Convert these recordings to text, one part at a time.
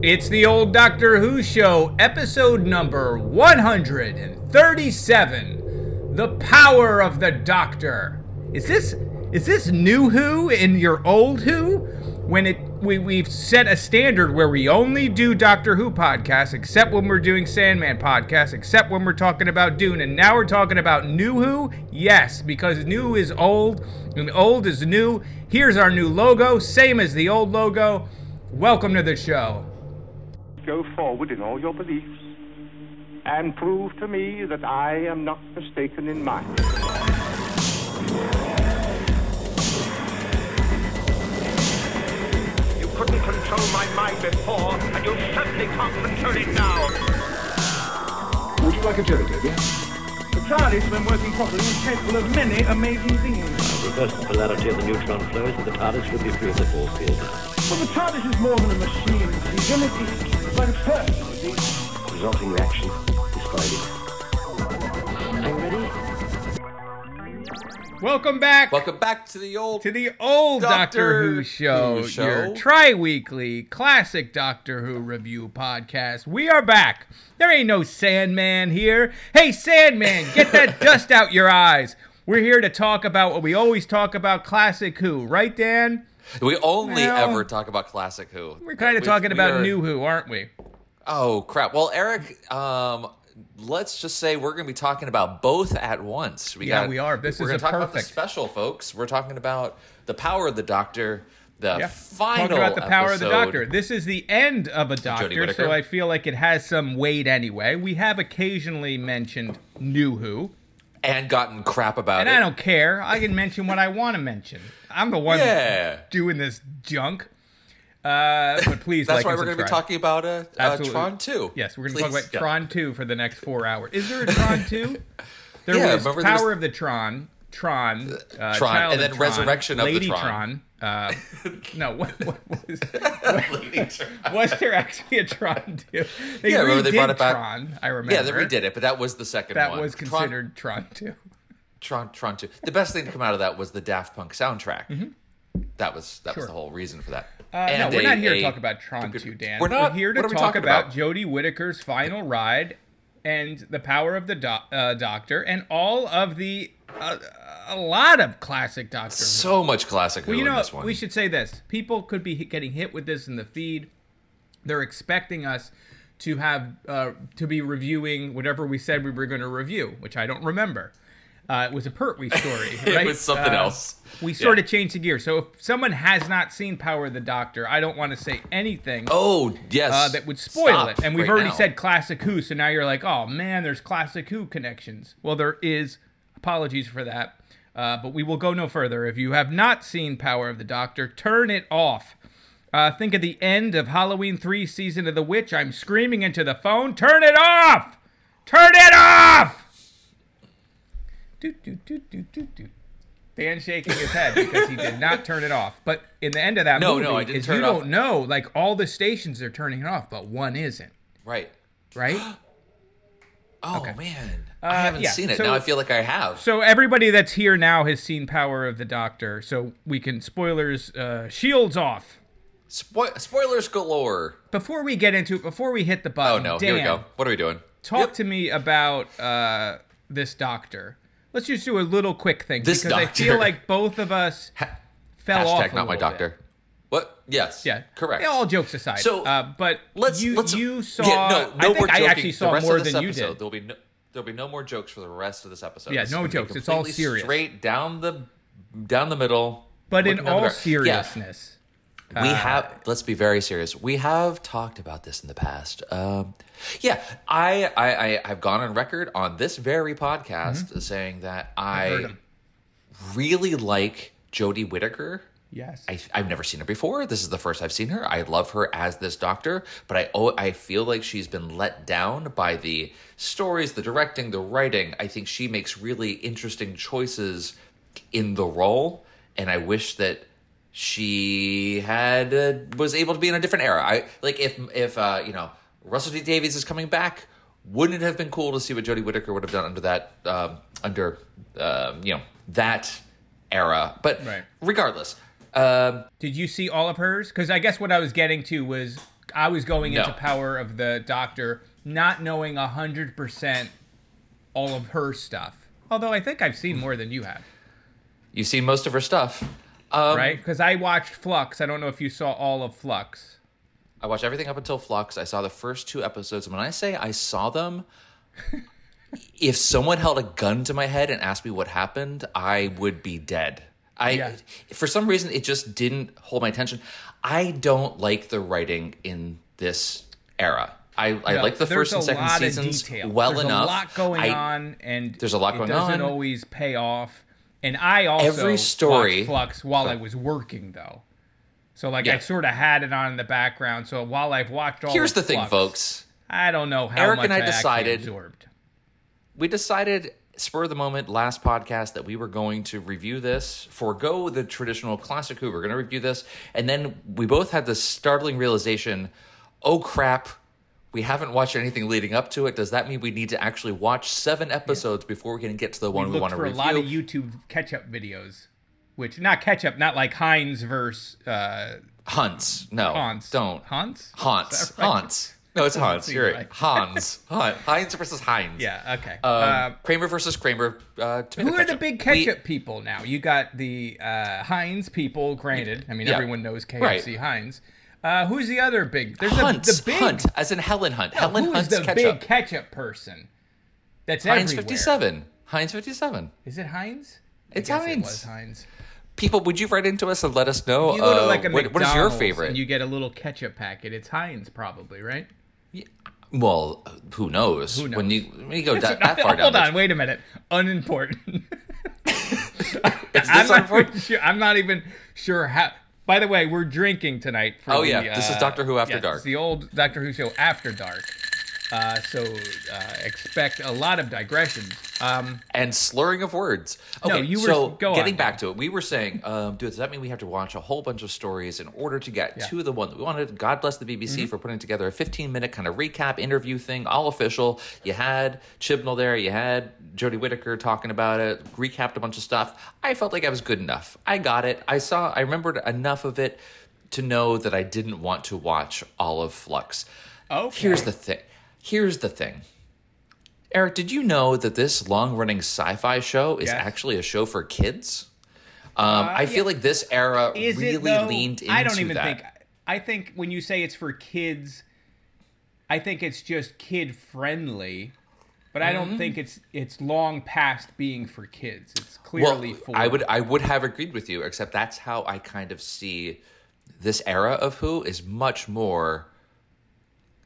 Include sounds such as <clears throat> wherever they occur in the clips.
It's the old Doctor Who show, episode number 137. The power of the Doctor. Is this is this new Who in your old Who? When it we, we've set a standard where we only do Doctor Who podcasts, except when we're doing Sandman podcasts, except when we're talking about Dune, and now we're talking about New Who? Yes, because new is old, and old is new. Here's our new logo, same as the old logo. Welcome to the show. Go forward in all your beliefs and prove to me that I am not mistaken in mine. You couldn't control my mind before, and you certainly can't control it now. Would you like a jelly, Toby? The TARDIS, when working properly, is capable of many amazing things. Reverse the polarity of the neutron flows and the TARDIS will be free of the force field. But the TARDIS is more than a machine, Stephen. It's like a person, you resulting reaction describe it. Are you ready? Welcome back. Welcome back to the old. to the old Doctor, Doctor Who show, Who show. your tri-weekly classic Doctor Who review podcast. We are back. There ain't no Sandman here. Hey, Sandman, get that <laughs> dust out your eyes. We're here to talk about what we always talk about, classic Who, right, Dan? We only Well- ever talk about classic Who. We're kind of We- talking we about are- new Who, aren't we? Oh crap! Well, Eric, um, let's just say we're going to be talking about both at once. We Yeah, got- we are. This we're is gonna a talk about the special, folks. We're talking about the power of the Doctor. The Yeah. final Talking about the power of the. Doctor. This is the end of a Doctor, so I feel like it has some weight anyway. We have occasionally mentioned New Who. and gotten crap about And it. And I don't care. I can mention what I want to mention. I'm the one Yeah. doing this junk. Uh, but <laughs> please, That's like why we're going to be talking about uh, uh, Tron Two. Yes, we're going to talk about yeah. Tron 2 for the next four hours. Is there a Tron 2? <laughs> There Yeah, was Power there's- of the Tron, Tron, uh, Tron, Child and then Tron, Resurrection of the Lady Tron. Uh, <laughs> no, what, what was was there actually a Tron 2? They Yeah, remember they brought it back- Tron, I remember. Yeah, they redid it, but that was the second That one. was Tron- considered Tron 2. Tron, Tron 2. The best thing to come out of that was the Daft Punk soundtrack. That was that Mm-hmm. Sure. was the whole reason for that. Uh, no, we're a- not here to talk about Tron 2, Dan. We're not. here to talk about, about? Jodie Whittaker's final ride and the power of the doc- uh, Doctor and all of the uh, a lot of classic Doctor. So much classic well, you in know, this one. we should say this: people could be getting hit with this in the feed. They're expecting us to have uh, to be reviewing whatever we said we were going to review, which I don't remember. Uh, it was a Pertwee <laughs> story. It right? was something Uh, else. We sort Yeah. of changed the gear. So if someone has not seen Power of the Doctor, I don't want to say anything oh yes, uh, that would spoil Stop it. And we've right already now. said Classic Who, so now you're like, oh man, there's Classic Who connections. Well, there is. Apologies for that. Uh, but we will go no further. If you have not seen Power of the Doctor, turn it off. Uh, think of the end of Halloween 3 Season of the Witch. I'm screaming into the phone. Turn it off! Turn it off! Doot, doot, doot, doot, doot, doot. Dan shaking his head because he did not turn it off. But in the end of that No, movie, no, I didn't is turn you it off. don't know, like all the stations are turning it off, but one isn't, right. right? <gasps> Oh Okay. man, Uh, I haven't yeah, seen it. so- now I feel like I have. so everybody that's here now has seen Power of the Doctor, so we can spoilers uh, shields off. Spo- spoilers galore. Before we get into it, before we hit the button, Oh button, no, here we go. What are we doing? talk Yep. to me about uh, this doctor. Let's just do a little quick thing This because I feel like both of us fell off. Hashtag a not my little bit. doctor. What? Yes. Yeah, Correct. Yeah, all jokes aside. So, uh, but let's you let's you saw. Yeah, no, no I think more I actually The saw rest more of this than you episode, did. There'll be no there'll be no more jokes for the rest of this episode. Yeah, This no jokes. It's all serious. Straight down the down the middle. But in looking down the all seriousness, We Uh, have. Let's be very serious. We have talked about this in the past. Um, yeah, I, I, I, I've gone on record on this very podcast saying that Mm-hmm. I really like Jodie Whittaker. yes, I, I've never seen her before. This is the first I've seen her. I love her as this doctor, but I oh, I feel like she's been let down by the stories, the directing, the writing. I think she makes really interesting choices in the role, and I wish that she had uh, was able to be in a different era. I like if if uh, you know Russell T Davies is coming back. Wouldn't it have been cool to see what Jodie Whittaker would have done under that um, under um, you know that era? But Right. regardless, um, Did you see all of hers? Because I guess what I was getting to was I was going No. into Power of the Doctor not knowing hundred percent all of her stuff. Although I think I've seen more than you have, You've seen most of her stuff. Um, right? Because I watched Flux. I don't know if you saw all of Flux. I watched everything up until Flux. I saw the first two episodes. And when I say I saw them, <laughs> if someone held a gun to my head and asked me what happened, I would be dead. I, Yeah. for some reason, it just didn't hold my attention. I don't like the writing in this era. I, I like the first and second seasons well there's enough. a lot going I- on, and There's a lot going on. it doesn't always pay off. And I also Every story- watched Flux while I was working, though. So like I sort of had it on in the background. So while I've watched all, Here's of the thing, folks. I don't know how Eric much and I actually decided- absorbed. we decided spur of the moment last podcast that we were going to review this forego the traditional classic who we're going to review this and then we both had this startling realization oh crap we haven't watched anything leading up to it does that mean we need to actually watch seven episodes before we can get to the We one we, want to for a lot of YouTube catch-up videos, which not catch-up, not like Heinz versus uh, hunts no Hans. don't Hans. haunts right? haunts no it's <laughs> Hans you're right. Hans <laughs> Heinz versus Heinz Yeah. Okay. um, uh, Kramer versus Kramer uh, Who are the ketchup. big We- ketchup people now? You got the uh, Heinz people. Granted, I mean Yeah. everyone knows KFC Right. Heinz. Uh, who's the other big? There's Hunt, the, the big Hunt, as in Helen Hunt. No, Helen Hunt's the ketchup. big ketchup person? That's Heinz everywhere. 57. Heinz 57. Is it Heinz? It's I guess Heinz. It was Heinz. People, would you write into us and let us know? You go to uh, like a what, what is your favorite? And you get a little ketchup packet. It's Heinz, probably, right? Yeah. well, who knows? Who When you when you go <laughs> that, that far down. Hold on, wait a minute. Unimportant. <laughs> <laughs> Is I'm not, sure, I'm not even sure how. By the way, we're drinking tonight. For Oh, the, yeah, this is uh, Doctor Who After yes, Dark. It's the old Doctor Who show After Dark. Uh, so uh, expect a lot of digressions. Um, and slurring of words. No, Okay, you were- so getting on. back to it, we were saying, um, dude, does that mean we have to watch a whole bunch of stories in order to get Yeah. Mm-hmm. to the one that we wanted? God bless the BBC for putting together a 15 minute kind of recap interview thing, all official. You had Chibnall there, you had Jodie Whittaker talking about it, recapped a bunch of stuff. I felt like I was good enough. I got it. I saw, I remembered enough of it to know that I didn't want to watch all of Flux. okay. Here's the thing. Here's the thing. Eric, did you know that this long-running sci-fi show is Yes. actually a show for kids? Um, I feel like this era Is really it leaned into I don't even that. think. I think when you say it's for kids, I think it's just kid friendly. But I Mm-hmm. don't think it's it's long past being for kids. It's clearly well, for. I would I would have agreed with you, except that's how I kind of see this era of Who is much more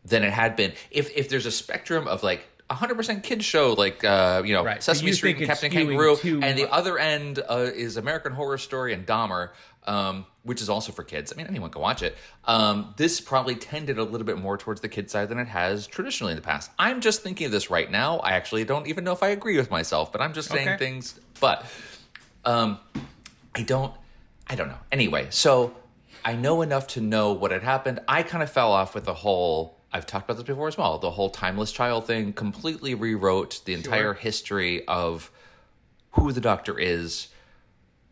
than it had been. If if there's a spectrum of like 100% kids show like uh, you know Right, Sesame you Street and Captain Kangaroo, and the other end uh, is American Horror Story and Dahmer, um, which is also for kids. I mean, anyone can watch it. Um, this probably tended a little bit more towards the kid side than it has traditionally in the past. I'm just thinking of this right now. I actually don't even know if I agree with myself, but I'm just saying Okay. things. But um, I don't. I don't know. Anyway, so I know enough to know what had happened. I kind of fell off with the whole. I've talked about this before as well. The whole timeless child thing completely rewrote the entire history of who the Doctor is,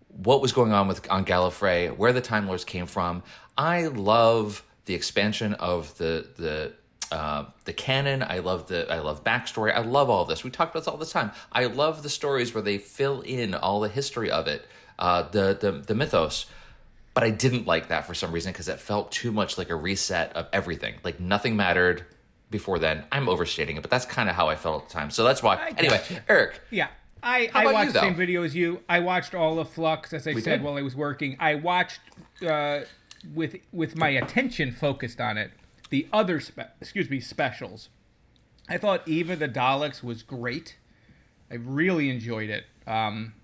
what was going on with on Gallifrey, where the Time Lords came from. I love the expansion of the the uh, the canon. I love the I love backstory. I love all this. We talk about this all the time. I love the stories where they fill in all the history of it, uh, the the the mythos. But I didn't like that for some reason because it felt too much like a reset of everything. Like nothing mattered before then. I'm overstating it, but that's kind of how I felt at the time. So that's why. I Anyway, gotcha. Eric, Yeah. I, I about you, watched the same video as you. I watched all of Flux, as I We said did. while I was working. I watched uh, with with my attention focused on it. The other, spe- excuse me, specials. I thought Eve of the Daleks was great. I really enjoyed it. Um,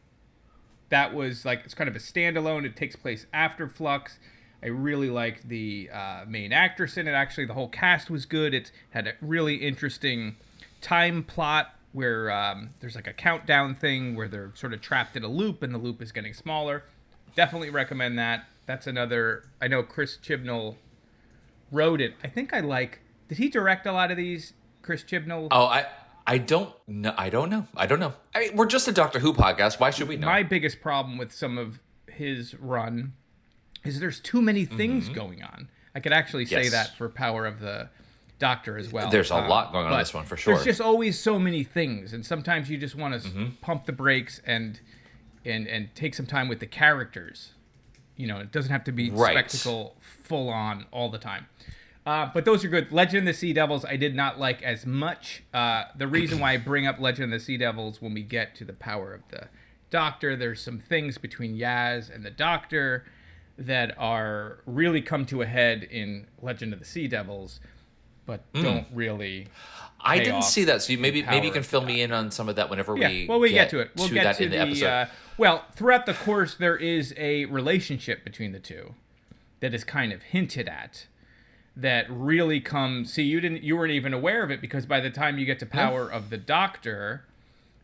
that was like it's kind of a standalone. It takes place after Flux. I really liked the uh, main actress in it. Actually, the whole cast was good. It had a really interesting time plot where um, there's like a countdown thing where they're sort of trapped in a loop and the loop is getting smaller. Definitely recommend that. That's another. I know Chris Chibnall wrote it. I think I like. Did he direct a lot of these? Chris Chibnall. Oh, I I don't know. I don't know. I don't know. I mean, we're just a Doctor Who podcast. Why should we know? My biggest problem with some of his run is there's too many things Mm-hmm. going on. I could actually say Yes. that for Power of the Doctor as well. There's a Um, lot going on in this one, for sure. There's just always so many things, and sometimes you just want to Mm-hmm. pump the brakes and and and take some time with the characters. You know, it doesn't have to be Right. spectacle full on all the time. Uh, but those are good. Legend of the Sea Devils, I did not like as much. Uh, the reason why I bring up Legend of the Sea Devils when we get to the power of the Doctor, there's some things between Yaz and the Doctor that are really come to a head in Legend of the Sea Devils, but Hmm. don't really. I didn't see that, so you maybe maybe you can fill me in on some of that whenever Yeah, we well, we get, to it. We'll get that to in the, the, episode. Uh, well, throughout the course, there is a relationship between the two that is kind of hinted at. That really come See, you didn't. You weren't even aware of it because by the time you get to Power of the Doctor,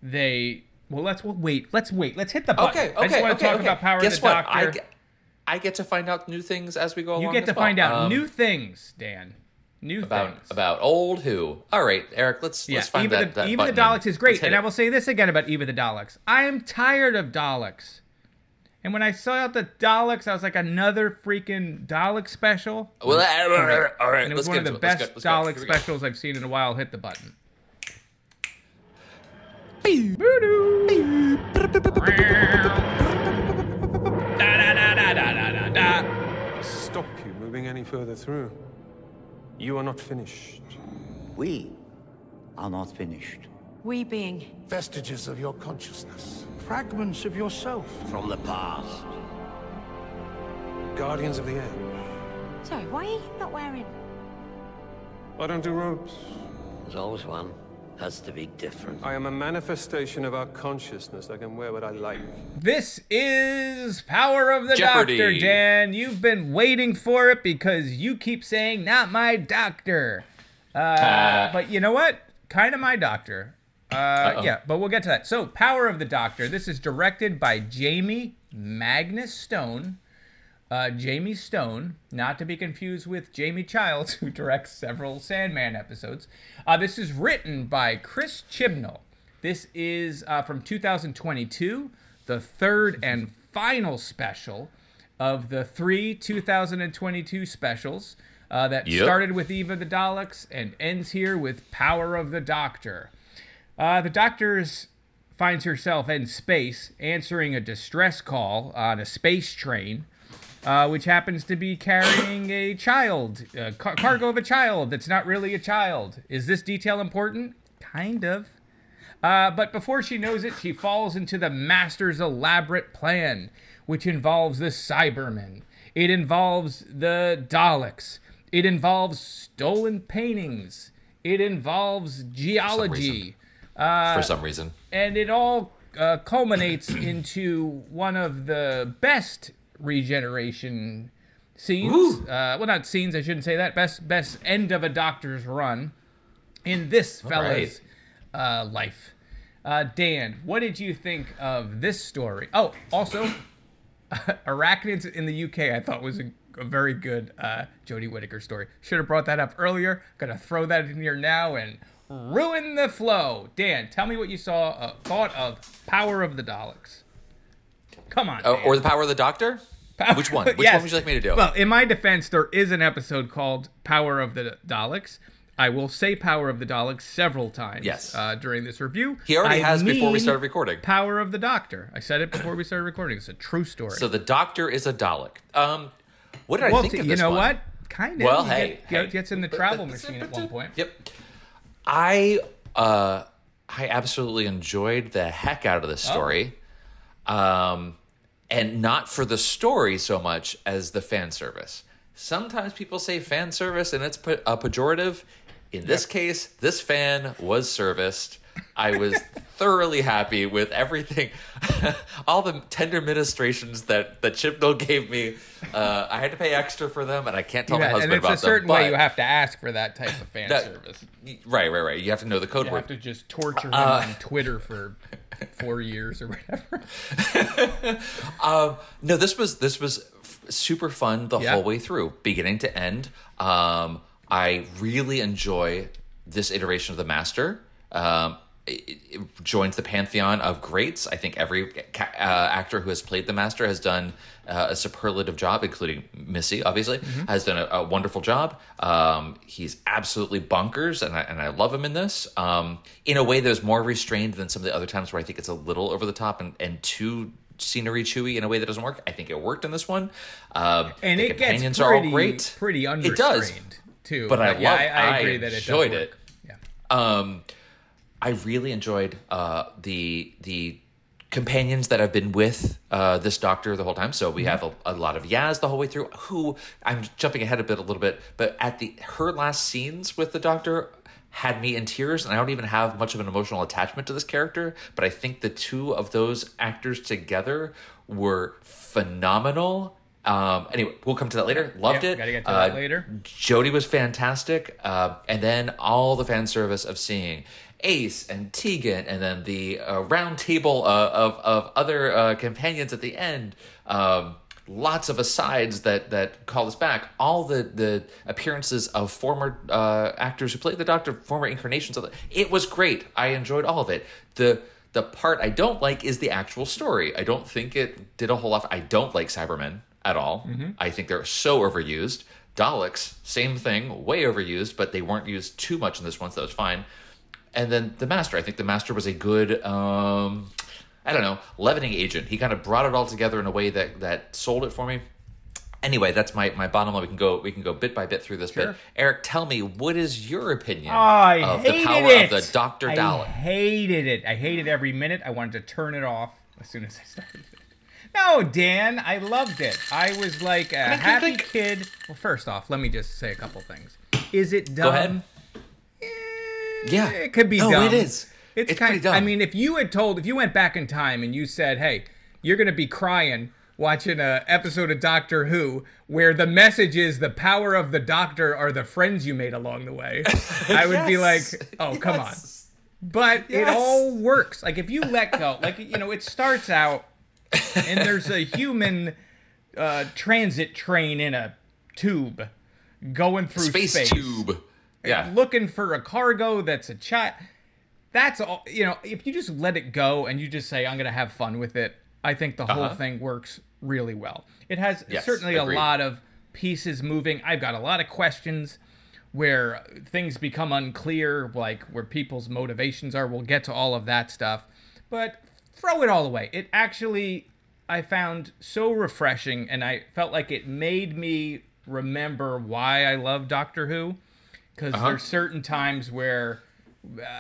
they. Well, let's well, wait. Let's wait. Let's hit the button. okay, okay, I just want okay, to talk okay. about Power Guess of the what? Doctor. I get, I get to find out new things as we go along. you get to well. find out Um, new things, Dan. New about things. about old who. All right, Eric, let's Yeah, let's find Eva that. the, that Eve of the Daleks is great, and it. I will say this again about Eve of the Daleks. I am tired of Daleks. And when I saw out the Daleks, I was like, another freaking Dalek special. Well, all right, all right, And it was let's one get of the into it. Let's best go, let's go. Dalek Here we go. specials I've seen in a while. Hit the button. Stop you moving any further through. You are not finished. We are not finished. We being Vestiges of your consciousness. Fragments of yourself. From the past. Guardians of the Edge. Sorry, why are you not wearing I don't do robes. There's always one. Has to be different. I am a manifestation of our consciousness. I can wear what I like. This is Power of the Jeopardy. Doctor, Dan. You've been waiting for it because you keep saying, not my doctor. Uh, but you know what? Kind of my doctor. Uh, yeah, but we'll get to that. So, Power of the Doctor. This is directed by Jamie Magnus Stone. Uh, Jamie Stone, not to be confused with Jamie Childs, <laughs> who directs several Sandman episodes. Uh, this is written by Chris Chibnall. This is uh, from 2022, the third and final special of the three 2022 specials uh, that Yep. started with Eve of the Daleks and ends here with Power of the Doctor. Uh, the Doctor's finds herself in space answering a distress call on a space train, uh, which happens to be carrying a child, uh, car- cargo of a child that's not really a child. Is this detail important? Kind of. Uh, but before she knows it, she falls into the Master's elaborate plan, which involves the Cybermen. It involves the Daleks. It involves stolen paintings. It involves geology. For some reason. And it all uh, culminates <clears throat> into one of the best regeneration scenes. Uh, well, not scenes, I shouldn't say that. Best, best end of a doctor's run in this fella's uh, life. Uh, Dan, what did you think of this story? Oh, also, <laughs> Arachnids in the UK, I thought was a, a very good uh, Jodie Whittaker story. Should have brought that up earlier. Gonna throw that in here now and ruin the flow. Dan, tell me what you saw, uh, thought of Power of the Daleks. Come on, Dan. or the power of the Doctor? Which one? <laughs> Which Yes. one would you like me to do? Well, in my defense, there is an episode called Power of the Daleks. I will say Power of the Daleks several times Yes. uh, during this review. He already I has before we mean started recording. Power of the Doctor. I said it before we started recording. It's a true story. So the Doctor is a Dalek. Um, what did I well, think t- of you know one? what? Kind of. Well, You hey, get, get- hey. gets in the travel machine at one point. Yep. I uh I absolutely enjoyed the heck out of this story. Um and not for the story so much as the fan service. Sometimes people say fan service and it's a pejorative. In this case, this fan was serviced. I was thoroughly happy with everything, <laughs> all the tender ministrations that that Chibnall gave me. Uh, I had to pay extra for them, and I can't tell my Yeah, husband and it's a certain them. way you have to ask for that type of fan That- service. Right, right, right. You have to know the code You word. have to just torture him Uh, on Twitter for four years or whatever. <laughs> Um, no, this was this was f- super fun the whole way through, beginning to end. Um, I really enjoy this iteration of the master. Um, it, it joins the pantheon of greats. I think every ca- uh, actor who has played the Master has done uh, a superlative job, including Missy, obviously, has done a, a wonderful job. Um, he's absolutely bonkers, and I, and I love him in this um, in a way that is more restrained than some of the other times where I think it's a little over the top and, and too scenery chewy in a way that doesn't work. I think it worked in this one. Um, and the it gets companions pretty, are all great. pretty It does. too. But I yeah, love- I, I I agree that it enjoyed it. Yeah. Um, I really enjoyed uh, the the companions that I've been with uh, this doctor the whole time. So we have a, a lot of Yaz the whole way through. Who I'm jumping ahead a bit, a little bit, but at the her last scenes with the doctor had me in tears, and I don't even have much of an emotional attachment to this character. But I think the two of those actors together were phenomenal. Um, anyway, we'll come to that later. Loved Yeah, it. gotta get to Uh, that later. Jodie was fantastic, uh, and then all the fan service of seeing Ace and Tegan, and then the uh, round table uh, of of other uh, companions at the end. Um, lots of asides that that call us back. All the the appearances of former uh, actors who played the Doctor, former incarnations of it. It was great. I enjoyed all of it. The the part I don't like is the actual story. I don't think it did a whole lot. I don't like Cybermen at all. I think they're so overused. Daleks, same thing, way overused, but they weren't used too much in this one, so that was fine. And then the Master, I think the Master was a good, um, I don't know, leavening agent. He kind of brought it all together in a way that that sold it for me. Anyway, that's my my bottom line. We can go we can go bit by bit through this. Sure. But Eric, tell me what is your opinion I of the power it. of the Doctor I hated it. I hated every minute. I wanted to turn it off as soon as I started it. No, Dan, I loved it. I was like a happy kid. Well, first off, let me just say a couple things. Is it dumb? Yeah. it could be dumb. it is. It's, It's kind pretty I mean, if you had told, if you went back in time and you said, "Hey, you're gonna be crying watching a episode of Doctor Who where the message is the power of the Doctor are the friends you made along the way," <laughs> I would be like, Yes. "Oh, come on." Yes. But it all works. Like if you let go, like you know, it starts out and there's a human uh, transit train in a tube going through Space, space, tube. Yeah. looking for a cargo that's a child. That's all. You know, if you just let it go and you just say, "I'm gonna have fun with it," I think the whole Uh-huh. thing works really well. It has Yes, certainly agreed. a lot of pieces moving. I've got a lot of questions where things become unclear, like where people's motivations are. We'll get to all of that stuff, but throw it all away. It actually, I found so refreshing, and I felt like it made me remember why I love Doctor Who. Because Uh-huh. there's certain times where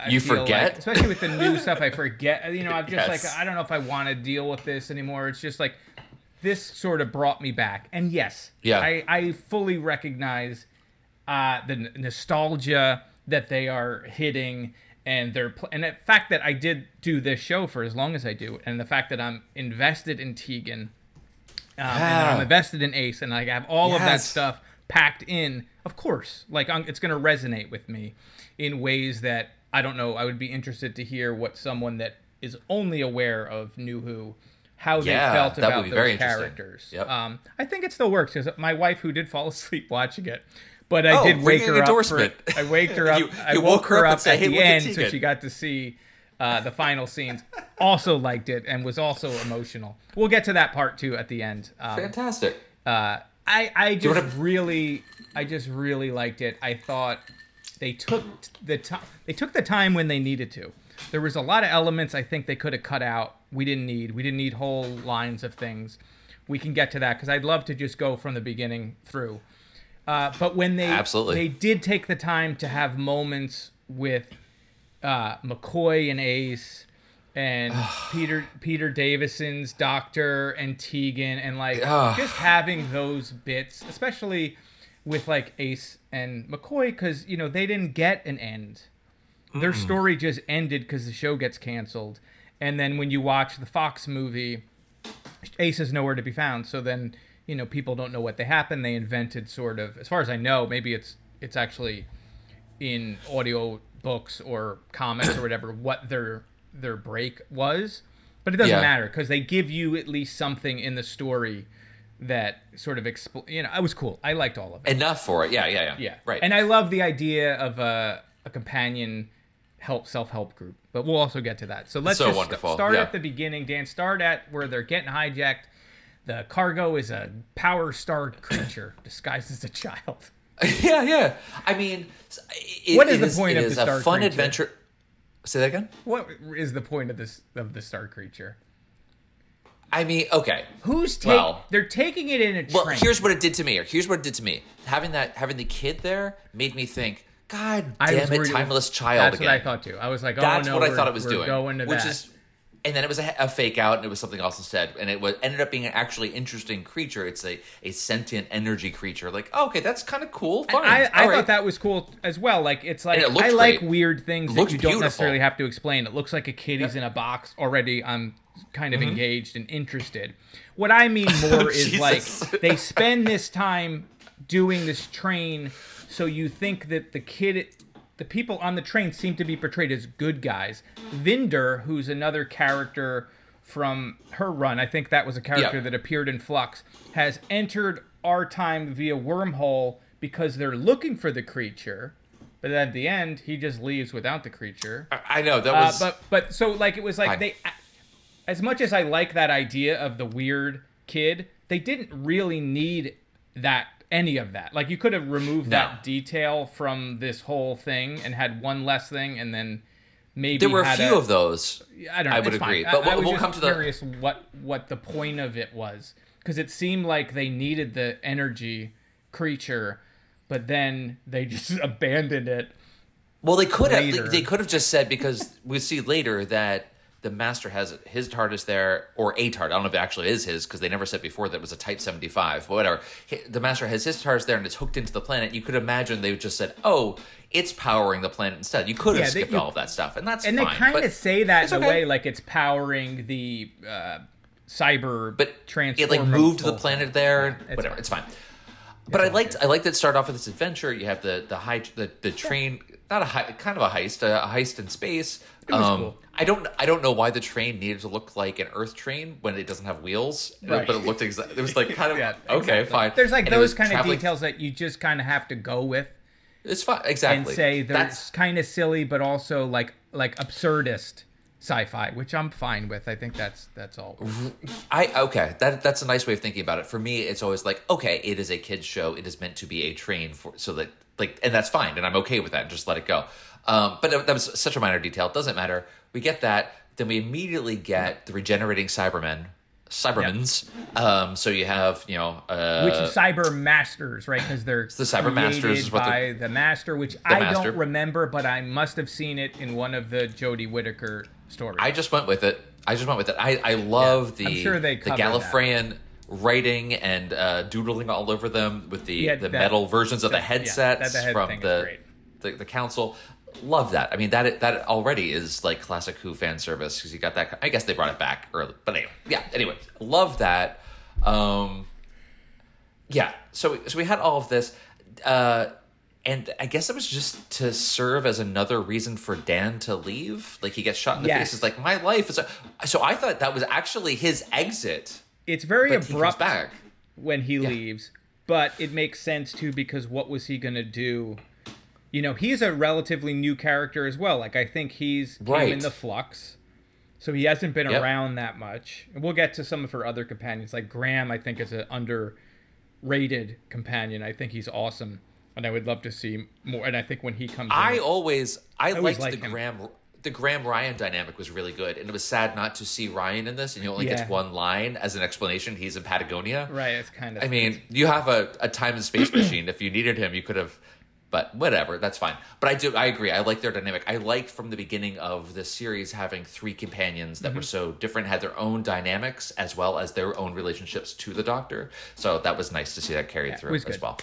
I You forget? like- especially with the new stuff. I forget. You know, I'm just Yes. like, I don't know if I want to deal with this anymore. It's just like this sort of brought me back. And yes, Yeah. I, I fully recognize uh, the n- nostalgia that they are hitting, and their pl- and the fact that I did do this show for as long as I do, and the fact that I'm invested in Tegan, um, and I'm invested in Ace, and like, I have all of that stuff packed in. Of course, like i it's going to resonate with me in ways that I don't know. I would be interested to hear what someone that is only aware of New Who, how they felt about those characters. Yep. Um, I think it still works because my wife, who did fall <laughs> asleep watching it, but I Oh, did wake her up. For. I waked her <laughs> up. You- I you woke her up, and said, at "Hey, the end, so she got to see uh, the final scenes. Also liked it and was also emotional. We'll get to that part too at the end. Um, Fantastic. uh, I I just wanna- really I just really liked it. I thought they took the time they took the time when they needed to. There was a lot of elements I think they could have cut out. We didn't need. We didn't need whole lines of things. We can get to that because I'd love to just go from the beginning through. Uh, but when they Absolutely. they did take the time to have moments with uh, McCoy and Ace and Peter Peter Davison's Doctor and Tegan and like just having those bits, especially with like Ace and McCoy, because you know they didn't get an end. Their story just ended because the show gets canceled, and then when you watch the Fox movie, Ace is nowhere to be found. So then you know people don't know what they happened. They invented sort of, as far as I know, maybe it's it's actually in audio books or comics or whatever what their their break was but it doesn't Yeah. matter because they give you at least something in the story that sort of expl- you know i was cool i liked all of it Enough for it. Yeah, yeah, yeah. yeah Right. and i love the idea of a, a companion help self help group. But we'll also get to that. So let's So just wonderful, start yeah. at the beginning. Dan, start at where they're getting hijacked. The cargo is a power star <clears throat> creature disguised as a child. <laughs> yeah, yeah. I mean, it, What is it the point it of is the a fun creature? adventure. Say that again. What is the point of this of the star creature? I mean, okay. Who's taking? Well- they're taking it in a Well, train. here's what it did to me. Or here's what it did to me. Having that, having the kid there made me think. God damn it, timeless child That's again. what I thought too. I was like, oh That's no, what I thought it was doing. Going to which that. is, and then it was a, a fake out, and it was something else instead. And it was ended up being an actually interesting creature. It's a, a sentient energy creature. Like, oh, okay, that's kind of cool. Fine. I, I right. thought that was cool as well. Like it's like it I like weird things that you don't beautiful. necessarily have to explain. It looks like a kid. He's in a box already. I'm kind of Mm-hmm. engaged and interested. What I mean <laughs> more is like they spend this time doing this train, so you think that the kid. The people on the train seem to be portrayed as good guys. Vinder, who's another character from her run, I think that was a character Yeah. that appeared in Flux, has entered our time via wormhole because they're looking for the creature. But at the end, he just leaves without the creature. I know that Uh, was. but but so like it was like Fine. they, as much as I like that idea of the weird kid, they didn't really need that any of that. Like you could have removed No. that detail from this whole thing and had one less thing, and then maybe there were a few of those. I don't know. I would fine. agree. I- But I, we'll- was we'll come to the- curious what what the point of it was because it seemed like they needed the energy creature, but then they <laughs> just abandoned it. Well, they could have. They could have just said because we see later that the master has his TARDIS there, or a TARDIS. I don't know if it actually is his because they never said before that it was a Type seventy five. But whatever. The master has his TARDIS there and it's hooked into the planet. You could imagine they just said, "Oh, it's powering the planet instead." You could have Yeah, they- skipped you- all of that stuff, and that's and fine. they kind of say that it's in a way like it's powering the uh, cyber but it like moved the planet there. Yeah, and whatever, it's fine. But I liked I liked that start off with this adventure. You have the the high the, the train, not a kind of a heist, a, heist in space. um, cool. I don't I don't know why the train needed to look like an Earth train when it doesn't have wheels, Right. but it looked exactly. It was like kind of <laughs> Yeah, okay, exactly. fine. There's like And those kind of details that you just kind of have to go with It's fine, exactly. and say That's kind of silly, but also like like absurdist sci-fi, which I'm fine with. I think that's that's all. I okay. That that's a nice way of thinking about it. For me, it's always like, okay, it is a kids show. It is meant to be a train for so that like, and that's fine, and I'm okay with that. and Just let it go. Um, but that was such a minor detail. It doesn't matter. We get that. Then we immediately get the regenerating Cybermen. Cybermans. Um, so you have, you know, uh, which is cyber masters, right? Because they're the Cyber Masters is what by the master, which I Master. don't remember, but I must have seen it in one of the Jodie Whittaker stories. I just went with it. I just went with it. I, I love Yeah, I'm the sure they the that. Writing and uh, doodling all over them with the Yeah, the that- metal versions of the yeah, headsets the head from the, the the council. Love that. I mean that that already is like classic Who fan service because you got that. I guess they brought it back early, but anyway, yeah. Anyway, love that. Um, yeah. So so we had all of this. Uh, and I guess it was just to serve as another reason for Dan to leave. Like he gets shot in the Yes. face. It's like my life is. A... So I thought that was actually his exit. It's very But he abrupt back. when he leaves, but it makes sense too because what was he gonna do? You know, he's a relatively new character as well. Like I think he's came in the flux, so he hasn't been Yep. around that much. And we'll get to some of her other companions. Like Graham, I think is an underrated companion. I think he's awesome, and I would love to see more. And I think when he comes, I in, always I, always liked like the him. Graham the Graham Ryan dynamic was really good, and it was sad not to see Ryan in this. And he only Yeah. gets one line as an explanation. He's in Patagonia. right, it's kind of. I mean, you have a, a time and space <clears throat> machine. If you needed him, you could have. But whatever, that's fine. But I do, I agree. I like their dynamic. I liked from the beginning of the series having three companions that Mm-hmm. were so different, had their own dynamics as well as their own relationships to the Doctor. So that was nice to see that carried through as well.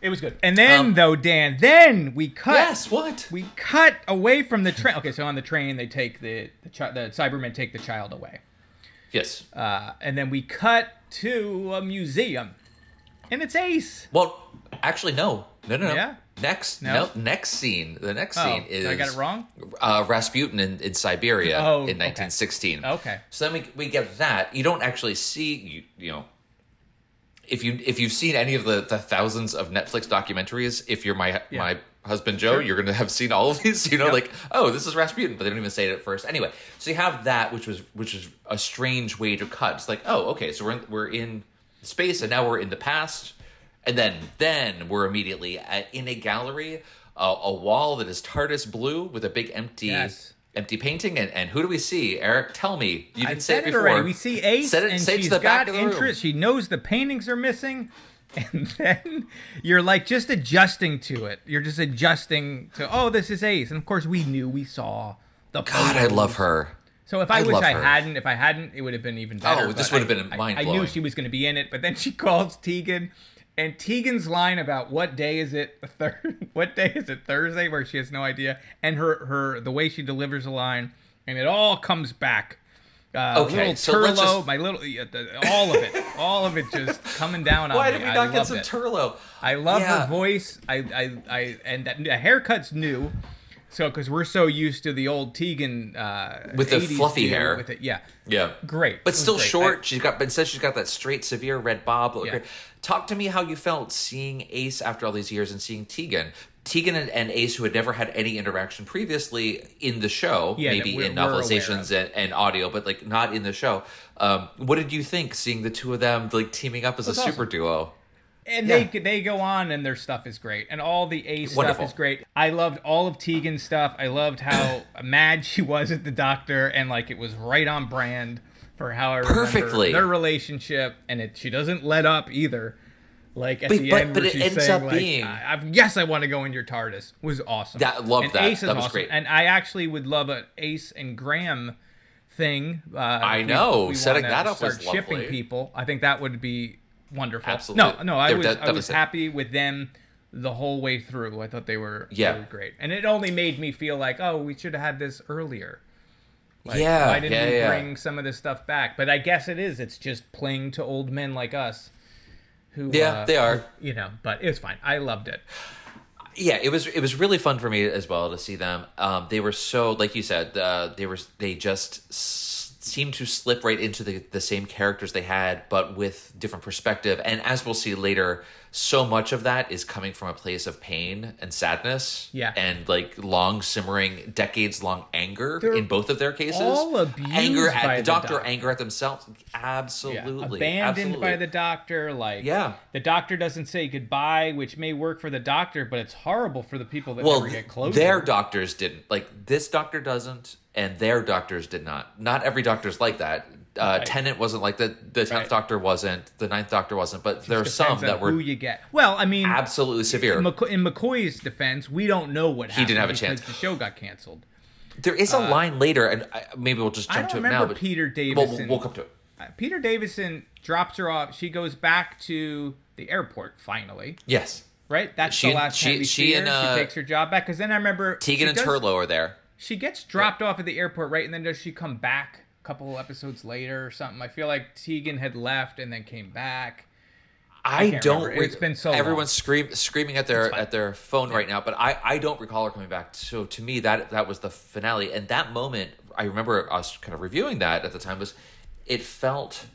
It was good. And then Um, though, Dan, then we cut. Yes, what? we cut away from the train. Okay, so on the train they take the the, chi- the Cybermen take the child away, Yes. uh, and then we cut to a museum, and it's Ace. Well, actually, no, no, no, no. Yeah? Next, No? no? next scene. The next Oh, scene is. did I got it wrong? Uh, Rasputin in, in Siberia Oh, in okay. 1916. Okay. So then we, we get that. You don't actually see you you know. If you if you've seen any of the, the thousands of Netflix documentaries, if you're my Yeah. my husband Joe, you're gonna have seen all of these. You know, Yep. like oh, this is Rasputin, but they don't even say it at first. Anyway, so you have that, which was which is a strange way to cut. It's like oh, okay, so we're in, we're in space, and now we're in the past, and then then we're immediately at, in a gallery, uh, a wall that is TARDIS blue with a big empty. Yes. Empty painting, and, and who do we see? Eric, tell me. You didn't I say said it before. already. We see Ace, it- and say it to she's the back got of the room. interest. She knows the paintings are missing, <laughs> and then you're like just adjusting to it. You're just adjusting to, oh, this is Ace, and of course we knew, we saw the. God, I love her. So if I, I wish I her. hadn't, if I hadn't, it would have been even oh, better. Oh, this would have been I- I, mind-blowing. I knew she was going to be in it, but then she <laughs> calls Tegan, and Tegan's line about what day is it? <laughs> Thir- what day is it? Thursday, where she has no idea, and her her the way she delivers a line, and it all comes back. Uh, Okay, little so let's Turlough, just- my little, yeah, the- all of it, <laughs> all of it just coming down on Why me. did we I not get some it. Turlough? I love Yeah. her voice. I, I, I, and that the haircut's new. So, because we're so used to the old Tegan uh, With the 80s fluffy hair. with it, yeah, Yeah. great, But still great. short. I- she's got, but instead she's got that straight, severe red bob. Look Yeah. Talk to me how you felt seeing Ace after all these years and seeing Tegan. Tegan and, and Ace, who had never had any interaction previously in the show, Yeah, maybe in novelizations and, and audio, but like not in the show. Um, what did you think seeing the two of them like teaming up as a was super duo? And Yeah. they they go on and their stuff is great and all the ace Wonderful. stuff is great i loved all of tegan's stuff i loved how <coughs> mad she was at the doctor and like it was right on brand for how i remember Perfectly. their relationship and it she doesn't let up either like at But- the but- end but where it she's ends saying up like being- I, I, yes i want to go in your tardis was awesome That- loved and that. ace That was awesome. great. and i actually would love an ace and graham thing uh I we- know. we Setting that up was start shipping people i think that would be wonderful. Absolutely. no no i was de- i was happy with them the whole way through. I thought they were, Yeah. were great. And it only made me feel like oh we should have had this earlier. Like, Yeah, why didn't yeah, we yeah. bring some of this stuff back? But i guess it is. It's just playing to old men like us who Yeah, uh, they are. you know but it's fine. I loved it. Yeah it was it was really fun for me as well to see them. Um they were so like you said uh they were they just s- seemed to slip right into the the same characters they had but with different perspective. And as we'll see later so much of that is coming from a place of pain and sadness Yeah. and like long simmering decades long anger They're in both of their cases anger at the the doctor, doctor. anger at themselves Yeah, absolutely abandoned absolutely. by the doctor like Yeah. the doctor doesn't say goodbye which may work for the doctor but it's horrible for the people that well, never get close their doctors didn't. Like this doctor doesn't, and their doctors did not. Not every doctor's like that. Uh, Right. Tennant wasn't like that. The tenth Right. Doctor wasn't. The ninth Doctor wasn't. But there are some that were who you get well i mean absolutely severe. in, in mccoy's defense we don't know what happened didn't have a chance. the show got canceled there is a line later, and I, maybe we'll just jump to it now. But Peter Well, Davison. we'll come to it. Uh, peter davison drops her off she goes back to the airport finally Yes, right that's She the last she- time we she see her and, uh, she takes her job back because then i remember Tegan and does- Turlough are there. She gets dropped off at the airport, right? And then does she come back couple episodes later or something? I feel like Tegan had left and then came back. I, can't don't. remember. It's been so long. Everyone's scream, screaming at their at their phone right now, but I, I don't recall her coming back. So to me, that that was the finale, and that moment I remember us kind of reviewing that at the time was it felt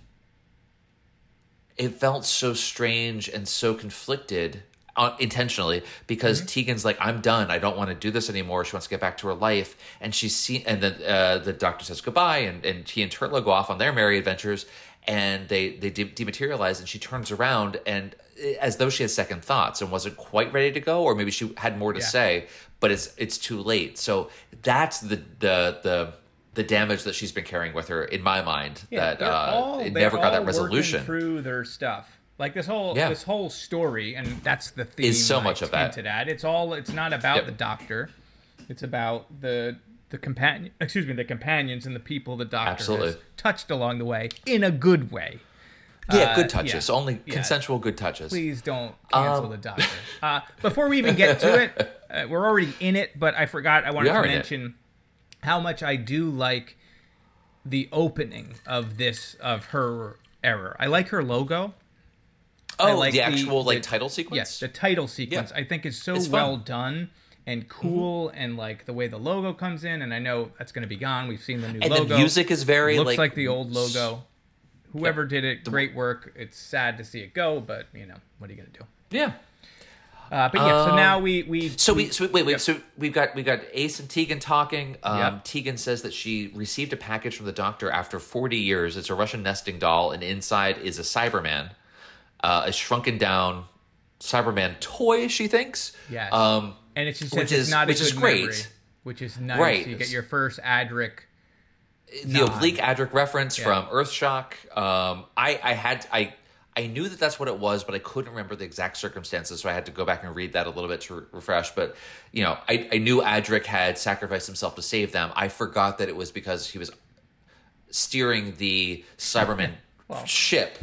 it felt so strange and so conflicted intentionally because Mm-hmm. Tegan's like I'm done I don't want to do this anymore she wants to get back to her life and she's seen and then uh, the doctor says goodbye and, and he and Turlough go off on their merry adventures and they they de- dematerialize and she turns around and uh, as though she had second thoughts and wasn't quite ready to go or maybe she had more to Yeah. say but it's it's too late so that's the the the the damage that she's been carrying with her in my mind that uh, all- it never got that resolution through their stuff. Like this whole Yeah. this whole story, and that's the theme. Is so much of that. At. It's all. It's not about Yep. the doctor. It's about the the companion. Excuse me, the companions and the people the doctor Absolutely. has touched along the way in a good way. yeah Uh, good touches yeah. only Yeah. consensual good touches Please don't cancel Um, the <laughs> doctor. Uh, before we even get to it, uh, we're already in it, but I forgot. I wanted to mention how much I do like the opening of this of her error. I like her logo. Oh like the actual like the- title sequence Yes, the title sequence Yeah. I think is so. Mm-hmm. well done and cool, and like the way the logo comes in. And I know that's going to be gone. We've seen the new and logo. the music is very looks like, like, the old logo. Whoever did it, great work. It's sad to see it go, but you know what are you going to do? yeah Uh, but yeah, so now we we So we, so wait, wait. So we've got we've got Ace and Tegan talking. Um, Yep. Tegan says that she received a package from the doctor after 40 years. It's a Russian nesting doll, and inside is a Cyberman, uh, a shrunken down Cyberman toy. She thinks. Yes. Um, and it's just which it's is- not which a is great. memory, which is nice. Right. You get your first Adric. the nod. oblique Adric reference Yeah. from Earthshock. Um, I I had I. I knew that that's what it was, but I couldn't remember the exact circumstances, so I had to go back and read that a little bit to re- refresh. But you know, I, I knew Adric had sacrificed himself to save them. I forgot that it was because he was steering the Cyberman <laughs> ship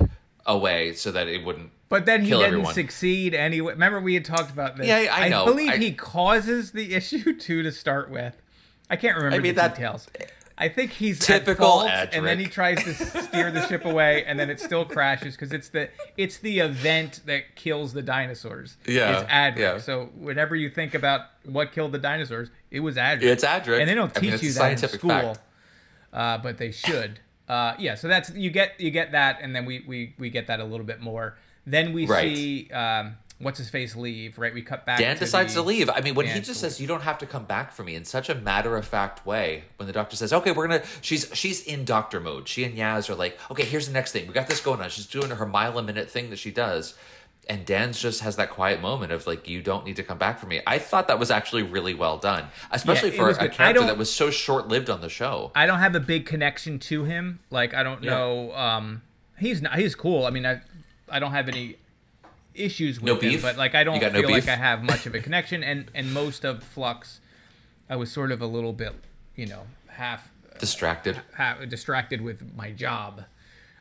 away so that it wouldn't. But then he didn't everyone. succeed anyway. Remember we had talked about this. Yeah, I know. believe I- he causes the <laughs> issue too to start with. I can't remember I mean, the that- details. I think he's Typical at fault, and then he tries to <laughs> steer the ship away, and then it still crashes because it's the it's the event that kills the dinosaurs. Yeah, it's Adric. yeah. So whenever you think about what killed the dinosaurs, it was Adric. It's Adric. and they don't I teach mean, you that in school, uh, but they should. Uh, yeah, so that's you get you get that, and then we we we get that a little bit more. Then we Right. see um, what's his face leave. Right, we cut back. Dan to decides the- to leave. I mean, when he just says, "You don't have to come back for me," in such a matter of fact way, when the doctor says, "Okay, we're gonna," she's she's in doctor mode. She and Yaz are like, "Okay, here's the next thing. We got this going on." She's doing her mile a minute thing that she does, and Dan's just has that quiet moment of like, "You don't need to come back for me." I thought that was actually really well done, especially it for a good. Character that was so short lived on the show. I don't have a big connection to him. Like I don't Yeah. know. Um, he's not. He's cool. I mean, I I don't have any issues with No him, but like I don't feel no like? I have much of a connection. And and most of Flux, I was sort of a little bit, you know, half Distracted. ha- distracted with my job.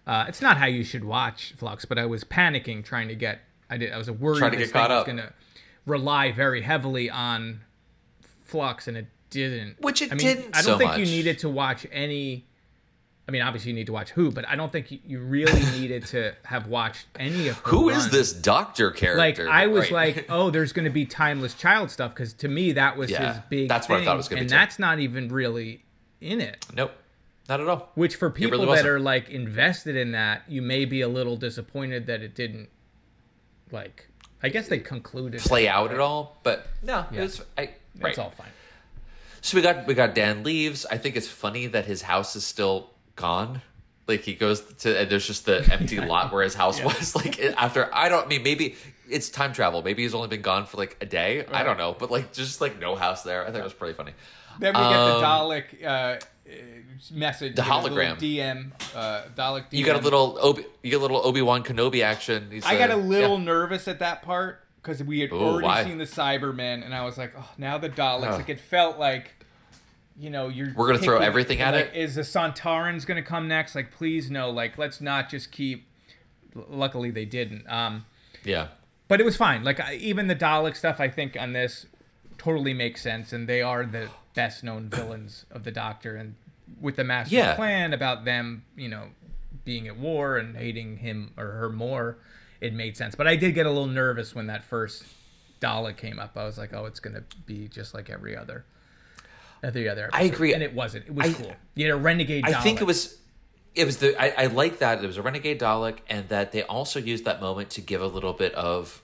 Uh, it's not how you should watch Flux, but I was panicking trying to get. I did. I was worried Trying to this get thing caught was up. going to rely very heavily on Flux, and it didn't. Which it I mean, didn't I don't so think you needed to watch any. I mean, obviously you need to watch Who, but I don't think you- you really <laughs> needed to have watched any of. Who is runs. this doctor character? Like? I was Right. like, <laughs> oh, there's going to be timeless child stuff because to me that was Yeah, his big. that's what I thought it was gonna be and too. that's not even really in it. nope, not at all. Which for people really that are like invested in that, you may be a little disappointed that it didn't like I guess they concluded Play it, out but at all, but no, Yeah. it was. I, It's right. all fine. So we got we got Dan leaves. I think it's funny that his house is still gone. Like he goes to and there's just the empty <laughs> lot where his house was. <laughs> Like after I don't I mean maybe it's time travel. Maybe he's only been gone for like a day. I don't know, but like just like no house there. I think it was pretty funny. Then we get the Dalek uh, uh, message, The we get a little hologram. DM, uh, Dalek. DM. You got a little Obi, you get a little Obi Wan Kenobi action. He's, I got uh, a little yeah. nervous at that part because we had Ooh, already why? seen the Cybermen, and I was like, oh, now the Daleks. Ugh. Like it felt like, you know, you're. We're gonna throw everything at like, it? Is the Sontarans gonna come next? Like, please no. Like, let's not just keep. Luckily, they didn't. Um, yeah. but it was fine. Like I, even the Dalek stuff, I think on this totally makes sense, and they are the best known <clears throat> villains of the Doctor, and with the master Yeah. plan about them, you know, being at war and hating him or her more, it made sense. But I did get a little nervous when that first Dalek came up. I was like, oh, it's gonna be just like every other. Every other. I agree. and it wasn't. It was I- cool. You had a renegade. I think it was it was the I, I like that it was a renegade Dalek and that they also used that moment to give a little bit of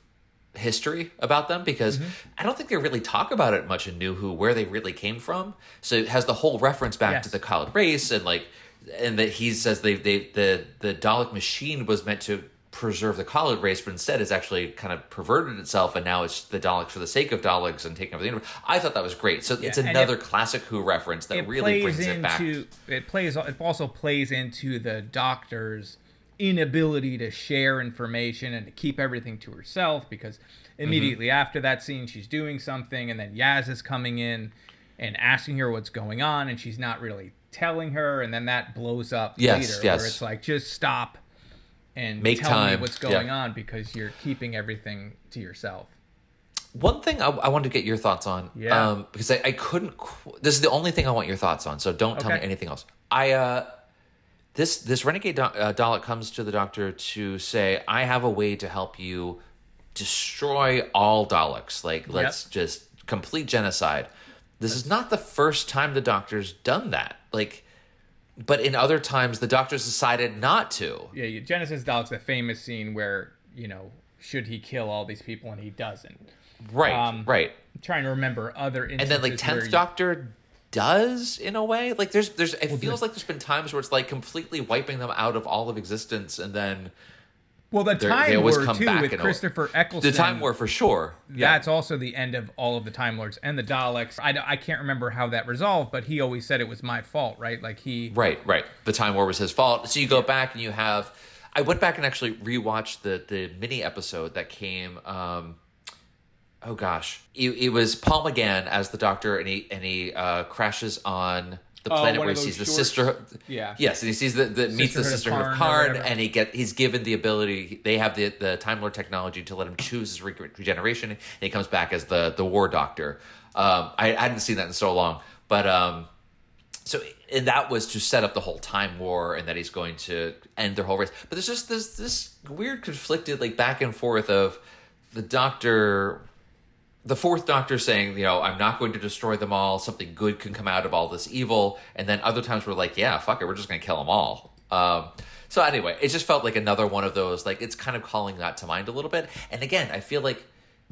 history about them because Mm-hmm. I don't think they really talk about it much in New Who where they really came from. So it has the whole reference back to the Kaled race and like and that he says they they the the Dalek machine was meant to preserve the Kaled race, but instead it's actually kind of perverted itself, and now it's the Daleks for the sake of Daleks and taking over the universe. I thought that was great. So it's and it- another classic Who reference that really brings it back. into it plays it also plays into the doctor's inability to share information and to keep everything to herself because immediately Mm-hmm. after that scene she's doing something and then Yaz is coming in and asking her what's going on and she's not really telling her and then that blows up Yes, later yes. where it's like just stop and Make tell time. me what's going Yeah. on because you're keeping everything to yourself. One thing I, I wanted to get your thoughts on, Yeah. um, because I, I couldn't. Qu- this is the only thing I want your thoughts on. So don't tell me anything else. I uh, this this renegade Do- uh, Dalek comes to the Doctor to say, "I have a way to help you destroy all Daleks. Like let's just complete genocide." This is not the first time the Doctor's done that. Like, but in other times, the Doctor's decided not to. Yeah, you- Genesis Dalek's the famous scene where you know should he kill all these people and he doesn't. Right, Um, right. I'm trying to remember other instances. And then like tenth Doctor does in a way. Like there's there's it feels like there's been times where it's like completely wiping them out of all of existence, and then Well, the Time they always War come too back with Christopher Eccleston. the Time War for sure. Yeah. That's also the end of all of the Time Lords and the Daleks. I, I can't remember how that resolved, but he always said it was my fault, right? Like he Right, right. The Time War was his fault. So you go back and you have. I went back and actually rewatched the the mini episode that came. Um, oh gosh, it, it was Paul McGann as the Doctor, and he and he uh, crashes on the Oh, planet where he sees the sister. Yeah. Yes, and he sees the, the meets the Sisterhood of Karn or Karn, whatever. and he get he's given the ability. They have the the Time Lord technology to let him choose his regeneration, and he comes back as the the War Doctor. Um, I, I hadn't seen that in so long, but. Um, so and that was to set up the whole time war and that he's going to end their whole race but there's just this this weird conflicted like back and forth of the doctor the fourth doctor saying you know i'm not going to destroy them all. Something good can come out of all this evil. And then other times we're like yeah fuck it. We're just going to kill them all. Um, so anyway it just felt like another one of those like it's kind of calling that to mind a little bit. And again i feel like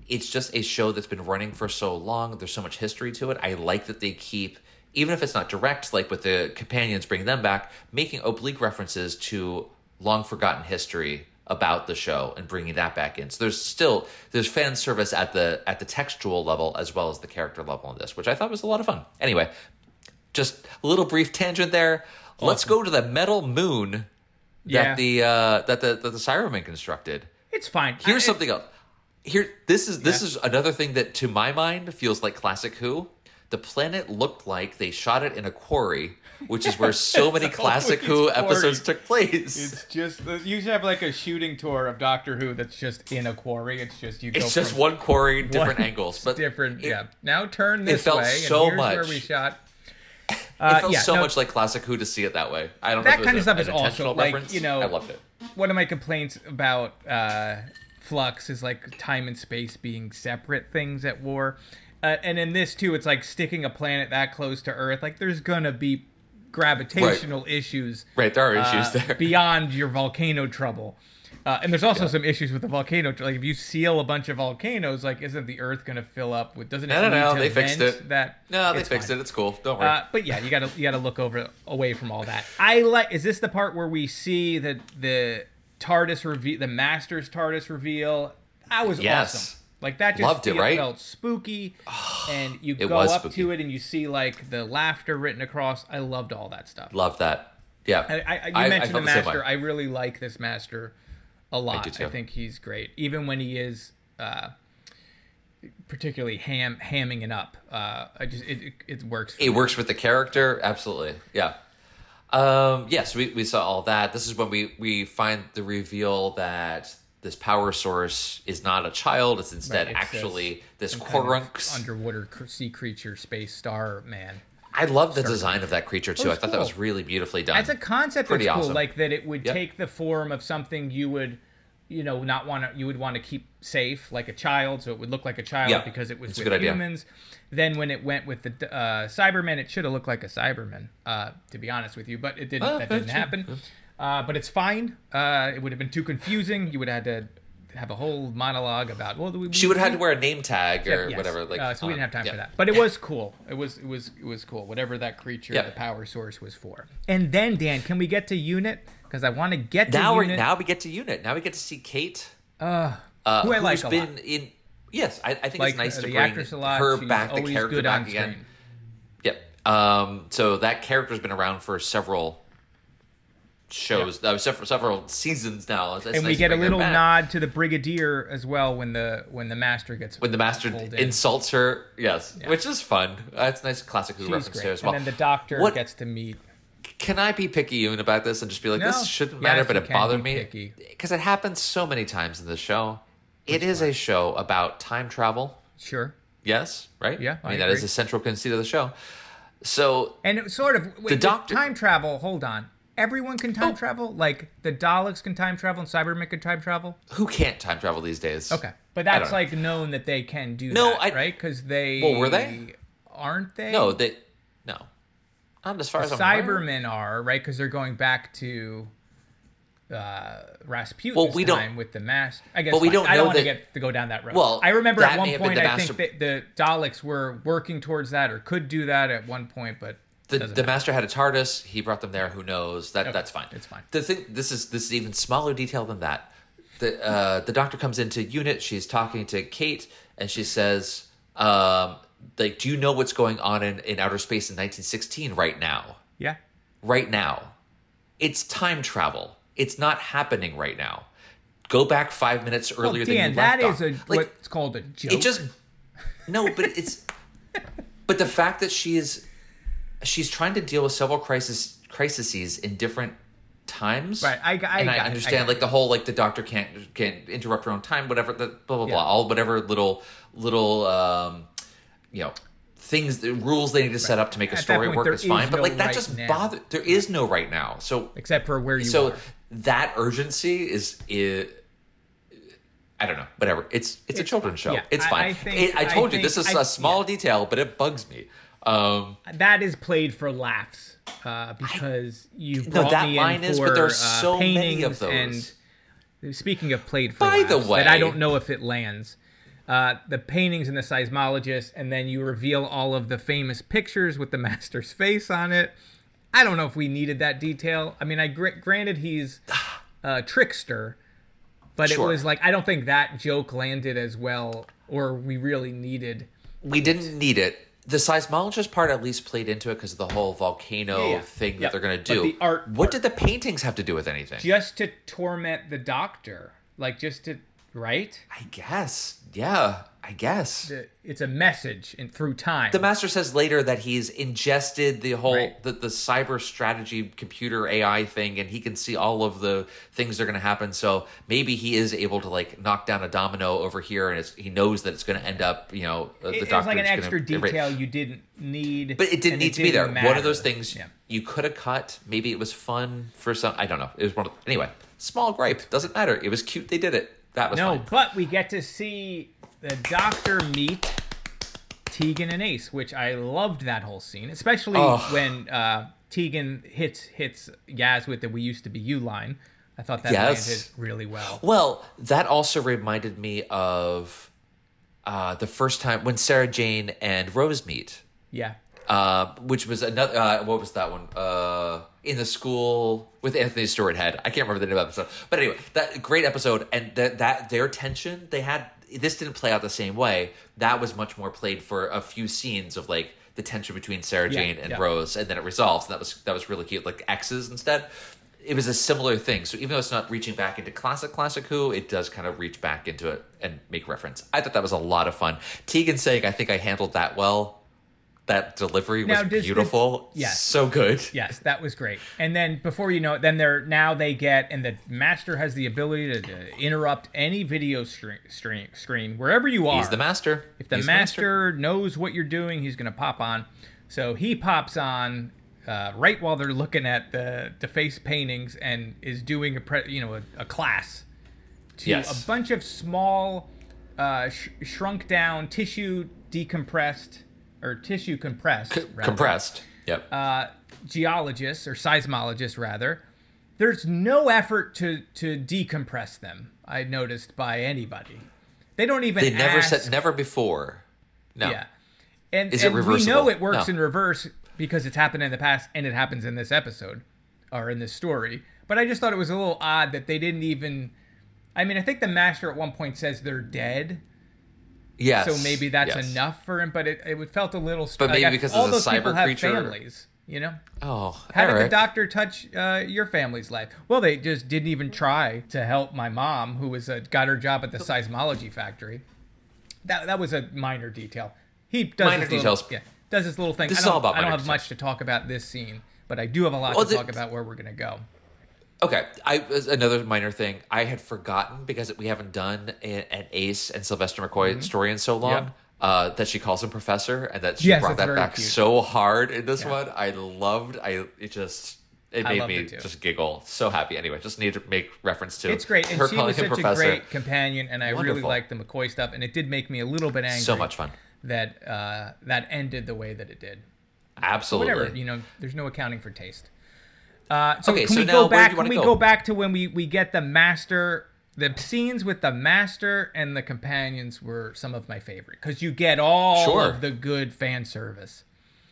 it's just a show that's been running for so long. There's so much history to it. I like that they keep even if it's not direct like with the companions bringing them back making oblique references to long forgotten history about the show and bringing that back in so there's still there's fan service at the at the textual level as well as the character level in this which i thought was a lot of fun anyway just a little brief tangent there let's go to the metal moon that Yeah. the uh that the that the cybermen constructed It's fine. Here's I- something else. Here, this is this Yeah. is another thing that, to my mind, feels like classic Who. The planet looked like they shot it in a quarry, which is where so <laughs> many classic Who episodes took place. It's just you should have like a shooting tour of Doctor Who that's just in a quarry. It's just you. Go It's just one quarry, different one- angles, <laughs> but different. it- yeah. Now turn this it felt way. so and here's where much- we shot. <laughs> It Uh, felt yeah, so no, much like classic Who to see it that way. I don't That if it kind of a- stuff is also like you know. I loved it. One of my complaints about uh, Flux is like time and space being separate things at war, uh, and in this too, it's like sticking a planet that close to Earth. Like there's gonna be gravitational issues. Right, there are uh, issues there. <laughs> beyond your volcano trouble. Uh, and there's also some issues with the volcano. Like if you seal a bunch of volcanoes, like isn't the Earth going to fill up with? Doesn't it No, no, no, to they fixed it. That No, they fixed fine. it. It's cool. Don't worry. Uh, but yeah, you gotta you gotta look over away from all that. I like. Is this the part where we see the the TARDIS reveal, the Master's TARDIS reveal? That was Yes. awesome. Like that just Loved it, right? felt spooky, <sighs> and you It go was up spooky. to it and you see like the laughter written across. I loved all that stuff. Love that. Yeah. I, I, you mentioned the felt the same master. I really like this master a lot. I, too. think he's great, even when he is uh, particularly ham hamming it up. Uh, I just it, it, it works. For it me. works with the character absolutely yeah um yes we, we saw all that this is when we we find the reveal that this power source is not a child it's instead Right, it's actually this of underwater sea creature, space star man. i love the design of that creature too i thought that was really beautifully done As a concept, Pretty cool. Like that, it would Yep. take the form of something you would, you know, not want to. You would want to keep safe, like a child, so it would look like a child because it was it's with good idea. humans. Then when it went with the uh, Cybermen, it should have looked like a Cyberman, uh, to be honest with you. But it didn't. Oh, that didn't happen. Uh, but it's fine. Uh, it would have been too confusing. You would have had to have a whole monologue about. Well, we, she would have had to wear a name tag or Yes. whatever like uh, so we didn't have time yeah. for that but it was cool it was it was it was cool whatever that creature Yeah. the power source was for and then dan can we get to unit because i want to get to now we unit now we get to unit now we get to see kate uh, uh, who i like a been lot. in yes i, I think like it's nice uh, to bring her She's back the character back again screen. Yep. Um, so that character's been around for several shows, uh, several, several seasons now. It's- it's and nice we get a little nod to the brigadier as well when the when the master gets when the master pulled in. insults her. Yes, which is fun. That's nice classic Who She's reference great. there as well. and then the doctor What- gets to meet Can I be picky even about this and just be like, No. this shouldn't Yes, matter, but it bothered me because it happens so many times in the show. It is a show about time travel. sure Yes, right? Yeah, I I mean that is agree. the central conceit of the show. So and it sort of wait, with doctor- time travel hold on everyone can time Oh. travel like the daleks can time travel and cybermen can time travel who can't time travel these days? Okay, but that's don't know. like known that they can do No, that, I- right? Because they Well, were they? Aren't they? No, they no. Not as far the as I'm aware. Cybermen are right because they're going back to uh, Rasputin's Well, we don't- time with the mask. I guess, but we fine. don't I know don't want to get to go down that road. Well, I remember at one point I master- think that the Daleks were working towards that or could do that at one point, but the, the master had a TARDIS. He brought them there. Who knows? That Okay, that's fine. it's fine. The thing. This is this is even smaller detail than that. The uh, the doctor comes into unit. She's talking to Kate, and she says, um, "Like, do you know what's going on in, in outer space in 1916 right now? yeah. Right now, it's time travel. It's not happening right now. Go back five minutes earlier Well, than you that left. is Doc. a what's called a joke. it just no but it's <laughs> but the fact that she is she's trying to deal with several crisis crises in different times Right, I- I and i I understand got like the whole like the doctor can't can't interrupt her own time whatever the blah blah Yeah. blah all whatever little little um you know things the rules they need to set up to make a At story point, work is fine is but no like that right just now. bother there is no right now so except for where you so are. that urgency is, is I don't know, whatever. It's it's, a It's children's show. yeah, it's fine. I think- It- I I told you think- this is I- a small yeah. detail, but it bugs me. Um, that is played for laughs uh, because you No, brought that me line in is, for but there are uh, so many of those. And speaking of played for By laughs, the that I don't know if it lands. Uh, the paintings and the seismologist, and then you reveal all of the famous pictures with the <laughs> master's face on it. I don't know if we needed that detail. I mean, I gr- granted he's a trickster, but Sure. it was like I don't think that joke landed as well, or we really needed. we didn't need it. The seismologist part at least played into it because of the whole volcano Yeah, yeah. thing that they're going to but do. the art what part- did the paintings have to do with anything? just to torment the doctor like just to right I guess. Yeah, I guess. It's a message in through time The master says later that he's ingested the whole Right. the, the cyber strategy computer AI thing, and he can see all of the things that are going to happen. So maybe he is able to like knock down a domino over here, and it's, he knows that it's going to end up. You know, uh, the it, it was doctor's like an gonna- extra detail you didn't need But it didn't need to be there. didn't One of those things yeah. you could have cut. Maybe it was fun for some. I don't know. It was one of anyway. Small gripe doesn't matter. It was cute. They did it. That was no fine. but we get to see the doctor meet tegan and ace which i loved that whole scene especially Oh. when uh tegan hits hits yaz with the we used to be you line i thought that Yes. landed really well Well, that also reminded me of uh, the first time when Sarah Jane and Rose meet. yeah uh, which was another. Uh, what was that one? Uh, in the school with Anthony Stewart Head. I can't remember the name of the episode, but anyway, that great episode and that that their tension they had. This didn't play out the same way. That was much more played for a few scenes of like the tension between Sarah Yeah, Jane and yeah. Rose, and then it resolves. And that was that was really cute. Like X's instead. It was a similar thing. So even though it's not reaching back into classic classic Who, it does kind of reach back into it and make reference. I thought that was a lot of fun. Tegan saying, "I think I handled that well." That delivery was Now, the- beautiful. Yes. So good. Yes, that was great. And then before you know it, then they're now they get and the master has the ability to, to interrupt any video stream, stream screen wherever you are. He's the master. If the He's master, knows what you're doing, he's going to pop on. So he pops on uh, right while they're looking at the the face paintings and is doing a pre, you know a, a class to Yes. a bunch of small uh, sh- shrunk down tissue decompressed or tissue compressed C- rather compressed. Yep. uh, geologists or seismologists rather, there's no effort to to decompress them. I noticed by anybody. They don't even. they never ask, said never before. No. Yeah, and, Is it and we know it works No. in reverse because it's happened in the past and it happens in this episode or in this story. But I just thought it was a little odd that they didn't even. I mean, I think the master at one point says they're dead. Yes. So maybe that's yes. enough for him, but it, it felt a little. But like maybe I- because all it's a those people cyber have families, you know. Oh, How did the doctor touch uh, your family's life? Well, they just didn't even try to help my mom, who was uh, got her job at the seismology factory. That that was a minor detail. He does Minor this little- details. yeah, does this little thing. This I is don't, all about I don't have much to talk about this scene, but I do have a lot Well, to the- talk about where we're gonna go. Okay, I another minor thing I had forgotten because we haven't done a- an Ace and Sylvester McCoy story in so long. Mm-hmm. Yep. Uh, that she calls him professor, and that she Yes, brought that back cute. so hard in this Yeah. one. I loved. I it just it made me it just giggle. So happy. Anyway, just need to make reference to It's great, and her she calling was him such professor. a great companion, and I really Wonderful. liked the McCoy stuff, and it did make me a little bit angry. So much fun. that uh, that ended the way that it did. Absolutely. whatever you know there's no accounting for taste Uh, so Okay, can so we go back? Can we go? go back to when we we get the master? The scenes with the master and the companions were some of my favorite because you get all Sure. of the good fan service.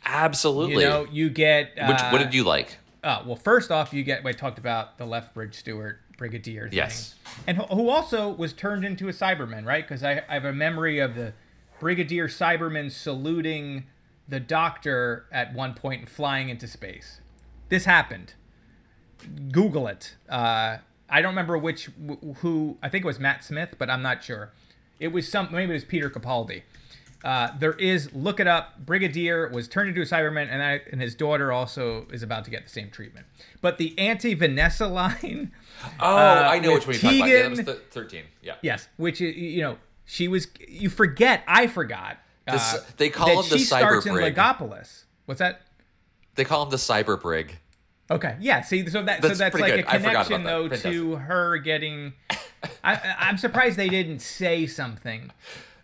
Absolutely. You know, you get uh, Which what did you like? Uh, well, first off, you get. I talked about the Lethbridge Stewart Brigadier thing. Yes. and who- who also was turned into a Cyberman, right? Because I, I have a memory of the Brigadier Cyberman saluting the Doctor at one point and flying into space. This happened. Google it. Uh, I don't remember which who. I think it was Matt Smith, but I'm not sure. It was some. Maybe it was Peter Capaldi. Uh, there is look it up. Brigadier was turned into a Cyberman, and I, and his daughter also is about to get the same treatment. But the anti Vanessa <laughs> line. Oh, uh, I know which one you're talking about. Yeah, that was th- 13. Yeah. Yes, which is you know she was. You forget. I forgot. Uh, they call him the she starts in Cyberbrig. Logopolis. What's that? They call him the Cyber Brig. Okay, yeah. See, so that That's so that's like good. a connection though that. to her getting. I, I'm surprised they didn't say something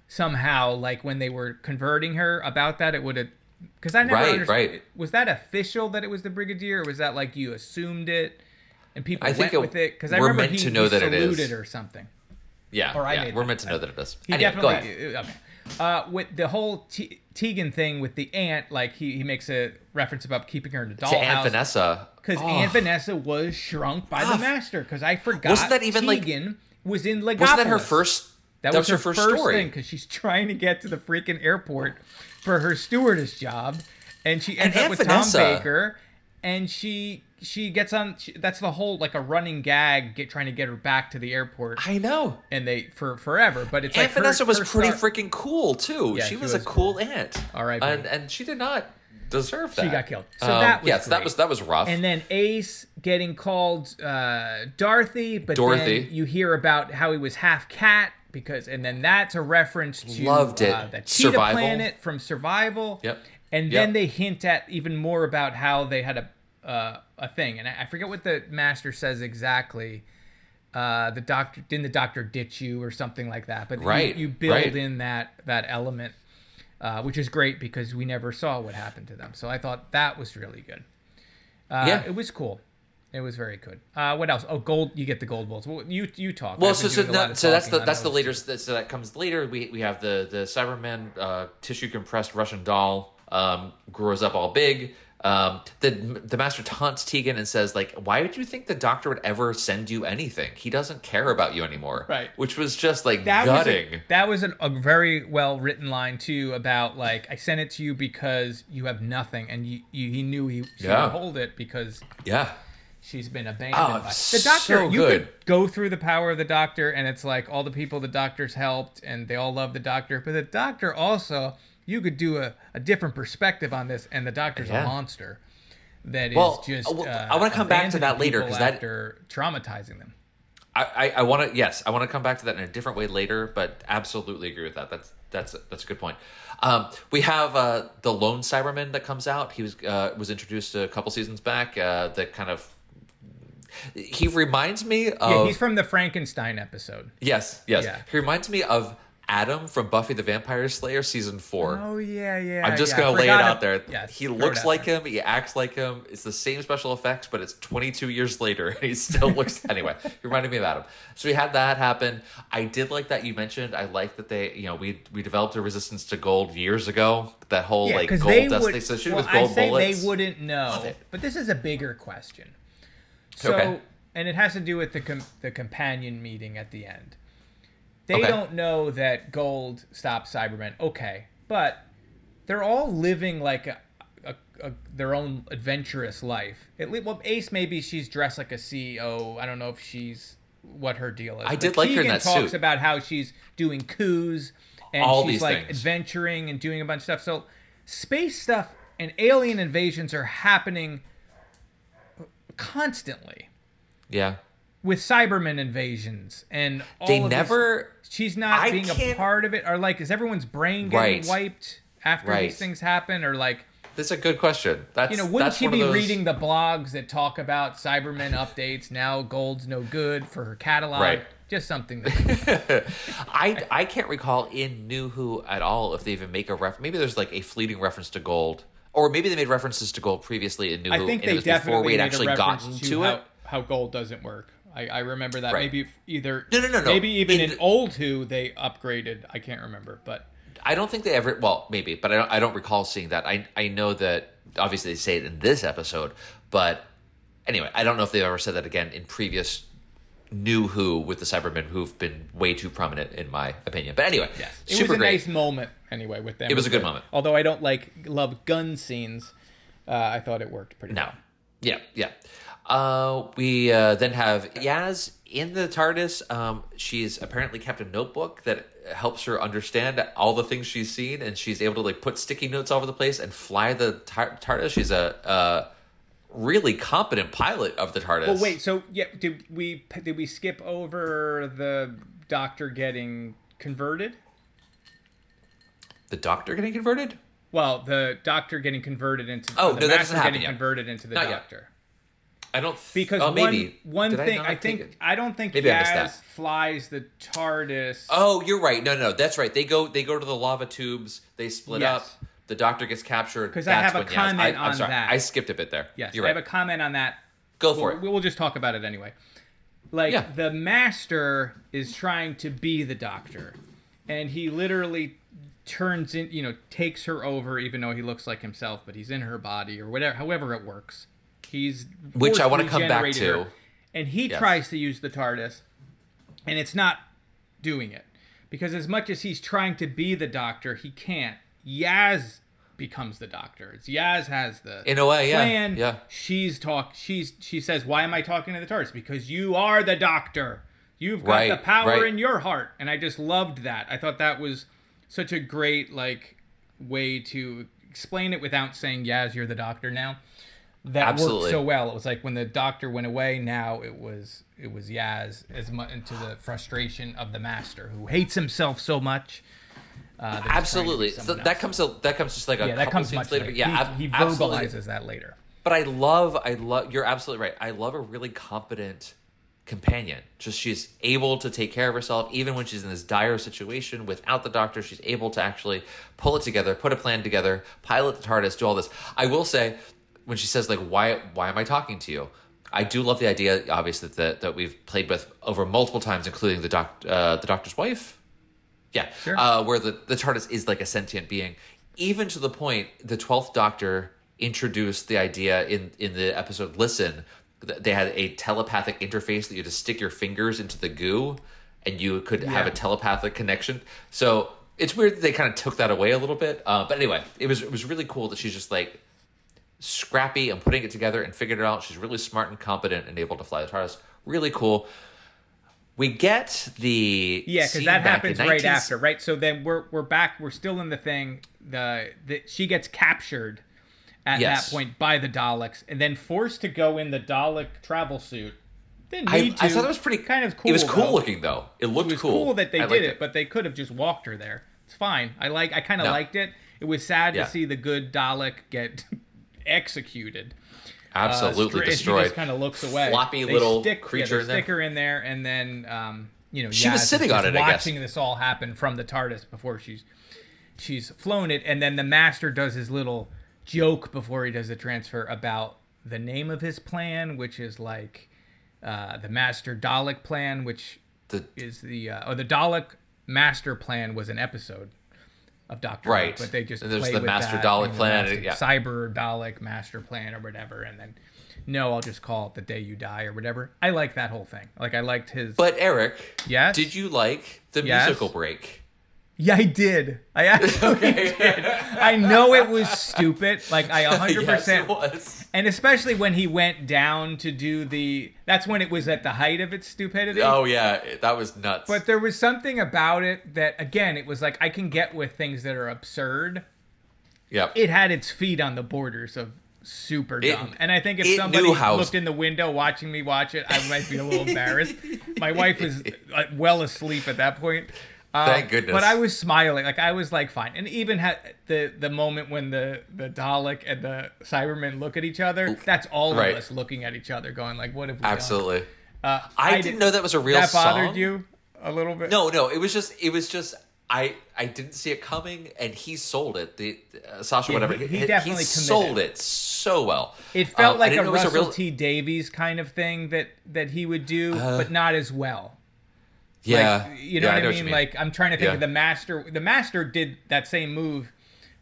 somehow, like when they were converting her about that. It would have because I never Right, understood. right. Was that official that it was the brigadier, or was that like you assumed it and people I went it- with it? Because I remember meant he, to know he that it is. saluted or something. Yeah. Or I yeah. We're that. meant to know that it is. He Anyway, go definitely ahead. okay. Uh, with the whole Te- Tegan thing with the aunt, like he, he makes a reference about keeping her in a dollhouse. To Aunt Vanessa. Because Oh. Aunt Vanessa was shrunk by the Ah. master. Because I forgot. Wasn't that even, like- Tegan was in Logopolis. Wasn't that her first? That, that was, was her her first story. thing because she's trying to get to the freaking airport for her stewardess job, and she ends And up Aunt with Vanessa- Tom Baker, and she she gets on. She, that's the whole like a running gag, get trying to get her back to the airport, I know. and they for forever. But it's Aunt like her- Vanessa was her pretty star- freaking cool too. Yeah, she, she was, a was cool aunt. All right, and and she did not deserve that. She got killed. So Um, that was yes, that was that was rough. And then Ace getting called uh, Dorothy, but Dorothy. then you hear about how he was half cat because, and then that's a reference to Loved it. Uh, the Cheetah Survival. Planet from Survival. Yep. And Yep. then they hint at even more about how they had a uh, a thing, and I I forget what the master says exactly. Uh, the doctor didn't the doctor ditch you or something like that, but you- Right, you, build right. in that that element, uh, which is great because we never saw what happened to them. So I thought that was really good. Uh, Yeah. it was cool. It was very good. Uh, what else? Oh, gold. You get the gold bolts. Well, you you talk. Well, I've so so, no, so that's the that's the later so that comes later. We we have the the Cyberman uh, tissue compressed Russian doll um, grows up all big. Um, the the master taunts Tegan and says like, "Why would you think the doctor would ever send you anything? He doesn't care about you anymore." Right. Which was just like That gutting. was a, that was an, a very well written line too about like I sent it to you because you have nothing, and you, you he knew he she Yeah. hold it because yeah. she's been abandoned. Oh, by the doctor. so you good. could go through the power of the doctor, and it's like all the people the doctor's helped, and they all love the doctor. But the doctor also, you could do a, a different perspective on this, and the doctor's Yeah. a monster that is Well, just. uh, well, uh, I wanna come back to that later, because that- after traumatizing them. I, I, I want to yes, I want to come back to that in a different way later, but absolutely agree with that. That's that's that's a good point. Um, we have uh, the lone Cyberman that comes out. He was uh, was introduced a couple seasons back. Uh, that kind of he reminds me of Yeah, he's from the Frankenstein episode. yes yes Yeah. he reminds me of Adam from Buffy the Vampire Slayer season four. Oh yeah, yeah. I'm just yeah. gonna lay it out there. Yes, he looks like him. He acts like him. It's the same special effects, but it's 22 years later, <laughs> and he still looks. <laughs> anyway, he reminded me of Adam. So we had that happen. I did like that you mentioned. I like that they, you know, we we developed a resistance to gold years ago. That whole Yeah, like gold they dust. would. They said shoot well, with gold I say bullets. they wouldn't know, but this is a bigger question. So, Okay. and it has to do with the com- the companion meeting at the end. They Okay. don't know that gold stops Cybermen. Okay, but they're all living like a, a, a their own adventurous life. At least, well, Ace maybe she's dressed like a CEO. I don't know if she's what her deal is. I But did like her in that talks suit. about how she's doing coups and All she's like things. adventuring and doing a bunch of stuff. So space stuff and alien invasions are happening constantly yeah, with Cybermen invasions and all they of this- never. she's not I being a part of it or like is everyone's brain getting Right. wiped after Right. these things happen or like That's a good question. That's you know wouldn't that's she be those, reading the blogs that talk about Cybermen updates now gold's no good for her catalog Right. just something <laughs> that I I can't recall in New Who at all if they even make a ref. Maybe there's like a fleeting reference to gold, or maybe they made references to gold previously in New I Who, think and it they was before definitely we had made actually a reference gotten to, to how, it. how gold doesn't work. I, I remember that. Right. Maybe either No, no, no, no. Maybe even in, In- old Who they upgraded. I can't remember, but I don't think they ever. Well, maybe, but I don't. I don't recall seeing that. I I know that obviously they say it in this episode, but anyway, I don't know if they've ever said that again in previous New Who with the Cybermen who've been way too prominent in my opinion. But anyway, yes, it super was a great. nice moment anyway with them. It was a good moment. Although I don't like love gun scenes, uh, I thought it worked pretty. No. well. Yeah, yeah. Uh, we uh, then have Yaz in the TARDIS. Um, she's apparently kept a notebook that helps her understand all the things she's seen, and she's able to like put sticky notes all over the place and fly the tar- TARDIS. She's a, a really competent pilot of the TARDIS. Well, wait. So yeah, did we did we skip over the Doctor getting converted? the Doctor getting converted? Well, the Doctor getting converted into Oh, the no, that doesn't happen getting yet. converted into the Not yet. I don't Because oh, one maybe. one Did thing not I, think? I don't think Maybe I Yaz that. flies the TARDIS. Oh, you're right. No, no, that's right. They go they go to the lava tubes. They split Yes. up. The Doctor gets captured. 'Cause I That's have a Yaz- comment I, I'm on sorry. that. I skipped a bit there. yes, you're right. I have a comment on that. Go for we'll, it. We'll just talk about it anyway. Like Yeah. the Master is trying to be the Doctor, and he literally turns in, you know, takes her over, even though he looks like himself, but he's in her body or whatever. However it works, he's Which I wanna come back to. her, and he Yes. tries to use the TARDIS, and it's not doing it because as much as he's trying to be the Doctor, he can't. Yaz becomes the Doctor. It's Yaz has the In a way, yeah, plan. yeah. She's talk. She's she says, "Why am I talking to the TARDIS? Because you are the Doctor. You've got the power right. in your heart." And I just loved that. I thought that was such a great like way to explain it without saying, "Yaz, you're the Doctor now." That Absolutely. worked so well. It was like when the Doctor went away. Now it was it was Yaz as much into the frustration of the Master who hates himself so much. Uh, that he's trying to be Absolutely. So that else. comes a, that comes just like a yeah, that comes much later. later. But yeah, he, he absolutely. verbalizes that later. But I love, I love. You're absolutely right. I love a really competent companion. Just she's able to take care of herself, even when she's in this dire situation without the doctor. She's able to actually pull it together, put a plan together, pilot the TARDIS, do all this. I will say, when she says like, "Why, why am I talking to you?" I do love the idea, obviously, that that we've played with over multiple times, including the doc, uh, the doctor's wife. Yeah, Sure. uh, where the the TARDIS is like a sentient being, even to the point the twelfth Doctor introduced the idea in in the episode. Listen, th- they had a telepathic interface that you had to stick your fingers into the goo, and you could have a telepathic connection. So it's weird that they kind of took that away a little bit. Uh, but anyway, it was it was really cool that she's just like scrappy and putting it together and figured it out. She's really smart and competent and able to fly the TARDIS. Really cool. We get the Yeah, because that happens right 19 after, right? So then we're we're back. We're still in the thing. The, the she gets captured at Yes. that point by the Daleks, and then forced to go in the Dalek travel suit. Didn't I, I thought it was pretty kind of cool. It was cool though. looking though. It looked It was cool. cool, that they I did liked it, but they could have just walked her there. It's fine. I like. I kind of No. liked it. It was sad Yeah. to see the good Dalek get executed. absolutely Uh, str- destroyed. She just kind of looks away. Floppy They little stick, creature yeah, in stick her in there, and then um, you know She was Yaz is sitting on it, watching this all happen from the TARDIS before she's she's flown it, and then the Master does his little joke before he does the transfer about the name of his plan, which is like uh, the Master Dalek plan, which The- is the uh, or the Dalek Master plan was an episode of Doctor Right. Who, but they just And there's the Master that, Dalek plan, Master- yeah. Cyber Dalek Master Plan or whatever, and then no, I'll just call it the day you die or whatever. I like that whole thing. Like I liked his. But Eric, Yes? did you like the Yes? musical break? Yeah, I did. I <laughs> actually did. I know it was stupid. Like I 100. <laughs> Yes, percent it was. And especially when he went down to do the. That's when it was at the height of its stupidity. Oh yeah, that was nuts. But there was something about it that, again, it was like I can get with things that are absurd. yep. It had its feet on the borders of super It- dumb. and I think if somebody looked in the window watching me watch it, I might be a little <laughs> embarrassed. My wife was uh, well asleep at that point. Uh, Thank goodness. But I was smiling, like I was like fine, and even had the the moment when the the Dalek and the Cybermen look at each other. That's all Right. of us looking at each other, going like, "What have we done?" Absolutely. Uh, I didn't know that was a real That bothered song. you a little bit. No, no, it was just it was just I I didn't see it coming, and he sold it. The uh, Sacha, Yeah, whatever, he- he definitely sold it so well. It felt Um, like a Russell real- T Davies kind of thing that that he would do, Uh, but not as well. Yeah, Like, you know Yeah, what I what you mean? Like I'm trying to think Yeah. of the master. The master did that same move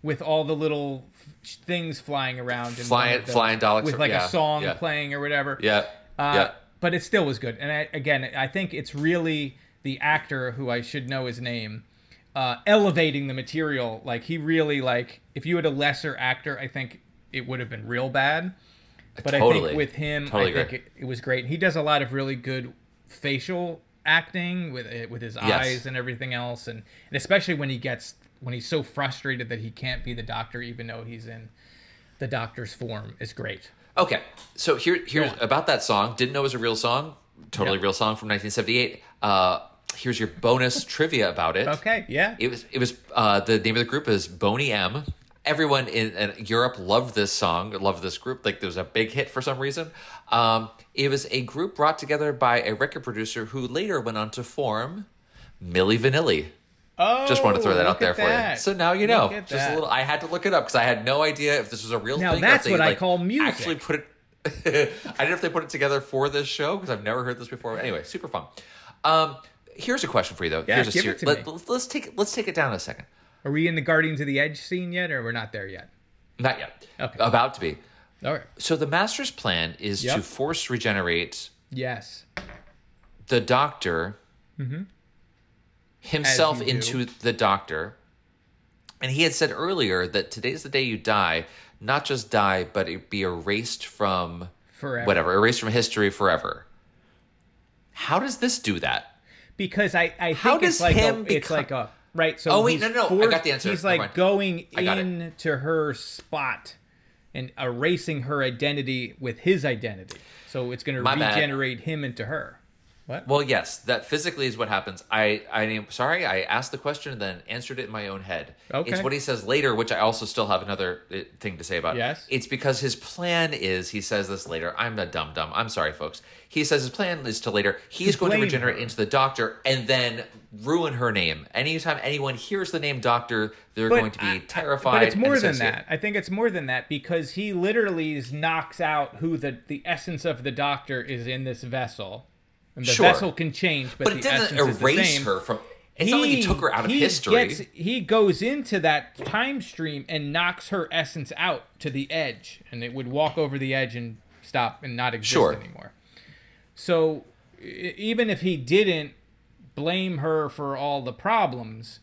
with all the little things flying around, and Flying- flying Daleks with like yeah, a song playing or whatever. Yeah, Uh, yeah. But it still was good. And I, again, I think it's really the actor who I should know his name, uh, elevating the material. Like he really like if you had a lesser actor, I think it would have been real bad. But I think with him, Totally I think it, it was great. He does a lot of really good facial acting with it with his Yes. eyes and everything else, and, and especially when he gets when he's so frustrated that he can't be the doctor, even though he's in the doctor's form, is great. Okay, so here here's about that song. Didn't know it was a real song. Totally Yeah. real song from 1978. Uh, here's your bonus <laughs> trivia about it. Okay, yeah. It was it was uh, the name of the group is Boney M. Everyone in, in Europe loved this song, loved this group. Like there was a big hit for some reason. Um, it was a group brought together by a record producer who later went on to form Milli Vanilli. Oh, Just want to throw that out there for that. you. So now you know. Just that. a little. I had to look it up because I had no idea if this was a real Now thing. or that's they, what I like, call music. Actually, put it. <laughs> I didn't know if they put it together for this show because I've never heard this before. Anyway, super fun. Um, here's a question for you though. Yeah, here's a give ser- it to let, me. Let's take. Let's take it down a second. Are we in the Guardians of the Edge scene yet, or we're not there yet? Not yet. Okay. About to be. All right. So the master's plan is Yep. to force regenerate Yes. the doctor himself Mm-hmm. As you do. into the doctor. And he had said earlier that today's the day you die, not just die, but it be erased from Forever. whatever, erased from history forever. How does this do that? Because I, I think How it's does like him a, it's become- like a right. So Oh, wait, he's no, no, I got the answer. He's like going I got it. into her spot and erasing her identity with his identity. So it's going to My bad. regenerate him into her. What? Well, yes, that physically is what happens. I, I am sorry, I asked the question and then answered it in my own head. Okay. It's what he says later, which I also still have another uh, thing to say about. Yes. It's because his plan is, he says this later. I'm a dumb dumb. I'm sorry, folks. He says his plan is to later, he's To going to regenerate her. into the doctor and then ruin her name. Anytime anyone hears the name doctor, they're going to be I- terrified. But it's more than that. I think it's more than that because he literally is- knocks out who the the essence of the doctor is in this vessel. And the Sure. vessel can change, but, But it doesn't erase her from. It's not like he took her out of he history. Gets, he goes into that time stream and knocks her essence out to the edge, and it would walk over the edge and stop and not exist Sure. anymore. So even if he didn't blame her for all the problems,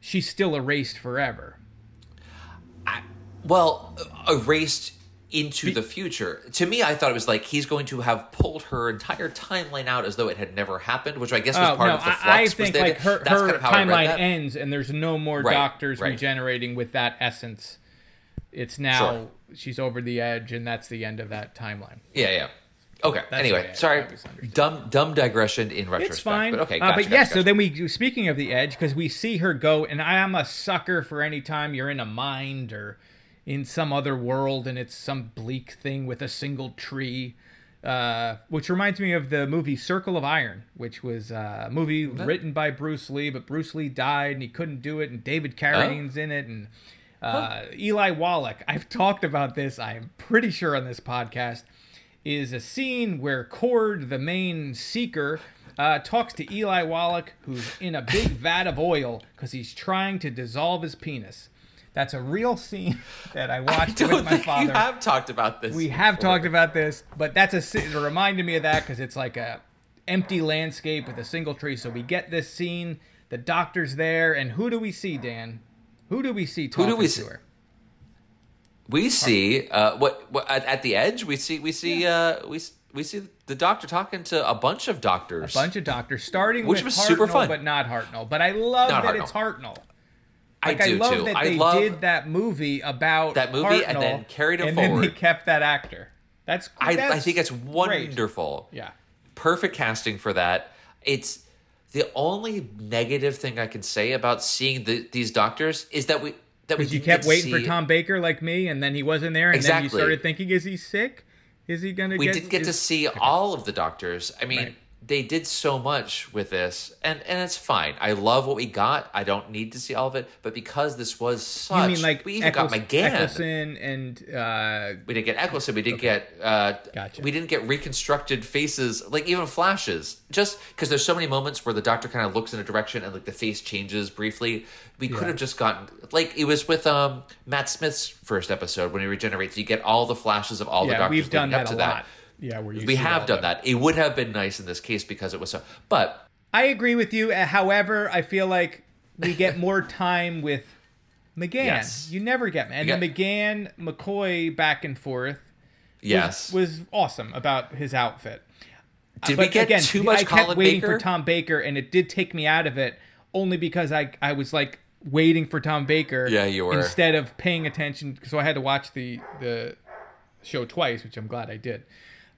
she's still erased forever. well erased into the future to me i thought it was like he's going to have pulled her entire timeline out as though it had never happened which i guess was Oh, part no, of the flux I, think they- like her, that's her kind of how I read timeline ends and there's no more Right, doctors right. regenerating with that essence. It's now she's over the edge, and that's the end of that timeline. yeah yeah okay That's anyway sorry dumb dumb digression in retrospect It's fine. but okay Uh, gotcha, but gotcha, yes, so then we speaking of the edge because we see her go, and I am a sucker for any time you're in a mind or in some other world and it's some bleak thing with a single tree. Uh, which reminds me of the movie Circle of Iron, which was uh, a movie written by Bruce Lee, but Bruce Lee died and he couldn't do it, and David Carradine's in it, and uh, Eli Wallach. <laughs> I've talked about this. I am pretty sure on this podcast is a scene where Cord, the main seeker, uh, talks to Eli Wallach, who's in a big <laughs> vat of oil because he's trying to dissolve his penis. That's a real scene <laughs> that I I watched don't with my father. you have talked about this We have talked about this, but that's a it reminded me of that because it's like a empty landscape with a single tree. So we get this scene. The doctor's there, and who do we see, Dan? Who do we see talking do we to see? her? we see uh what, what at, at the edge we see we see uh we we see the doctor talking to a bunch of doctors A bunch of doctors, starting Which with was Hartnell, super fun. but not Hartnell. But I love Not that Hartnell. it's Hartnell. I Like I, do love too. that I they love did that movie about That movie and then carried it forward and then they kept that actor. That's I, I think it's great. wonderful. Yeah. Perfect casting for that. It's the only negative thing I can say about seeing the, these doctors is that we that we Because you kept waiting for Tom Baker like me, and then he wasn't there, and then you started thinking, is he sick? Is he gonna We get? didn't get to see all of the doctors. I mean, Right. They did so much with this, and and it's fine. I love what we got. I don't need to see all of it, but because this was such, you mean like we even got Eccles- McGann. Eccleston and uh, We didn't get Eccleston. We didn't get. Uh, Gotcha. We didn't get reconstructed faces, like even flashes. Just because there's so many moments where the Doctor kind of looks in a direction and like the face changes briefly. We could have just gotten like it was with um Matt Smith's first episode when he regenerates. You get all the flashes of all the Doctors we've done leading up to a that. lot. Yeah, where you We have done the- that. It would have been nice in this case because it was so. But I agree with you. uh, However, I feel like we get more <laughs> time with McGann. Yes. You never get and You the McGann McCoy back and forth. yes, was, awesome about his outfit. did But we get again, too much I kept Colin waiting Baker? for Tom Baker, and it did take me out of it only because I I was like waiting for Tom Baker. Yeah, you were. instead of paying attention. So I had to watch the the show twice, which I'm glad I did.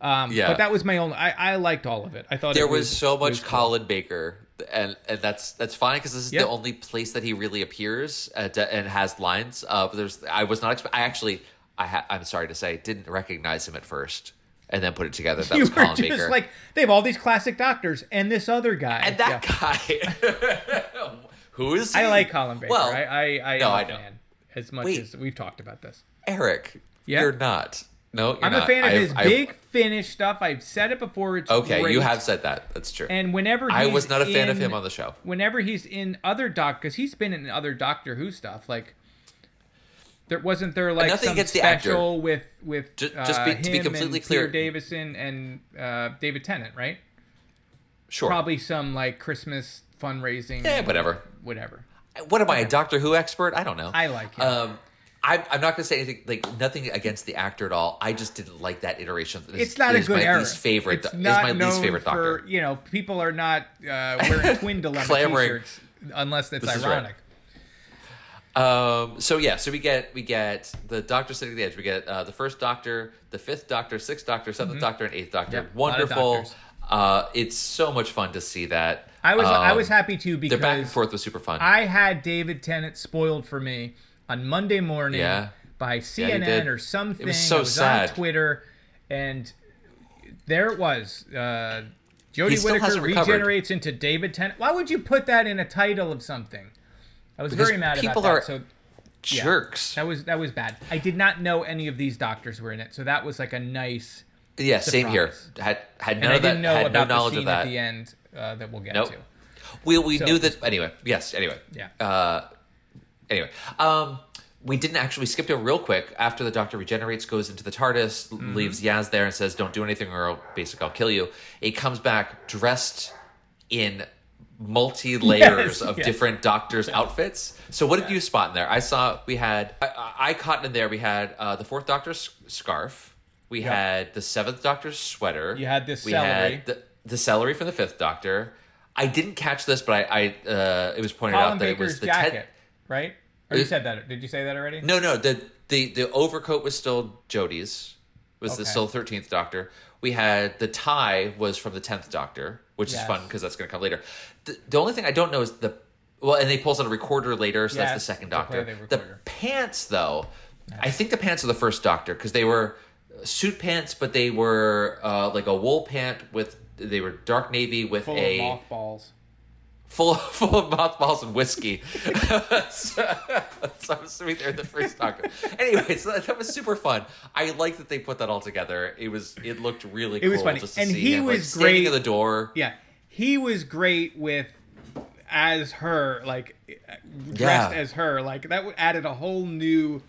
Um, Yeah. but that was my only. I, I liked all of it. I thought there it was, so much was cool. Colin Baker, and and that's that's fine because this is Yep. the only place that he really appears at, and has lines. Uh, but there's I was not. I actually I ha- I'm sorry to say didn't recognize him at first, and then put it together. That <laughs> you was Colin just Baker. like they have all these classic doctors and this other guy. and that Yeah. guy, <laughs> who is he? I like Colin Baker. Well, I I, I no, am a I know. fan as much Wait. as we've talked about this. Eric. Yeah. you're not. No, you're I'm not. a fan of I've- his I've- big finish stuff. I've said it before. It's Okay, great. you have said that. That's true. And whenever I was not a fan of him on the show. Whenever he's in other doc, because he's been in other Doctor Who stuff, like there wasn't there like nothing against the actor. with with Ju- just uh, be- to be completely clear- Peter Davison and uh, David Tennant, right? sure. Probably some like Christmas fundraising. Yeah, whatever. Whatever. What am I, a Doctor Who expert? I don't know. I like him. Um, I'm, I'm not going to say anything like nothing against the actor at all. I just didn't like that iteration. It's not a good my era. least favorite. It's is not my least favorite for, Doctor. You know, people are not uh, wearing <laughs> twin dilemma t-shirts unless it's This right. ironic. Um, so yeah, so we get we get the Doctor sitting at the edge. We get uh, the first Doctor, the fifth Doctor, sixth Doctor, 7th Doctor, and eighth Doctor. Mm-hmm. Yep, a lot of Wonderful. Uh, it's so much fun to see that. I was I Um, was happy too Their because back and forth was super fun. I had David Tennant spoiled for me on Monday morning Yeah. by CNN did. or something. It was so I was sad. on Twitter, and there it was. Uh, Jodie Whittaker regenerates into David Tennant. Why would you put that in a title of something? I was Because very mad people about are that. So yeah. Jerks. that was that was bad. I did not know any of these doctors were in it, so that was like a nice. Yeah, same here. Had had And none I of that. didn't know had no about the knowledge scene of that. at the end uh, that we'll get Nope. to. We we So- knew that anyway. Yes. Anyway. Yeah. Uh, anyway, um, we didn't actually skip it real quick after the Doctor regenerates, goes into the TARDIS, Mm-hmm. leaves Yaz there, and says, "Don't do anything, or I'll, basically I'll kill you." it comes back dressed in multi layers Yes, of yes. different Doctor's outfits. So what did you spot in there? I saw we had I, I caught in there. We had uh, the Fourth Doctor's scarf. We Yep. had the Seventh Doctor's sweater. You had this we celery. had the, the celery from the Fifth Doctor. I didn't catch this, but I, I uh, it was pointed Colin out that it was the jacket, Ted. Right? Or you said that? Did you say that already? No, no, the the the overcoat was still Jodie's. Was the still Thirteenth Doctor? We had the tie was from the Tenth Doctor, which Yes. is fun because that's going to come later. The, the only thing I don't know is the well, and they pulls out a recorder later, so Yes, that's the second Doctor. the pants, though, I think the pants are the first Doctor because they were suit pants, but they were uh, like a wool pant with they were dark navy with Full a mothballs. Full <laughs> full of mothballs and whiskey. <laughs> so, so I'm assuming they're the first Doctor. Anyway, so that, that was super fun. I like that they put that all together. It was it looked really It cool was funny. And he him was standing great. at the door. Yeah, he was great with as her, like dressed Yeah. as her. Like that added a whole new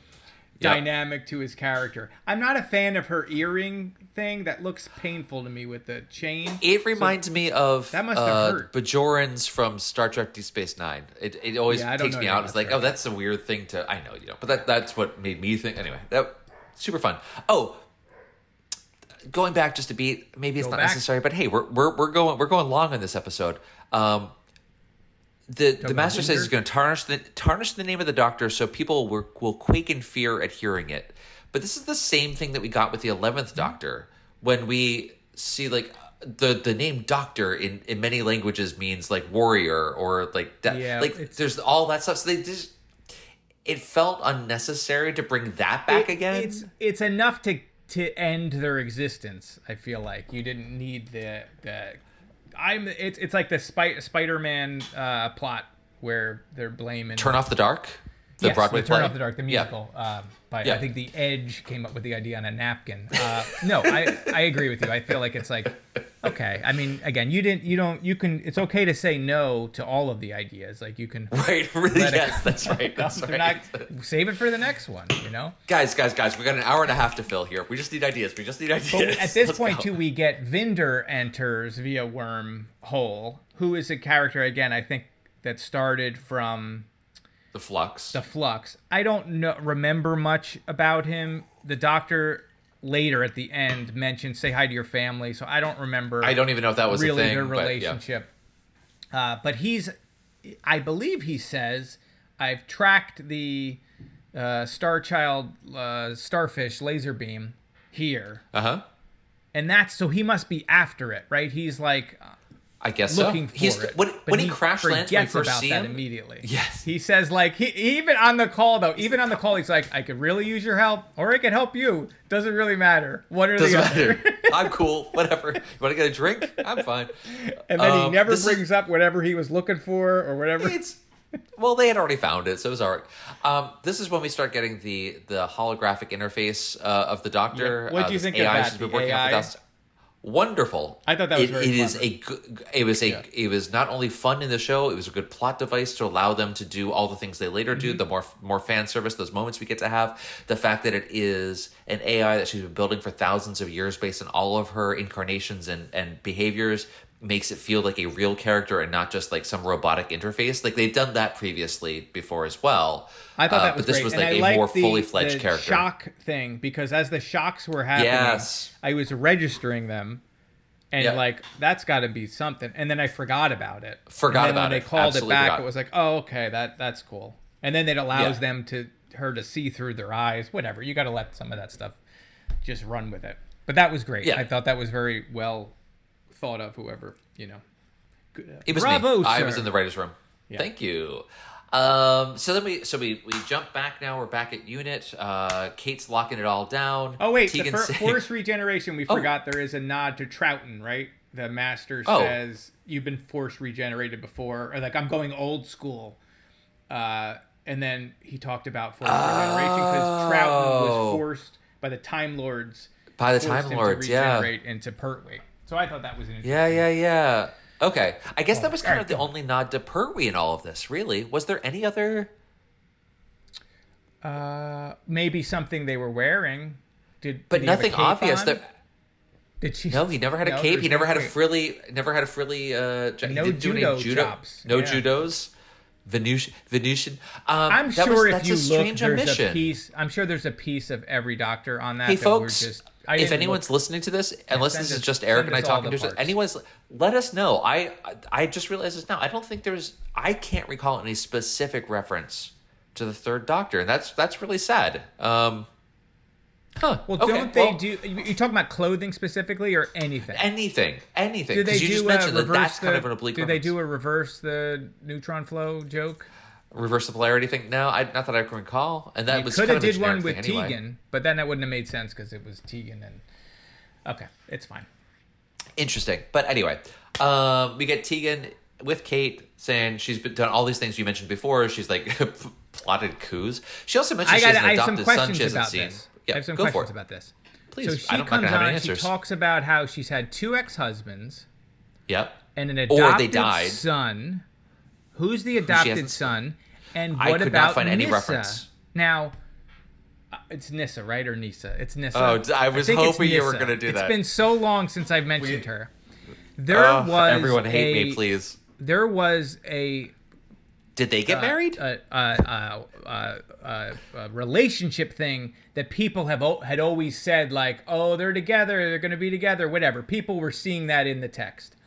Yep. dynamic to his character. I'm not a fan of her earring thing. That looks painful to me with the chain. It reminds me of That must have uh, hurt. Bajorans from Star Trek: Deep Space Nine. It, it always Yeah, takes me out. It's like, oh, that's a weird thing to. I know you know, but that that's what made me think. Anyway, that super fun. Oh, going back just a beat. Maybe it's Go not back. necessary, but hey, we're we're we're going we're going long on this episode. Um, the the master says he's going to tarnish the tarnish the name of the doctor, so people will will quake in fear at hearing it. But this is the same thing that we got with the Mm-hmm. eleventh Doctor when we see like the the name Doctor in in many languages means like warrior or like de- Yeah, like there's all that stuff. So they just it felt unnecessary to bring that back It- again. It's it's enough to to end their existence. I feel like you didn't need the the I'm. It's it's like the Spy, Spider-Man uh, plot where they're blaming Turn off the dark. The yes, Broadway the Turn play? Off the Dark, the Yeah. musical. Um, by Yeah. I think the Edge came up with the idea on a napkin. Uh, no, I I agree with you. I feel like it's like okay. I mean, again, you didn't. You don't. You can. It's okay to say no to all of the ideas. Like you can. <laughs> Right, really, yes, that's right. <laughs> That's right. not- save it for the next one. You know. guys, guys, guys, we got an hour and a half to fill here. We just need ideas. We just need ideas. But at this Let's point, go. too, we get Vinder enters via Wormhole, who is a character again. I think that started from the flux. the Flux. I don't know remember much about him. The Doctor later at the end mentioned say hi to your family, so I don't remember. I don't even know if that was a really thing, their but yeah. relationship. Uh, but he's, I believe he says, I've tracked the uh, Star Child uh, starfish laser beam here, Uh huh. and that's so he must be after it, right? He's like I guess looking so. for He's it. when, but when he, crash lands when we forgets first about see that him. immediately. Yes. he says like he even on the call though, even on the call, he's like, "I could really use your help, or I could help you. Doesn't really matter. What are Doesn't the other." matter. <laughs> I'm cool. Whatever. You want to get a drink? I'm fine. and then he Um, never this is- brings up whatever he was looking for or whatever. It's well, they had already found it, so it was alright. Um, this is when we start getting the the holographic interface uh, of the Doctor. Yeah. What'd uh, you this think of AI that, she's been the working on for AI? Wonderful. I thought that was it, very it is a good. It was a. Yeah. It was not only fun in the show. It was a good plot device to allow them to do all the things they later do. Mm-hmm. The more more fan service, those moments we get to have. The fact that it is an AI that she's been building for thousands of years, based on all of her incarnations and and behaviors, makes it feel like a real character and not just like some robotic interface. Like they've done that previously before as well. I thought Uh, that was but this great. was and like I a more the- fully fledged the character. shock thing because as the shocks were happening, Yes. I was registering them. And Yeah. like that's got to be something, and then I forgot about it. Forgot about it. and then about when it. they called Absolutely it back. forgot. It was like, oh, okay, that that's cool. And then it allows Yeah. them to her to see through their eyes. Whatever, you got to let some of that stuff just run with it. But that was great. Yeah. I thought that was very well thought of. Whoever you know, uh, It was bravo, me. I was in the writers' room. Thank you. Um, so then we so we we jump back now. We're back at unit. Uh, Kate's locking it all down. Oh wait, the Tegan's fir- saying- force regeneration. We Oh. forgot there is a nod to Troughton, right? The master Oh. says you've been force regenerated before, or like I'm going old school. Uh, and then he talked about force regeneration because Troughton was Oh. forced by the Time Lords. By the Time him to Lords, yeah. regenerate into Pertwee. So I thought that was an interesting. Yeah, yeah, yeah. Okay, I guess that was kind of the only nod to Pertwee in all of this. Really, was there any other? Uh, maybe something they were wearing. Did But did he have a nothing obvious. on? That Did she? no, he never had a No, cape. He never no had a frilly. Never had a frilly. Uh, he No didn't do any judo judo. chops. No Yeah. judos. Venusian. Venusian. Um, I'm that sure was, if that's you a look, strange there's omission. a piece. I'm sure there's a piece of every doctor on that. Hey that folks, we're just, if anyone's look- listening to this, unless this is just Eric and I talking to anyone's, let us know. I I just realized this now. I don't think there's. I can't recall any specific reference to the Third Doctor, and that's that's really sad. Um, huh? well, okay, don't they well, do? You talking about clothing specifically or anything? anything? Anything? do they Because you do just a mentioned that that's the, kind of an oblique. Do they do a reverse the neutron flow joke? reverse the polarity thing? No, I, not that I can recall. And that You was could kind have of a did one with anyway. Tegan, but then that wouldn't have made sense because it was Tegan and. Okay, it's fine. Interesting. But anyway, um, we get Tegan with Kate saying she's been done all these things you mentioned before. She's like <laughs> plotted coups. She also mentioned I she got. has an I have some adopted son she hasn't seen. this. Yeah, I have some go questions about this. Please, so she I don't- comes on. any She talks about how she's had two ex-husbands Yep. and an Or adopted they died. son. Who's the adopted son? And I what could about not find any Nyssa? reference. Now, uh, it's Nyssa, right, or Nyssa? It's Nyssa. Oh, I was it's hoping you were gonna do that. It's been so long since I've mentioned her. There was everyone hate a, me, please. There was a Did they get uh, married? a, a, a, a, relationship thing that people have o- had always said like, oh, they're together, they're going to be together, whatever. People were seeing that in the text.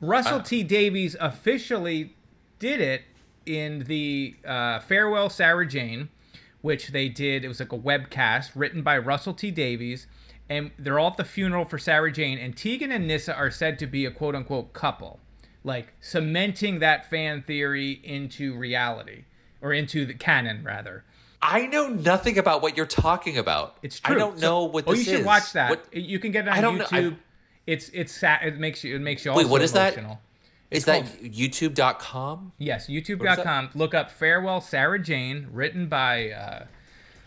Russell Uh. T Davies officially did it in the uh, farewell Sarah Jane, which they did. It was like a webcast written by Russell T Davies, and they're all at the funeral for Sarah Jane. And Tegan and Nyssa are said to be a quote unquote couple, like cementing that fan theory into reality or into the canon rather. I know nothing about what you're talking about. It's true. I don't So- know what Oh, you should is. watch that. What- You can get it on I don't know. YouTube. It's it's sad. It makes you it makes you Wait, what is that? emotional. Is It's that called- YouTube.com? Yes, YouTube.com. Look up "Farewell, Sarah Jane," written by uh,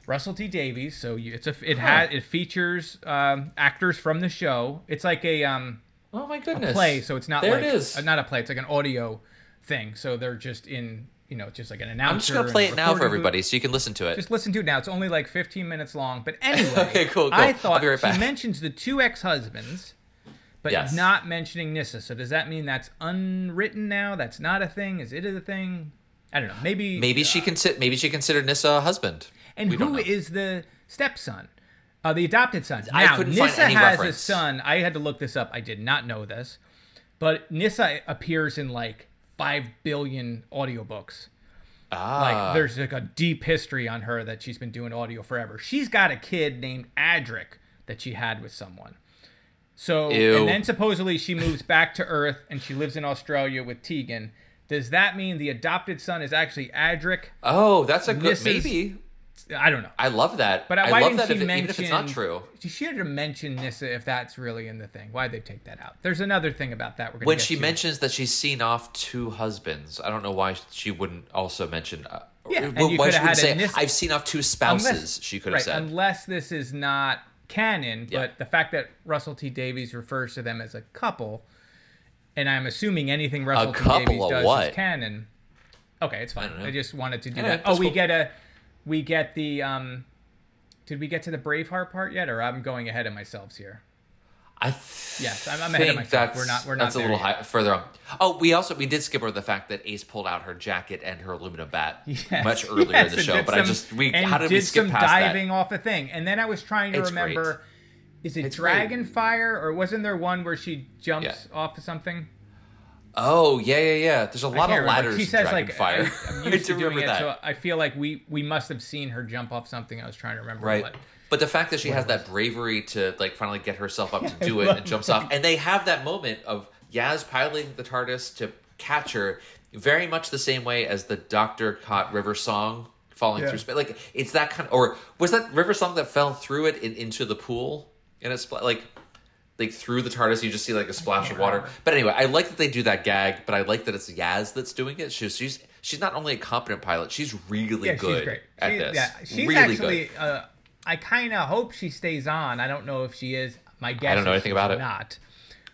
Russell T Davies. So you, it's a it has it features um, actors from the show. It's like a um Oh my a goodness. play, so it's not there like it is. uh, not a play. It's like an audio thing. So they're just in you know just like an announcer. I'm just gonna play it now for everybody so you can listen to it. Just listen to it now. It's only like 15 minutes long. But <laughs> anyway, Okay, cool, cool. I I'll thought be right back. she mentions the two ex-husbands, but Yes. not mentioning Nyssa. So does that mean that's unwritten now? That's not a thing? Is it a thing? I don't know. Maybe. Maybe she consi- maybe she considered Nyssa a husband. And We don't who know. is the stepson? Uh, the adopted son. I Now, couldn't find Nyssa any has reference. a son. I had to look this up. I did not know this. But Nyssa appears in like 5 billion audiobooks. Ah, Like there's like a deep history on her that she's been doing audio forever. She's got a kid named Adric that she had with someone. So Ew. and then supposedly she moves back to Earth and she lives in Australia with Tegan. Does that mean the adopted son is actually Adric? oh, that's a good This is- I don't know. I love that. But I why love didn't that she if it, mention? even if it's not true. She should have mentioned Nyssa if that's really in the thing. Why'd they take that out? There's another thing about that. We're gonna When she to. mentions that she's seen off two husbands, I don't know why she wouldn't also mention. Uh, Yeah, you why coulda she wouldn't had say Nyssa- I've seen off two spouses. Unless- she could have right, said. unless this is not canon, Yeah. but the fact that Russell T Davies refers to them as a couple, and I'm assuming anything Russell T Davies does what? is canon. Okay, it's fine. don't I, just wanted to do Yeah, that. Oh, that's we cool. get a, we get the um, did we get to the Braveheart part yet, or I'm going ahead of myself here? I Yes, I'm- I'm ahead of myself. That's, We're not- we're not That's a little high, further on. Oh, we also we did skip over the fact that Ace pulled out her jacket and her aluminum bat <laughs> Yes, much earlier yes, in the show. But I just we how did did we skip some past diving that? off a thing, and then I was trying to It's great. remember. Is it It's great. Dragonfire or wasn't there one where she jumps Yeah. off of something? Oh yeah, yeah, yeah. There's a lot of ladders. She in says like Dragonfire. I, I'm <laughs> <laughs> used to doing remember it, that. so I feel like we we must have seen her jump off something. I was trying to remember Right. what. But the fact that she has that bravery to like finally get herself up <laughs> to do it and jumps off, and they have that moment of Yaz piloting the TARDIS to catch her, very much the same way as the Doctor caught River Song falling Yeah. through space. Like it's that kind of, or was that River Song that fell through it in, into the pool and it's like like through the TARDIS, you just see like a splash of water. But anyway, I like that they do that gag, but I like that it's Yaz that's doing it. She's she's she's not only a competent pilot, she's really Yeah, good she's great. at She- this. Yeah, she's really actually. good. Uh, I kind of hope she stays on. I don't know if she is. My guess. I don't know anything she's about it. Not,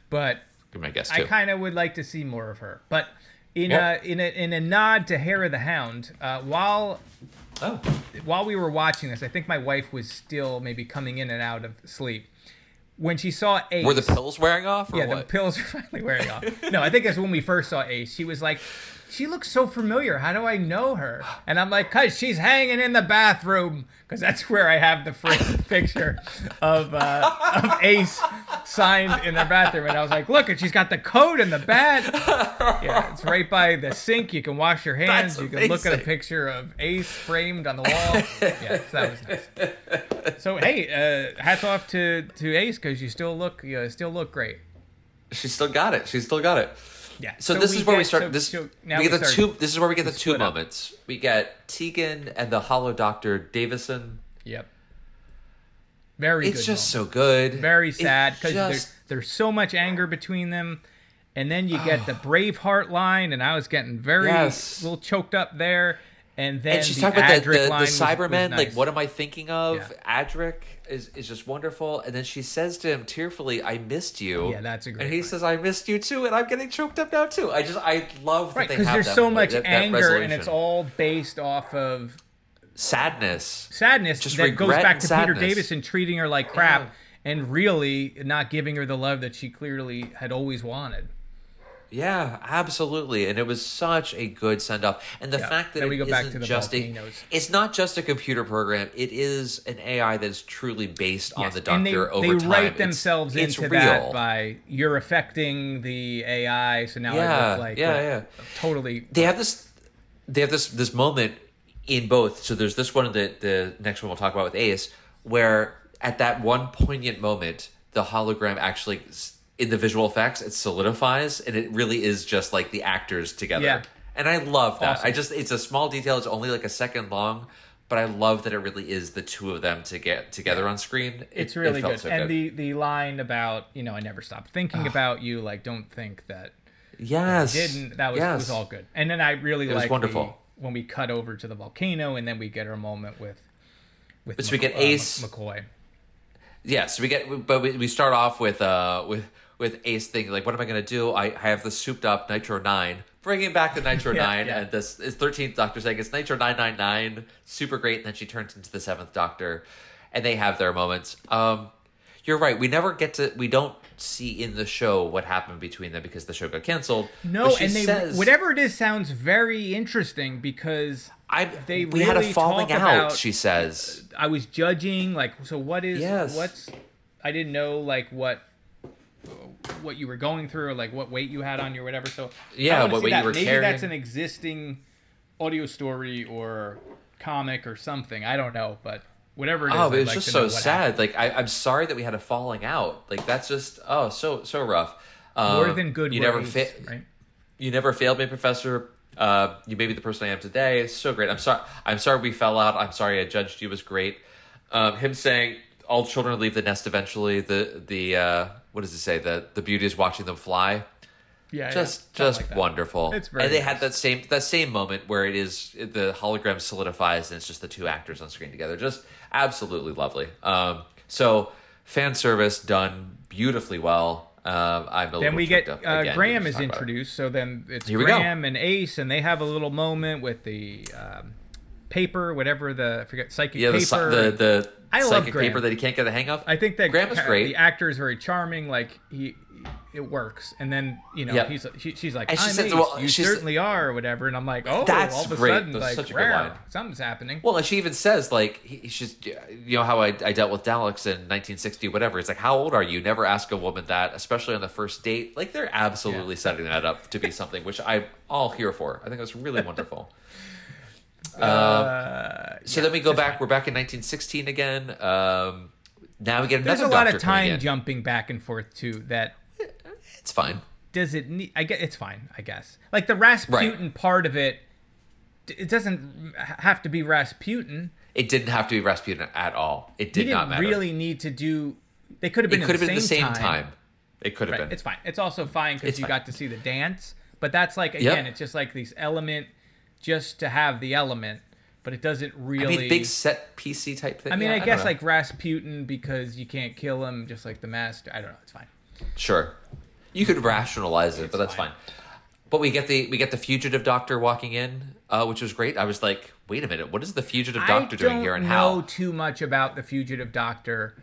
but my guess I kind of would like to see more of her. But in Yeah. a in a in a nod to Hair of the Hound, uh, while oh. while we were watching this, I think my wife was still maybe coming in and out of sleep. When she saw Ace, Were the pills wearing off? Or yeah, the pills <laughs> are finally wearing off. No, I think that's when we first saw Ace. She was like, "She looks so familiar. How do I know her?" And I'm like, "Cause she's hanging in the bathroom. Cause that's where I have the first <laughs> picture of uh, of Ace signed in the bathroom." And I was like, "Look, and she's got the coat and the bat. Yeah, it's right by the sink. You can wash your hands. That's you can look at a picture of Ace framed on the wall. Yeah, so that was nice. So hey, uh, hats off to to Ace because you still look you still look great. She still got it. She still got it. Yeah. So, this is where we start. so- this so now we get the start- two. This is where we get the two split up. moments. We get Tegan and the Hollow Doctor Davison. Yep. Very. It's just moment. so good. very sad because just- there's there's so much anger between them, and then you get the Braveheart line, and I was getting very Yes. a little choked up there, and then and she's the talking about the, Adric the, the was- was Cybermen. Like, what am I thinking of? Yeah. Adric is, is just wonderful. And then she says to him tearfully, I missed you. Yeah, that's a great And he line. says, I missed you too. And I'm getting choked up now too. I just, I love Right, that they because there's that- so much that- that anger, and it's all based off of sadness. sadness Just that goes back to sadness. Peter Davison treating her like crap Yeah. and really not giving her the love that she clearly had always wanted. Yeah, absolutely, and it was such a good send off. And the Yeah, fact that then it we go back to the just A, it's not just a computer program. It is an AI that is truly based on the Doctor they, over they time. write It's- themselves it's into real. that by you're affecting the AI, so now I Yeah, look like yeah, yeah. totally. they have this they have this this moment in both so there's this one and the the next one we'll talk about with ace where at that one poignant moment the hologram actually in the visual effects it solidifies and it really is just like the actors together Yeah. and i love that Awesome. i just it's a small detail it's only like a second long but I love that it really is the two of them to get together on screen. It- It's really felt good. so and the the line about you know I never stopped thinking about you. Like don't think that yes, didn't. That was yes. was all good. And then I really was like wonderful. when we cut over to the volcano, and then we get our moment with with So we get McC- uh, Ace- McCoy. Yeah, so we get, but we, we start off with uh with with Ace thinking like, what am I gonna do? I, I have the souped up Nitro Nine, bringing back the Nitro <laughs> Yeah, Nine, yeah. and this is thirteenth Doctor saying it's Nitro Nine Nine Nine, super great. And then she turns into the seventh Doctor, and they have their moments. Um, you're right. We never get to. We don't see in the show what happened between them because the show got canceled. No, and they says, whatever it is sounds very interesting because I they we had a falling out. about- she says. I was judging like so what is Yes. what's I didn't know like what what you were going through or like what weight you had on you or whatever so Yeah, what weight you that. were maybe carrying. that's an existing audio story or comic or something I don't know but whatever it is Oh, but it's like just so sad. happened. Like I, I'm sorry that we had a falling out. Like that's just oh so so rough. Um, more than good You never words, fa- right you never failed me, Professor. Uh, you made me the person I am today. It's so great. I'm sorry. I'm sorry we fell out. I'm sorry I judged you was great. Um, him saying all children leave the nest eventually. The the uh, what does it say? The the beauty is watching them fly. yeah Just yeah, just like wonderful. It's very and they nice. had that same that same moment where it is the hologram solidifies and it's just the two actors on screen together. Just absolutely lovely. Um, so fan service done beautifully well. Um, I'm a then we get up uh, Graham is talk it. introduced, so then it's Here. Graham and Ace, and they have a little moment with the um, paper, whatever the I forget psychic Yeah, the paper. si- the the I love psychic Graham. paper that he can't get the hang of. I think that Graham is great. The actor is very charming. Like he, it works. And then you know Yep. he's she, she's like, she I'm says- well, you she's- certainly are, or whatever. And I'm like, oh, That's all of a great. sudden, That's like, such a good rare, line. something's happening. Well, and she even says like he, she's you know how I, I dealt with Daleks in 1960 whatever. It's like how old are you? Never ask a woman that, especially on the first date. Like they're absolutely setting that up to be something which I'm all here for. I think that's really wonderful. <laughs> uh, So then we go back. We're back in 1916 again. Um, now we get there's another. a lot of time jumping back and forth too. That It's fine. does it need i get it's fine i guess like the rasputin part of it it doesn't have to be rasputin It didn't have to be Rasputin at all. It did not matter. really need to do they could have been. it could have been the same time. It could have Right, been. it's fine it's also fine because you fine. got to see the dance but that's like Yep. again it's just like these element just to have the element but it doesn't I really mean, big set PC type thing. I mean, Yeah, I don't guess like Rasputin because you can't kill him, just like the master. I don't know. It's fine. Sure, you could rationalize it, but that's fine. fine. But we get the we get the fugitive doctor walking in, uh, which was great. I was like, wait a minute, what is the fugitive doctor I doing don't here, and know how? too much about the fugitive doctor.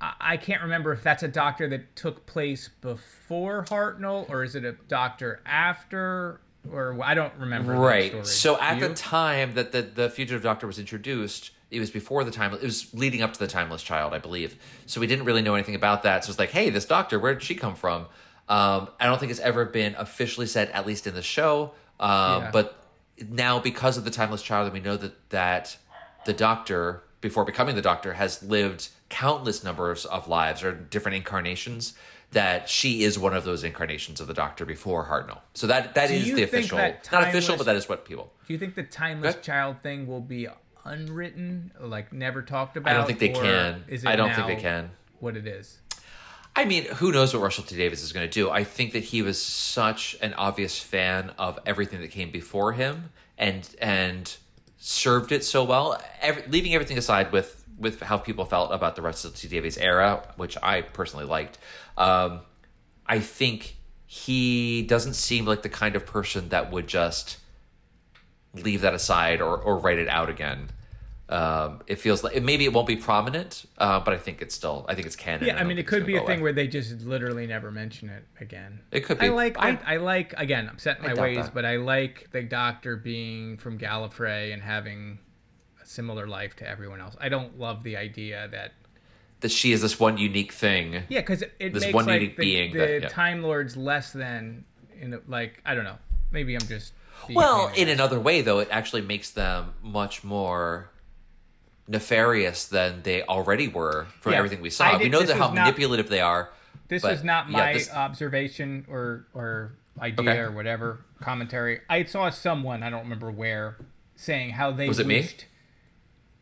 I, I can't remember if that's a doctor that took place before Hartnell or is it a doctor after, or I don't remember. Right. story. So at the time that the the fugitive doctor was introduced, it was before the time. It was leading up to the timeless child, I believe. So we didn't really know anything about that. So it's like, hey, this doctor, where did she come from? Um, I don't think it's ever been officially said, at least in the show. Um, Yeah. But now, because of the timeless child, we know that that the doctor, before becoming the doctor, has lived countless numbers of lives or different incarnations. That she is one of those incarnations of the Doctor before Hartnell. So that that is the official, that not official, but that is what people. Do you think the timeless child thing will be unwritten, like never talked about? I don't think they can. Is it I don't think they can. What it is? I mean, who knows what Russell T Davies is going to do? I think that he was such an obvious fan of everything that came before him, and and served it so well. Every, leaving everything aside with with how people felt about the Russell T Davies era, which I personally liked. Um, I think he doesn't seem like the kind of person that would just leave that aside or, or write it out again. Um, it feels like maybe it won't be prominent, uh, but I think it's still I think it's canon. Yeah, I I mean, it could be a thing away. where they just literally never mention it again. It could I be. like, I, I- I like again. I'm set in my ways, that. but I like the Doctor being from Gallifrey and having a similar life to everyone else. I don't love the idea that that she is this one unique thing. yeah, because it, This makes one like unique the, being the that- yeah. Time Lords less than in a, like I don't know. Maybe I'm just Well, in another way, though, it actually makes them much more nefarious than they already were from Yeah, everything we saw. did- we know that how not- manipulative they are. This but, was not yeah, my this- observation or or idea Okay. or whatever commentary. I saw someone I don't remember where saying how they Was it me? wished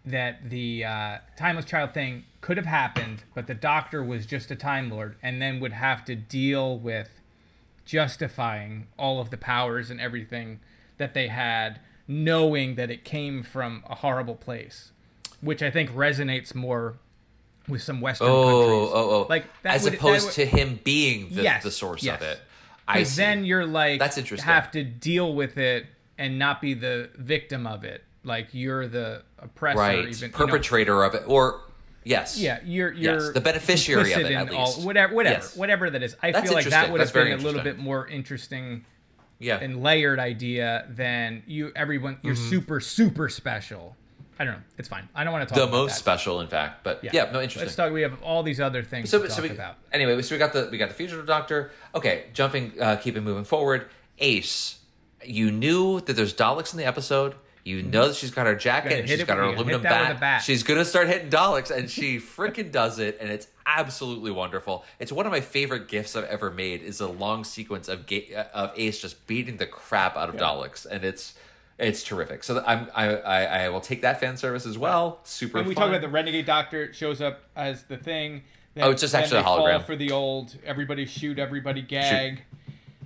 that the uh, timeless child thing could have happened, but the Doctor was just a Time Lord, and then would have to deal with justifying all of the powers and everything that they had, knowing that it came from a horrible place, which I think resonates more with some Western Oh, countries. oh, oh. Like that as would- that opposed would- to him being the, Yes, the source yes. of it. I then you're like That's interesting. have to deal with it and not be the victim of it. Like you're the oppressor, right even you know. perpetrator of it, or yes, Yeah, you're you're the beneficiary of it, at all- least. whatever, whatever, Yes. whatever that is. I That's feel like that would That's have been a little bit more interesting yeah. and layered idea than you. Everyone, you're Mm-hmm. super super special. I don't know. It's fine. I don't want to talk the most that. special, in fact. But yeah, no, interesting. Let's talk. We have all these other things so, to so talk we, about. anyway, so we got the we got the fugitive doctor. Okay, jumping, uh, keeping moving forward. Ace, you knew that there's Daleks in the episode. You know that she's got her jacket and she's got her aluminum bat. bat. She's gonna start hitting Daleks, and she freaking does it, and it's absolutely wonderful. It's one of my favorite gifts I've ever made. Is a long sequence of ga- of Ace just beating the crap out of Daleks, and it's it's terrific. So I'm I, I I will take that fan service as well. Super. When we fun. talk about the Renegade Doctor shows up as the thing. Then, Oh, it's just actually a hologram. For the old everybody shoot, everybody gag.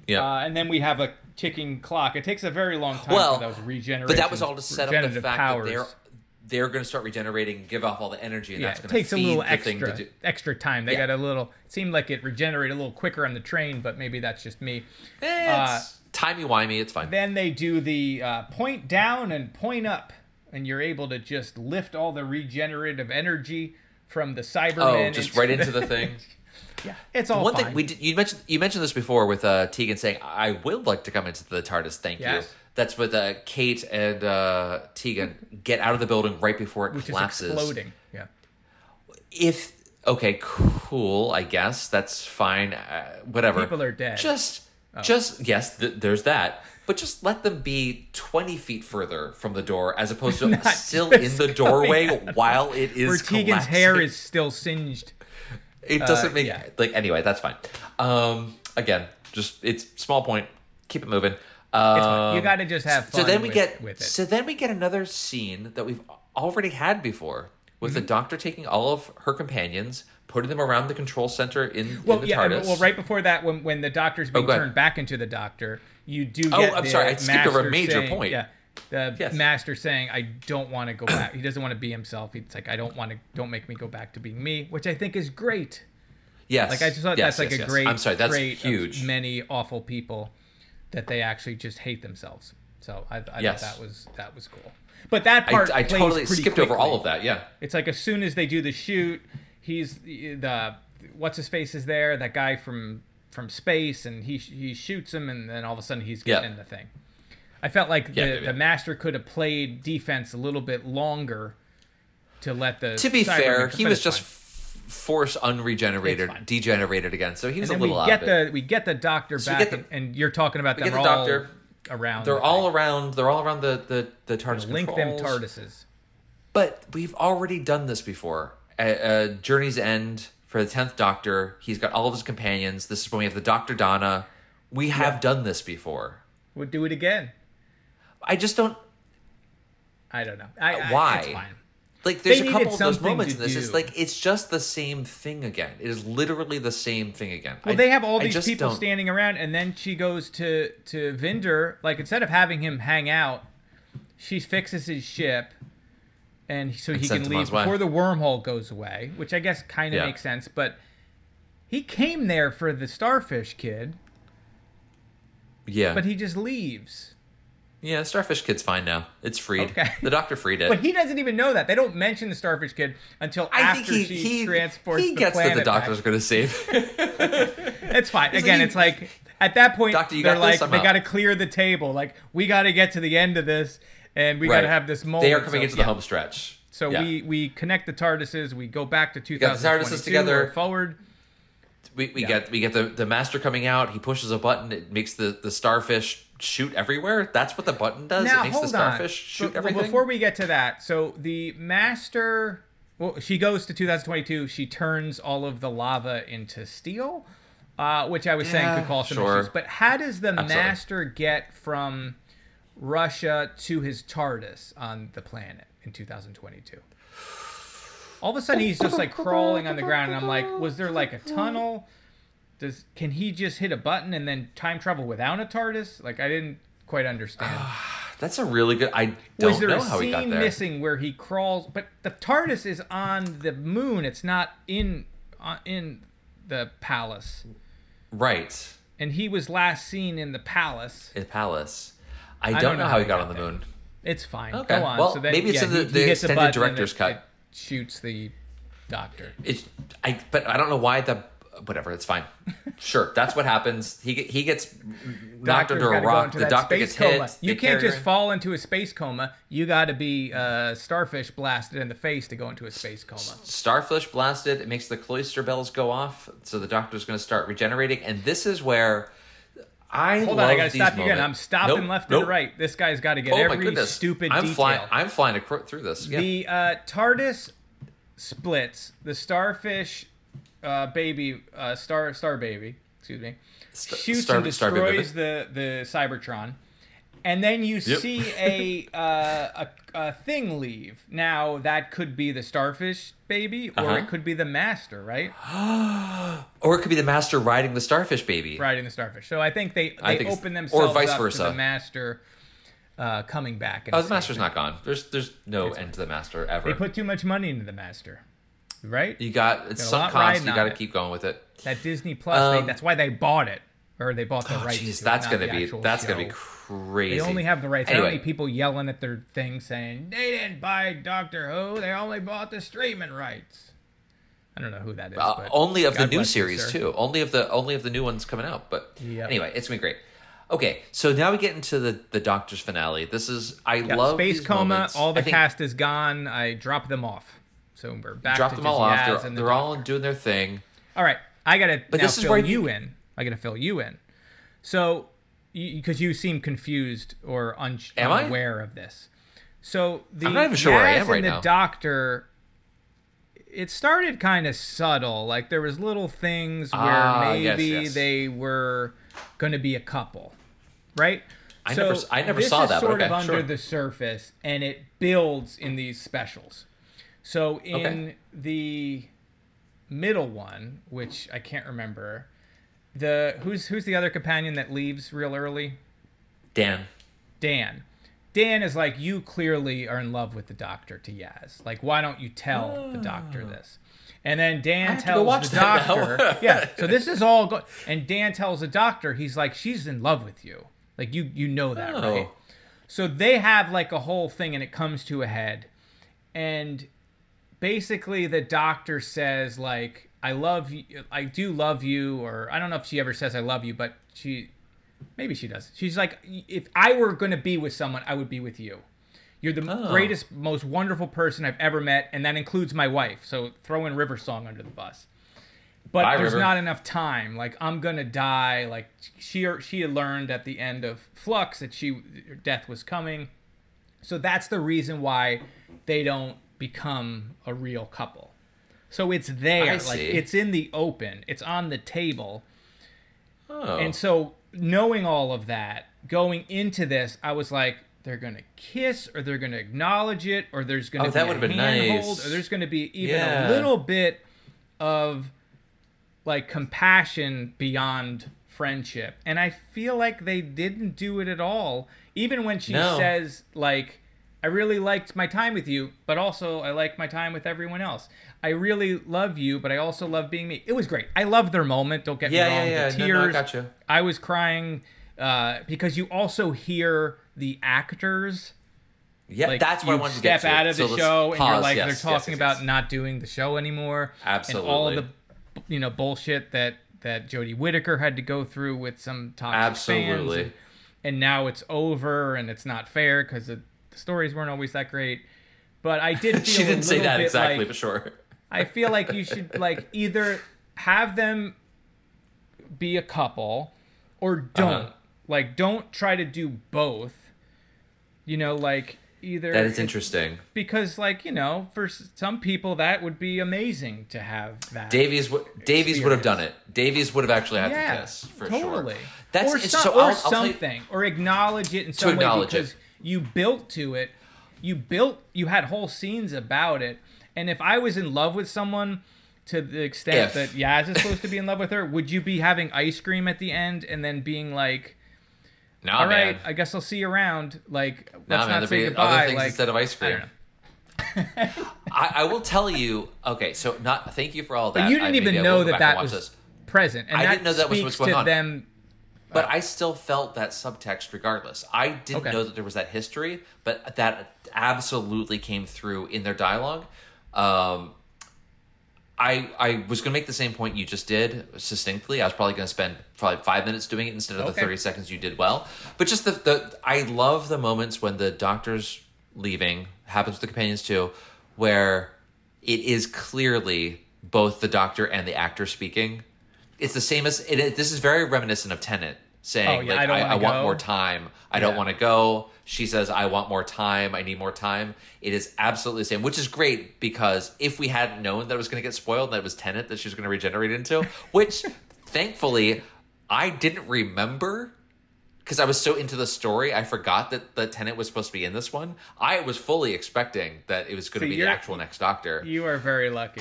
yeah. Uh, and then we have a ticking clock. It takes a very long time well, for those. But that was all to set up the fact powers. that they're they're going to start regenerating, and give off all the energy, and yeah, that's going to takes a little extra extra time. They Yeah. got a little. It seemed like it regenerated a little quicker on the train, but maybe that's just me. Eh, it's timey wimey. It's fine. Then they do the uh, point down and point up, and you're able to just lift all the regenerative energy from the Cybermen. Oh, just right into the thing. <laughs> yeah, it's all One fine. thing we did, you mentioned you mentioned this before with uh, Tegan saying, "I would like to come into the TARDIS, thank Yes. you." That's with uh, Kate and uh, Tegan get out of the building right before it which is collapses. exploding. Yeah. If okay, cool, I guess that's fine. Uh, whatever. People are dead. Oh. Just, just yes, th- there's that. But just let them be twenty feet further from the door, as opposed to <laughs> still in the doorway while it is Where Tegan's hair is still singed. It doesn't Uh, make yeah. like anyway. That's fine. Um, again, just it's small point. Keep it moving. Um, You got to just have fun. so then we with, get with it. so then we get another scene that we've already had before with Mm-hmm. the doctor taking all of her companions, putting them around the control center in, well, in the yeah. TARDIS. Well, right before that, when when the doctor's being go ahead. turned back into the doctor, you do. Oh, I'm sorry, I skipped over a major saying- point. Yeah. The Yes. master saying, "I don't want to go back." He doesn't want to be himself. He's like, "I don't want to. Don't make me go back to being me," which I think is great. yes, Like I just thought yes, that's like yes, a yes. great. I'm sorry, that's huge. Many awful people that they actually just hate themselves. So I, I thought that was that was cool. But that part I, I totally skipped over all of that. Yeah. It's like as soon as they do the shoot, he's the what's his face is there, that guy from from space, and he he shoots him, and then all of a sudden he's getting Yeah. in the thing. I felt like Yeah, the, yeah, yeah. the master could have played defense a little bit longer to let the. To be fair, he was just f- force unregenerated, degenerated again. So he was And a we little out get the we get the doctor So back, the- and, and you're talking about them the doctor. around. They're the all thing. around. They're all around the the the TARDIS. link them. TARDISes. But we've already done this before. At uh, Journey's End for the tenth Doctor, he's got all of his companions. This is when we have the Doctor Donna. We have done this before. We'll do it again. I just don't I don't know. I, I- why. Like. There's They a couple of those moments in this. It's like it's just the same thing again. It is literally the same thing again. Well, I- they have all these people don't- standing around, and then she goes to to Vinder. Like instead of having him hang out, she fixes his ship, and so he sends can leave his way. before the wormhole goes away, which I guess kind of Yeah. makes sense. But he came there for the starfish kid, Yeah, but he just leaves. Yeah. Starfish Kid's fine now. It's freed. Okay. The Doctor freed it. But he doesn't even know that. They don't mention the starfish kid until I after think he she he, transports he the gets that planet the Doctor's going to save. <laughs> It's fine. <laughs> Again, it's like at that point Doctor, you they're like they got to clear the table. Like we got to get to the end of this, and we got to have this moment. They are coming So, into the yeah. home stretch. So Yeah. we we connect the TARDISes. We go back to got the 2022. TARDISes together. or forward. we, we Yeah. get we get the, the master coming out. He pushes a button. It makes the, the starfish shoot everywhere. That's what the button does. now it makes hold the on. starfish shoot But- well, everything. before we get to that, so the master. Well, she goes to 2022. She turns all of the lava into steel, uh, which I was saying Yeah, could cause some sure. issues. But how does the Absolutely. master get from Russia to his TARDIS on the planet in 2022? All of a sudden, he's just like crawling on the ground, and I'm like, was there like a tunnel? Does can he just hit a button and then time travel without a TARDIS? Like, I didn't quite understand. <sighs> That's a really good. I don't was there know a how he got there. A scene missing where he crawls? But the TARDIS is on the moon. It's not in uh, in the palace. Right And he was last seen in the palace. in Palace. I don't, know, how he got on the there. moon. It's fine. Okay. Go on. Well, so then, maybe it's yeah, in the- he- the he extended director's it- cut. it shoots the doctor. It's I, but I don't know why the whatever. It's fine. Sure, that's what happens. He he gets knocked under a rock. The doctor gets coma. hit. You can't just fall into a space coma. You got to be uh, starfish blasted in the face to go into a space coma. Starfish blasted. It makes the cloister bells go off. So the doctor's going to start regenerating, and this is where I Hold on, I gotta these stop you again. I'm stopping Nope, left nope. and right. This guy's got to get Oh every stupid I'm detail. flying. I'm flying through this. Yeah. The uh, TARDIS splits. The starfish uh, baby, uh, star star baby, excuse me, St- shoots Star- and Star destroys the the Cybertron, and then you Yep. see a, <laughs> uh, a a thing leave. Now that could be the starfish baby, or Uh-huh. it could be the master, right? <gasps> or it could be the master riding the starfish baby. Riding the starfish. So I think they they think it's- open or vice up to versa. the master uh, coming back. Oh, the master's not gone. There's there's no end to the master ever. They put too much money into the master, right? you got it's Got some cost. You got to keep going with it. That Disney Plus, Um, they, that's why they bought it, or they bought the Oh, rights. jeez, to that's it, gonna be that's gonna be crazy. They only have the rights. Anyway, don't need people yelling at their thing saying they didn't buy Doctor Who. They only bought the streaming rights. I don't know who that is. Uh, only of the new bless you, series too. Only of the only of the new ones coming out. But Yep. anyway, it's gonna be great. Okay, so now we get into the the Doctor's finale. This is I Yeah, love Space these Coma. moments. All the think cast is gone. I drop them off. So we're back. drop to them all off. They're, the they're all doing their thing. All right, I gotta But now this is fill where you you- in. I gotta fill you in. So, because you, seem confused or un- Am I? unaware of this. So the I'm not even sure where I am right the now. Doctor. It started kind of subtle. Like there was little things where Ah, maybe yes. they were going to be a couple, right? I so never- I never saw that, but Sort of under sure. the surface, and it builds in these specials. So in Okay. the middle one, which I can't remember, the who's who's the other companion that leaves real early? Dan. Dan. Dan is like, you clearly are in love with the doctor to Yaz. Like, why don't you tell the doctor oh. this? And then Dan have to go tells watch the doctor, <laughs> yeah. So this is all go- and Dan tells the doctor, he's like, she's in love with you. Like you, you know that, Oh. right? So they have like a whole thing, and it comes to a head, and basically the doctor says like, I love you, I do love you, or I don't know if she ever says I love you, but she Maybe she does. She's like, if I were going to be with someone, I would be with you. You're the Oh. greatest, most wonderful person I've ever met, and that includes my wife. So throw in River Song under the bus. But Bye, there's River. not enough time. Like I'm gonna die. Like she she had learned at the end of Flux that she death was coming. So that's the reason why they don't become a real couple. So it's there, I like see. it's in the open. It's on the table. Oh. And so, knowing all of that, going into this, I was like, they're gonna kiss, or they're gonna acknowledge it, or there's gonna Oh, be that a been handhold, nice. or there's gonna be even Yeah. a little bit of like compassion beyond friendship. And I feel like they didn't do it at all. Even when she No. says like. I really liked my time with you, but also I like my time with everyone else. I really love you, but I also love being me. It was great. I love their moment. Don't get Yeah, me yeah, wrong. yeah. The No, tears. no, I gotcha. I was crying uh, because you also hear the actors. yeah, Like that's what you I wanted to step get to. out of So the show, and you're pause. like, Yes, they're talking yes, about yes. not doing the show anymore. Absolutely. And all of the, you know, bullshit that that Jodie Whittaker had to go through with some toxic Absolutely. fans, and, and now it's over, and it's not fair because the stories weren't always that great. But I did <laughs> feel She didn't say that exactly, like- but sure. I feel like you should <laughs> like either have them be a couple or don't. Uh-huh. Like don't try to do both. You know, like either That is interesting. because like, you know, for some people that would be amazing to have that. Davies would Davies would have done it. Davies would have actually had yeah, to kiss for totally. sure. That's or, it's- some, so or I'll, I'll tell you- something or acknowledge it in some way acknowledge because it. You built to it. you built you had whole scenes about it. And if I was in love with someone to the extent If. that Yaz is supposed to be in love with her, would you be having ice cream at the end and then being like, Nah, "All right, man. I guess I'll see you around." Like, let's Nah, man, not say goodbye. other things like, instead of ice cream. don't. <laughs> I, I will tell you. Okay, so not. Thank you for all that. But you didn't maybe even know that that was this. present, and I that didn't know that was what's going to on. them. But I still felt that subtext regardless. I didn't Okay. know that there was that history, but that absolutely came through in their dialogue. Um, I I was going to make the same point you just did succinctly. I was probably going to spend probably five minutes doing it instead of the thirty seconds you did well. But just the the I love the moments when the doctor's leaving happens with the companions too, where it is clearly both the doctor and the actor speaking. It's the same as it, this is very reminiscent of Tennant saying Oh, yeah, like I don't I, I want go." more time. I don't want to go. She says I want more time. I need more time. It is absolutely the same, which is great because if we hadn't known that it was going to get spoiled that it was Tennant that she was going to regenerate into, <laughs> which thankfully I didn't remember because I was so into the story, I forgot that the Tennant was supposed to be in this one. I was fully expecting that it was going So to be the actual next Doctor. You are very lucky.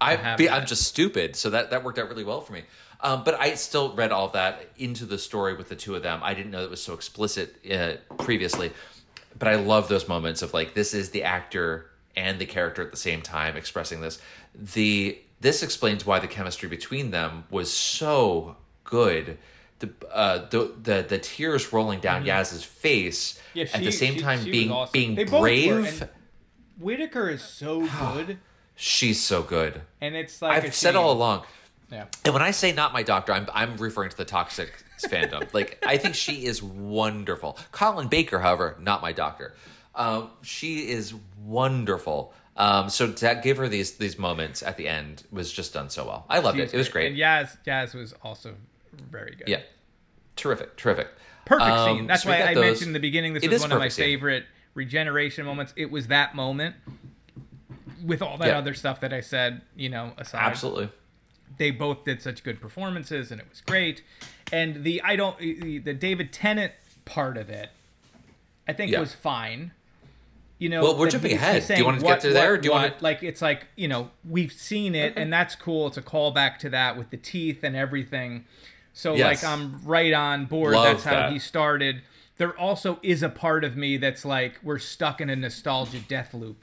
I that. I'm just stupid, so that that worked out really well for me. Um, but I still read all that into the story with the two of them. I didn't know it was so explicit uh, previously, but I love those moments of like this is the actor and the character at the same time expressing this. The this explains why the chemistry between them was so good. The uh, the, the the tears rolling down Yaz's face Mm-hmm. Yeah, at the same she- time she being awesome. being were, brave. and Whittaker is so <sighs> good, She's so good. and it's like I've said all along. Yeah. And when I say not my doctor, I'm I'm referring to the toxic fandom. <laughs> Like I think she is wonderful. Colin Baker, however, not my doctor. Um, she is wonderful. Um, so to give her these these moments at the end was just done so well. I loved She's it. It was great. And Yaz, Yaz was also very good. yeah, terrific, terrific. Perfect Um, scene. That's so why I those. mentioned in the beginning this was is one of my scene. favorite regeneration moments. It was that moment with all that Yeah. other stuff that I said, you know, aside. Absolutely. They both did such good performances and it was great. And the I don't the David Tennant part of it I think Yeah. was fine. You know, Well, we're jumping ahead. he's Do you saying wanna get what- to there, or do you wanna- like it's like you know we've seen it mm-hmm. and that's cool. It's a callback to that with the teeth and everything. So Yes. like I'm right on board. Love that's how that. he started. There also is a part of me that's like we're stuck in a nostalgia death loop,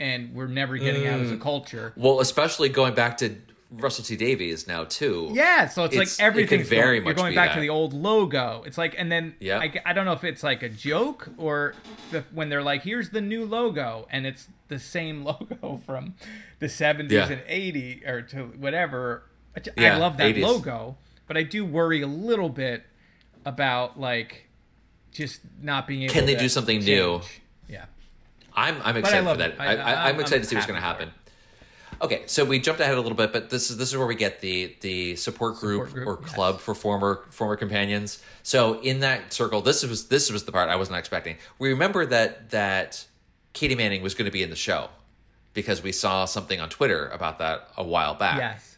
and we're never getting out as Mm. a culture. Well, especially going back to Russell T Davies now too. Yeah, so it's, It's- it like could everything's very going, you're much going back that. to the old logo. It's like, and then Yeah. I, I don't know if it's like a joke or the, when they're like, "Here's the new logo," and it's the same <laughs> logo from the 70s Yeah. and 80 or to whatever. I j- I Yeah, love that 80s. logo, but I do worry a little bit about like just not being able. Can they do something new? change. Yeah. I'm I'm excited for that. it. I, I- I, I'm- excited to see what's going to happen. Okay, so we jumped ahead a little bit, but this is this is where we get the the support group, Support group, or yes. club for former former companions. So in that circle, this was this was the part I wasn't expecting. We remember that that Katie Manning was going to be in the show because we saw something on Twitter about that a while back. Yes.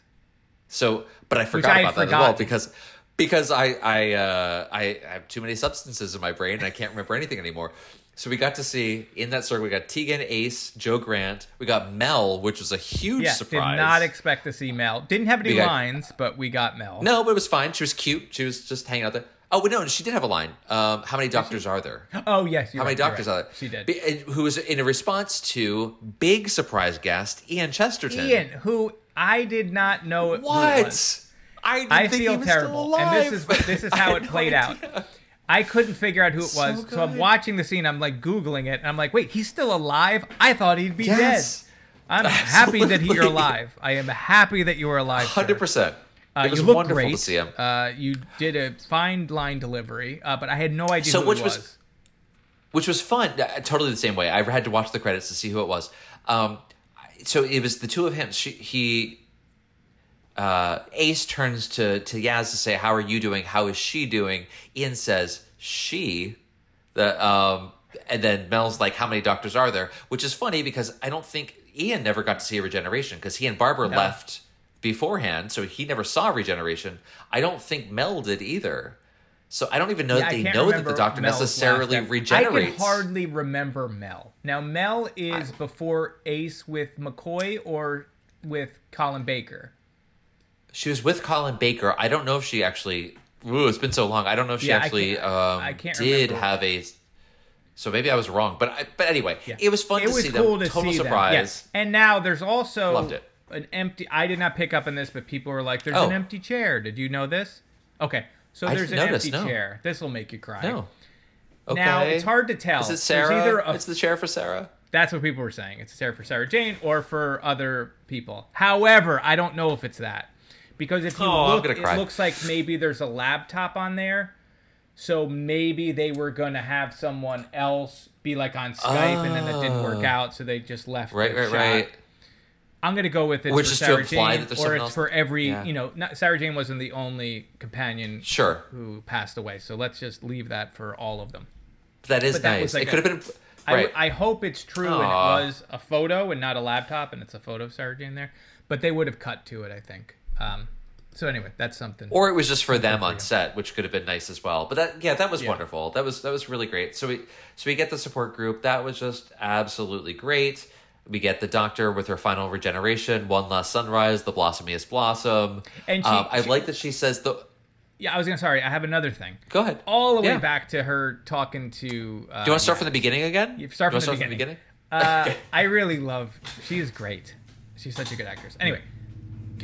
So, but I forgot I about that as well because because I I uh, I have too many substances in my brain and I can't remember anything anymore. So we got to see in that circle we got Tegan, Ace, Jo Grant. We got Mel, which was a huge Yeah. surprise. Did not expect to see Mel. Didn't have any got- lines, but we got Mel. no, but it was fine. She was cute. She was just hanging out there. Oh, no, she did have a line. Um, how many doctors are there? Oh yes. You're How many right, you're doctors right. are there? She did. Be- Who was in a response to big surprise guest Ian Chesterton. Ian, who I did not know it who was. What? I, didn't I think he feel terrible, and this is this is <laughs> how it had no played out. Idea. I couldn't figure out who it was, so, I'm watching the scene. I'm like googling it, and I'm like, wait, he's still alive? I thought he'd be Yes. dead. I'm happy that he- you're alive. I am happy that you are alive. Hundred percent. Uh, It was you look wonderful great. to see him. Uh, you did a fine line delivery, uh, but I had no idea So who which it was- was. which was fun. uh, Totally the same way. I had to watch the credits to see who it was. Um, so it was the two of him. She, he, uh, Ace turns to to Yaz to say, "How are you doing? How is she doing?" Ian says, "She." The um, and then Mel's like, "How many doctors are there?" Which is funny because I don't think Ian never got to see a regeneration because he and Barbara No. left beforehand, so he never saw regeneration. I don't think Mel did either. So I don't even know Yeah, that they know that the Doctor Mel's necessarily regenerates. I can hardly remember Mel. Now Mel is before Ace with McCoy or with Colin Baker. She was with Colin Baker. I don't know if she actually. Ooh, it's been so long. I don't know if she Yeah, I actually can't- um, I can't did remember. have a. So maybe I was wrong, but I, but anyway, Yeah. it was fun it to was see cool them. to Total see them. surprise. Yes. And now there's also Loved it. an empty. I did not pick up on this, but people were like, "There's Oh. an empty chair." Did you know this? Okay, so there's an notice, empty no. chair. This will make you cry. No. Okay. Now it's hard to tell. Is it Sarah? a- it's the chair for Sarah. That's what people were saying. It's a chair for Sarah Jane or for other people. However, I don't know if it's that because if you Oh, look, it cry. looks like maybe there's a laptop on there. So maybe they were gonna have someone else be like on Skype, and then that didn't work Oh. out, so they just left. Right, right, shot. right. I'm gonna go with it Or for just to Sarah imply Jane, that there's or it's else- for every Yeah. you know. Not, Sarah Jane wasn't the only companion Sure. who passed away, so let's just leave that for all of them. That is But that nice. like it could have been. I, Right. I hope it's true and it was a photo and not a laptop and it's a photo of Sarah Jane there. But they would have cut to it, I think. Um, so anyway, that's something. or it was just for them for on set, which could have been nice as well. But that, yeah, that was Yeah. wonderful. That was that was really great. So we so we get the support group. That was just absolutely great. We get the doctor with her final regeneration, one last sunrise, the blossomiest blossom. And she- um, I she- like that she says the. yeah, I was gonna. Sorry, I have another thing. Go ahead. All the way Yeah. back to her talking to. Uh, Do you want to start from the beginning again? You start You from wanna the beginning. beginning? Uh, I really love. She is great. She's such a good actress. Anyway,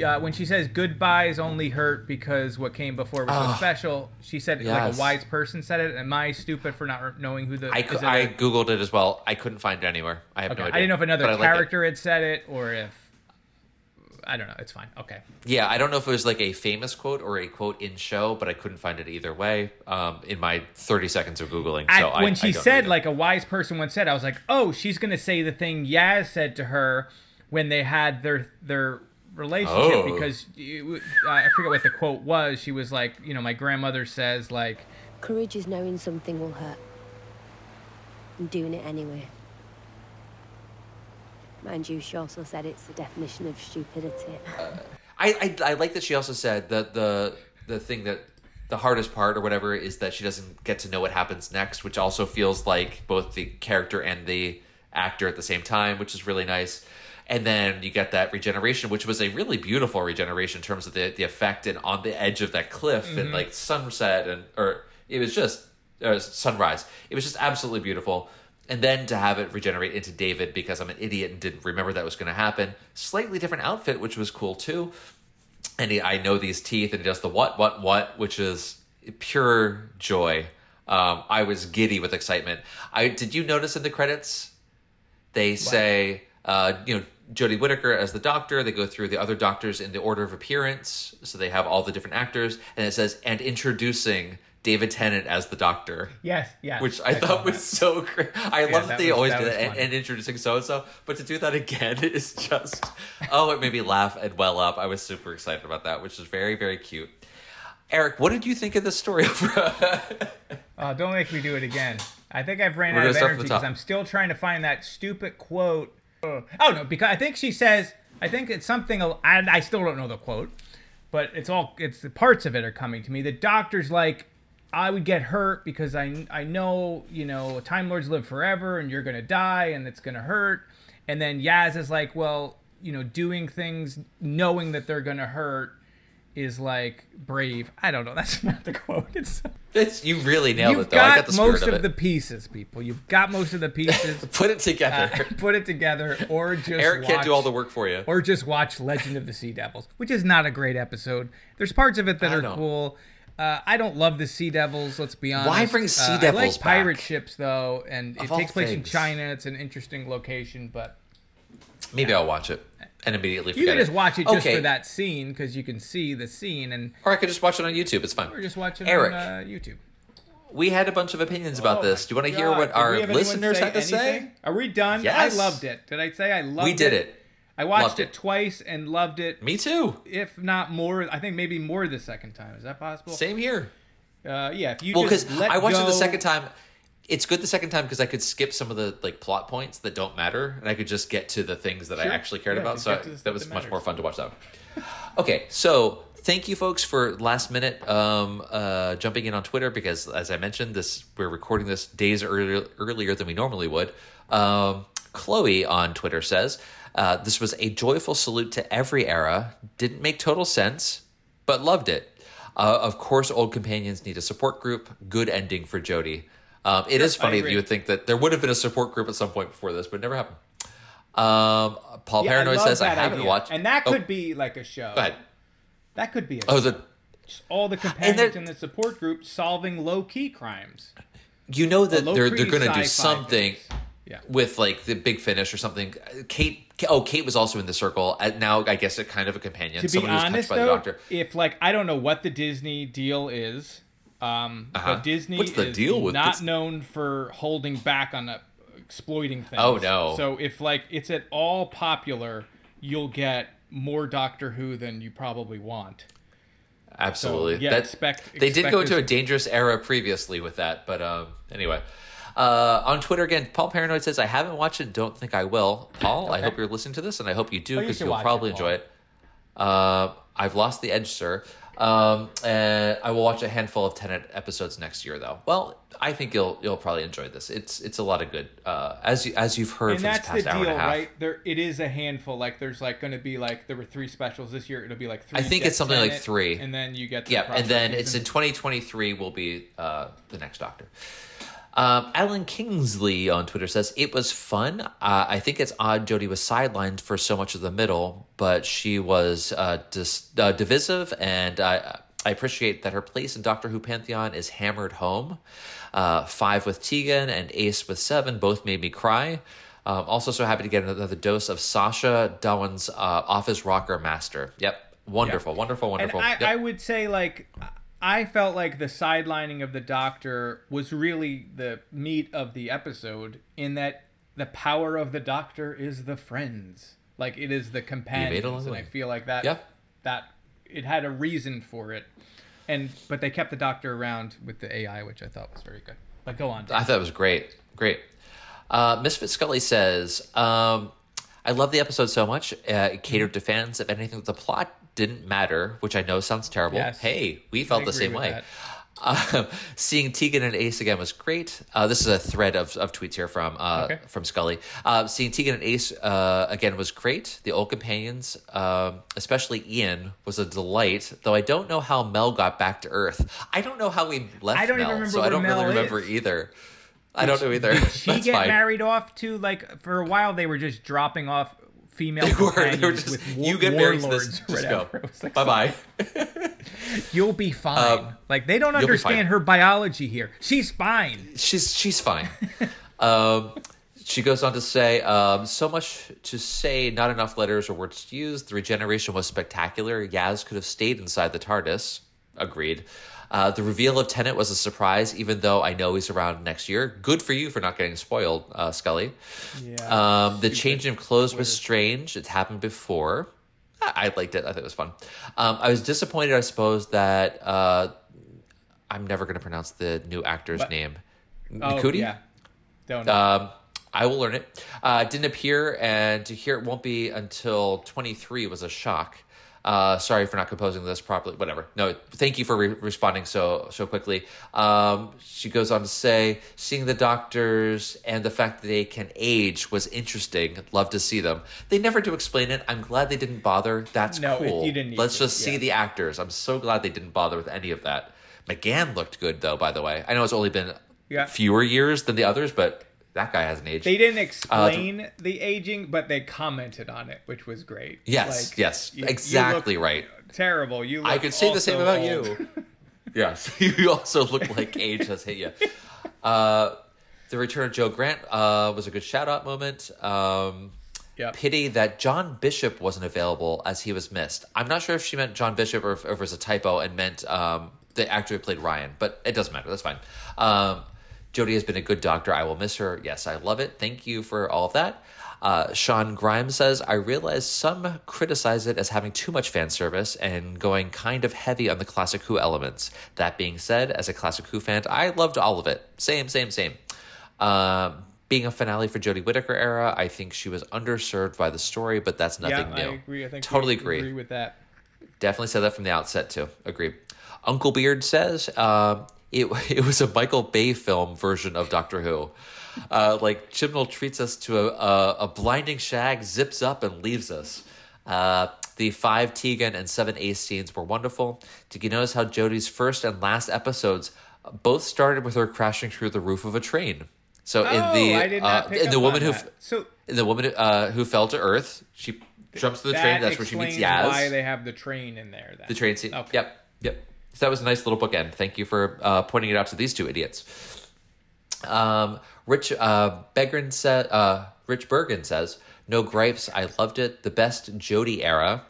uh, when she says goodbyes only hurt because what came before was so Ah. special, she said it like a wise person said it. Am I stupid for not knowing who the? I, it googled it as well. I couldn't find it anywhere. I have Okay. no idea. I didn't know if another character had said it or if I don't know. It's fine. Okay. Yeah, I don't know if it was like a famous quote or a quote in show, but I couldn't find it either way. Um, in my thirty seconds of googling, I- so I, when I she don't said like a wise person once said, I was like, oh, she's gonna say the thing Yaz said to her when they had their their relationship Oh. because you, uh, I forget what the quote was. She was like, you know, my grandmother says like, Courage is knowing something will hurt and doing it anyway. Mind you, she also said it's the definition of stupidity. I, I I like that she also said that the the thing that the hardest part or whatever is that she doesn't get to know what happens next, which also feels like both the character and the actor at the same time, which is really nice. And then you get that regeneration, which was a really beautiful regeneration in terms of the the effect and on the edge of that cliff and Mhm. like sunset and or it was just uh, sunrise. It was just absolutely beautiful. And then to have it regenerate into David because I'm an idiot and didn't remember that was going to happen. Slightly different outfit, which was cool too. And he, I know these teeth, and he does the what, what, what, which is pure joy. Um, I was giddy with excitement. I did you notice in the credits they say uh, you know Jodie Whittaker as the doctor. They go through the other doctors in the order of appearance, so they have all the different actors, and it says and introducing David Tennant as the doctor. yes, yes, Which I, saw thought was that. so great. I Yeah, love that, that they was- always that do that and, and introducing so and so, but to do that again <laughs> is just oh, it made me laugh and well up. I was super excited about that, which is very very cute. Eric, what did you think of this story? Oh, <laughs> don't make me do it again. I think I've ran We're out of energy from the top. because I'm still trying to find that stupid quote. Oh no, because I think she says. I think it's something. I, I still don't know the quote, but it's all. It's the parts of it are coming to me. The doctor's like, I would get hurt because I I know you know Time Lords live forever and you're gonna die and it's gonna hurt. And then Yaz is like, well, you know, doing things knowing that they're gonna hurt is like brave. I don't know. <laughs> That's not the quote. It's it's you really nailed You've it though. I got got the most of, of, it. the pieces, people. You've got most of the pieces. <laughs> Put it together. Uh, put it together, or <laughs> just Eric can't do all the work for you. Or just watch Legend of the Sea Devils, which is not a great episode. There's parts of it that I are know. cool. Uh, I don't love the Sea Devils. Let's be honest. Why bring Sea Uh, I Devils like pirate ships though, and it Of all takes place in. China. It's an interesting location, but Maybe I'll watch it and immediately you can just it. watch it just Okay. for that scene because you can see the scene, and Or I could just watch it on YouTube. It's fine. or just watch it Eric, on uh, YouTube. we had a bunch of opinions about Oh this. Do you want to hear what our listeners had to say? Are we done? Yes. I loved it. Did I say I loved it? We did it. I watched it. it. twice and loved it. Me too. If not more, I think maybe more the second time. Is that possible? Same here. Uh, yeah. If you well, because I watched it the second time. It's good the second time because I could skip some of the like plot points that don't matter, and I could just get to the things that I actually cared Yeah, about. So to that was much more fun to watch that. Okay, so thank you folks for last minute um, uh, jumping in on Twitter because, as I mentioned, this we're recording this days earlier, earlier than we normally would. Um, Chloe on Twitter says uh, this was a joyful salute to every era. Didn't make total sense, but loved it. Uh, of course, old companions need a support group. Good ending for Jodie. Um, it is I funny that you would think that there would have been a support group at some point before this, but it never happened. Um, Paul Yeah, Paranoid love says I haven't idea. watched, and that Oh, could be like a show. That could be a Oh, show. the Just all the companions in the support group solving low key crimes. you know that they're they're going to do something things. Yeah. with like the big finish or something. Kate, oh, Kate was also in the circle. Uh, Now I guess a kind of a companion, To be someone who's honest, touched by though, the doctor. if like I don't know what the Disney deal is, um, Uh-huh. but Disney What's the is deal with not this? known for holding back on exploiting things. Oh, no. So if like it's at all popular, you'll get more Doctor Who than you probably want. Absolutely. So, yeah, that, expect- they did go into a dangerous era previously with that, but um, anyway. Uh, on Twitter again, Paul Paranoid says, I haven't watched it, don't think I will. Paul, I hope you're listening to this, and I hope you do because you will watch it, probably enjoy it. Uh, I've lost the edge, sir. Um, and I will watch a handful of Tennant episodes next year, though. Well, I think you'll you'll probably enjoy this. It's it's a lot of good, uh, as you as you've heard and this that's past the hour deal, and a half. right? There, it is a handful. Like, there's like going to be like there were three specials this year. It'll be like three. I think it's something like three. and then you get the Yeah, and then it's in 2023 will be uh, the next Doctor. Um, Alan Kingsley on Twitter says it was fun. Uh, I think it's odd Jodie was sidelined for so much of the middle, but she was uh, dis- uh, divisive, and I I appreciate that her place in Doctor Who pantheon is hammered home. Uh, five with Tegan and Ace with seven both made me cry. Um, also, so happy to get another dose of Sacha Dhawan's uh, Office Rocker Master. Yep, wonderful, wonderful, wonderful. And I, Yep. I would say like I felt like the sidelining of the Doctor was really the meat of the episode in that the power of the Doctor is the friends. Like it is the companions, and I feel like that Yeah. that it had a reason for it. And but they kept the Doctor around with the AI, which I thought was very good. But go on. Dan. I thought it was great. Great. Uh, Misfit Scully says, um, I love the episode so much. Uh, it catered to fans. If anything, the plot didn't matter, which I know sounds terrible. Yes. Hey, we felt I the same way. Uh, <laughs> seeing Tegan and Ace again was great. Uh, this is a thread of, of tweets here from uh, Okay. from Scully. Uh, seeing Tegan and Ace uh, again was great. The old companions, um, especially Ian, was a delight. Though I don't know how Mel got back to Earth. I don't know how we left I don't even Mel, remember so I don't Mel really remember is. either. I don't know either. Did she <laughs> get fine. married off to like for a while they were just dropping off female <laughs> They were, they were just, war- you get married to this, just go. whatever. <laughs> It was like, Bye bye. You'll be fine. Um, like they don't understand her biology here. She's fine. she's she's fine. <laughs> um, she goes on to say, um, so much to say, not enough letters or words to use. The regeneration was spectacular. Yaz could have stayed inside the TARDIS. Agreed. Uh, the reveal of Tennant was a surprise, even though I know he's around next year. Good for you for not getting spoiled, uh, Scully. Yeah. Um, the change in clothes was strange. It's happened before. I, I liked it. I thought it was fun. Um, I was disappointed, I suppose, that uh, I'm never going to pronounce the new actor's But- name. oh, yeah. Don't know. Um, I will learn it. Uh, it didn't appear, and to hear it won't be until 23 was a shock. Uh, sorry for not composing this properly. Whatever. No, thank you for re- responding so so quickly. Um, she goes on to say, seeing the doctors and the fact that they can age was interesting. Love to see them. They never do explain it. I'm glad they didn't bother. That's No, it- cool. you didn't need Let's to, just see the actors. I'm so glad they didn't bother with any of that. McGann looked good though. By the way, I know it's only been Yeah. fewer years than the others, but that guy hasn't aged. they didn't uh, explain the aging, but they commented on it, which was great. Yes, Like, yes, you- you exactly look right. Terrible. You. I could say the same about old. you. <laughs> yes, <laughs> you also look like age has hit you. Uh, the return of Jo Grant uh, was a good shout out moment. Um, Yep. Pity that John Bishop wasn't available as he was missed. I'm not sure if she meant John Bishop or if, or if it was a typo and meant um, the actor who played Ryan, but it doesn't matter. That's fine. Um, Jodie has been a good doctor. I will miss her. Yes, I love it. Thank you for all of that. Uh, Sean Grimes says, I realize some criticize it as having too much fan service and going kind of heavy on the Classic Who elements. That being said, as a Classic Who fan, I loved all of it. Same, same, same. Um, being a finale for Jodie Whittaker era, I think she was underserved by the story, but that's nothing yeah, new. I agree. I think totally agree. agree with that. Definitely said that from the outset too. Agree. Uncle Beard says uh, it <laughs> it was a Michael Bay film version of Doctor Who. Uh, like Chibnall treats us to a, a, a blinding shag, zips up and leaves us. Uh, the five Tegan and seven Ace scenes were wonderful. Did you notice how Jodie's first and last episodes both started with her crashing through the roof of a train? So in Oh, the I did not uh, in the woman who. So in the woman uh, who fell to earth, she jumps to the train. That's where she meets Yaz. Why they have the train in there? Then. The train scene. Okay. Yep. Yep. So that was a nice little bookend. Thank you for uh, pointing it out to these two idiots. Um, Rich uh, Begrin said. Uh, Rich Bergen says, "No gripes. I loved it. The best Jodie era.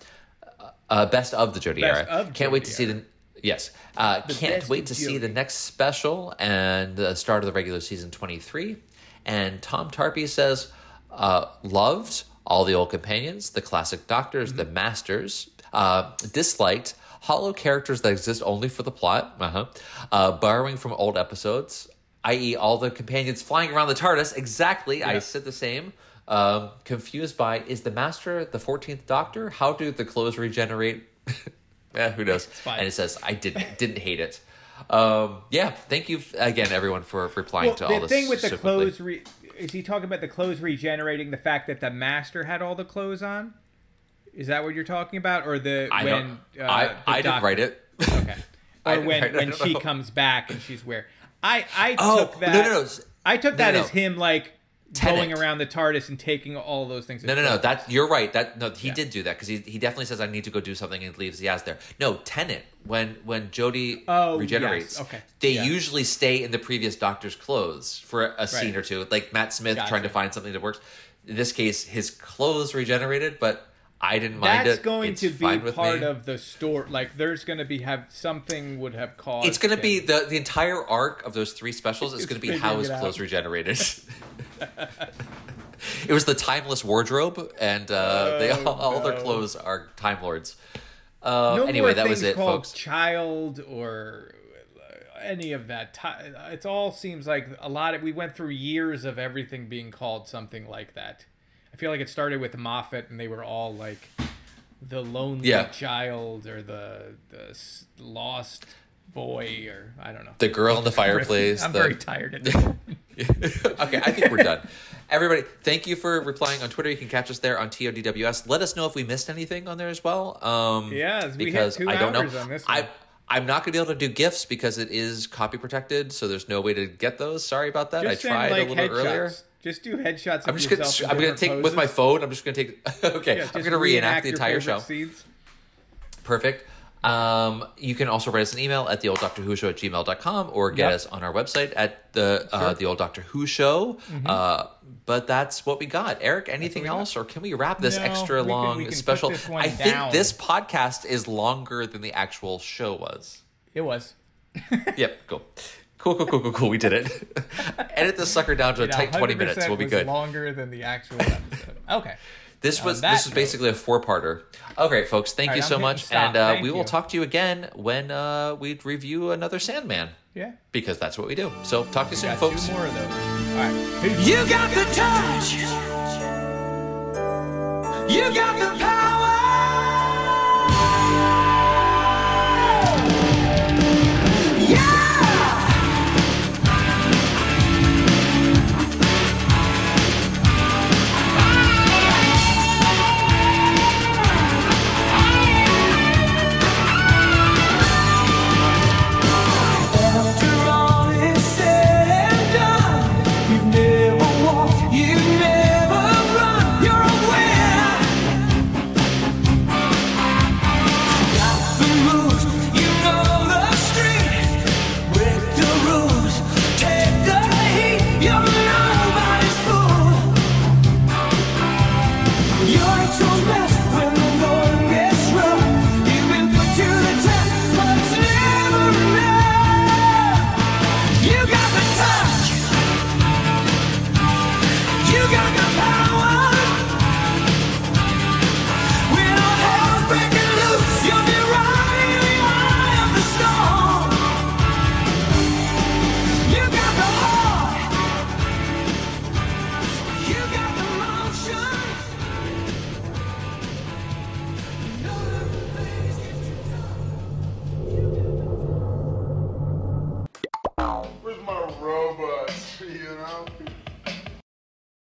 Uh, best of the Jodie Best era. of Can't wait to see the." Yes. Uh, can't wait to see the next special and the start of the regular season 23. And Tom Tarpey says, uh, loved all the old companions, the classic doctors, Mm-hmm. the masters, uh, disliked hollow characters that exist only for the plot, uh-huh. uh, borrowing from old episodes, i.e., all the companions flying around the TARDIS. Exactly. I said the same. Um, confused by is the master the 14th doctor? How do the clothes regenerate? yeah, <laughs> who knows? And it says, I didn't, didn't hate it. Um, yeah, thank you again, everyone, for replying Well, to all the this. thing with the so clothes, re- is he talking about the clothes regenerating the fact that the master had all the clothes on? Is that what you're talking about, or the I when uh, I, the I didn't write it. <laughs> Okay, <laughs> or when it, when she know. comes back and she's where I I Oh, took that. no, no, no. I took No, that no, as him like Tennant. going around the TARDIS and taking all those things. No, no, no. That you're right. That no, he Yeah. did do that because he, he definitely says I need to go do something and leaves Yaz there. No, Tennant when when Jodie Oh, regenerates, yes, okay. they Yeah. usually stay in the previous Doctor's clothes for a scene Right. or two, like Matt Smith Gotcha. trying to find something that works. In this case, his clothes regenerated, but I didn't mind That's it. going It's to be part me. of the story. Like, there's going to be have something would have caused. It's going to be the the entire arc of those three specials is It's going to be how his clothes regenerated. <laughs> <laughs> it was the timeless wardrobe, and uh, they all, all their Oh, clothes are time lords. Uh, no anyway, more that was it, called folks. Child or any of that. It all seems like a lot. Of, we went through years of everything being called something like that. I feel like it started with Moffat, and they were all like the lonely Yeah. child or the the lost boy or I don't know. The girl in the <laughs> fireplace. I'm the- very tired. <laughs> Okay, I think we're done. Everybody, thank you for replying on Twitter. You can catch us there on TODWS. Let us know if we missed anything on there as well. Um, Yes, we because I don't know. I. I'm not going to be able to do gifts because it is copy protected, so there's no way to get those. Sorry about that. Just I tried send, like, a little bit earlier. Just do headshots. I'm just gonna I'm gonna take with my phone. I'm just gonna take. <laughs> okay, Yeah, I'm gonna reenact the entire show. scenes. Perfect. Um, you can also write us an email at the old Doctor Who show at gmail.com or get Yep. us on our website at the uh, the old Doctor Who show. Uh, but that's what we got. Eric, anything Mm-hmm. got. else, or can we wrap this No, extra we can- long can put special? I think this podcast is longer than the actual show was. It was. <laughs> yep, cool. Cool, cool, cool, cool, cool. We did it. <laughs> Edit this sucker down to a tight 20 minutes. We'll be was good. Longer than the actual episode. <laughs> Okay. This On was this was basically a four parter. Okay, folks, thank All you so I'm much, hitting and uh, Thank we will you. talk to you again when uh, we review another Sandman Yeah. because that's what we do. So talk to you soon, Got folks. two more of those. All right. Peace. You got the touch. You got the power.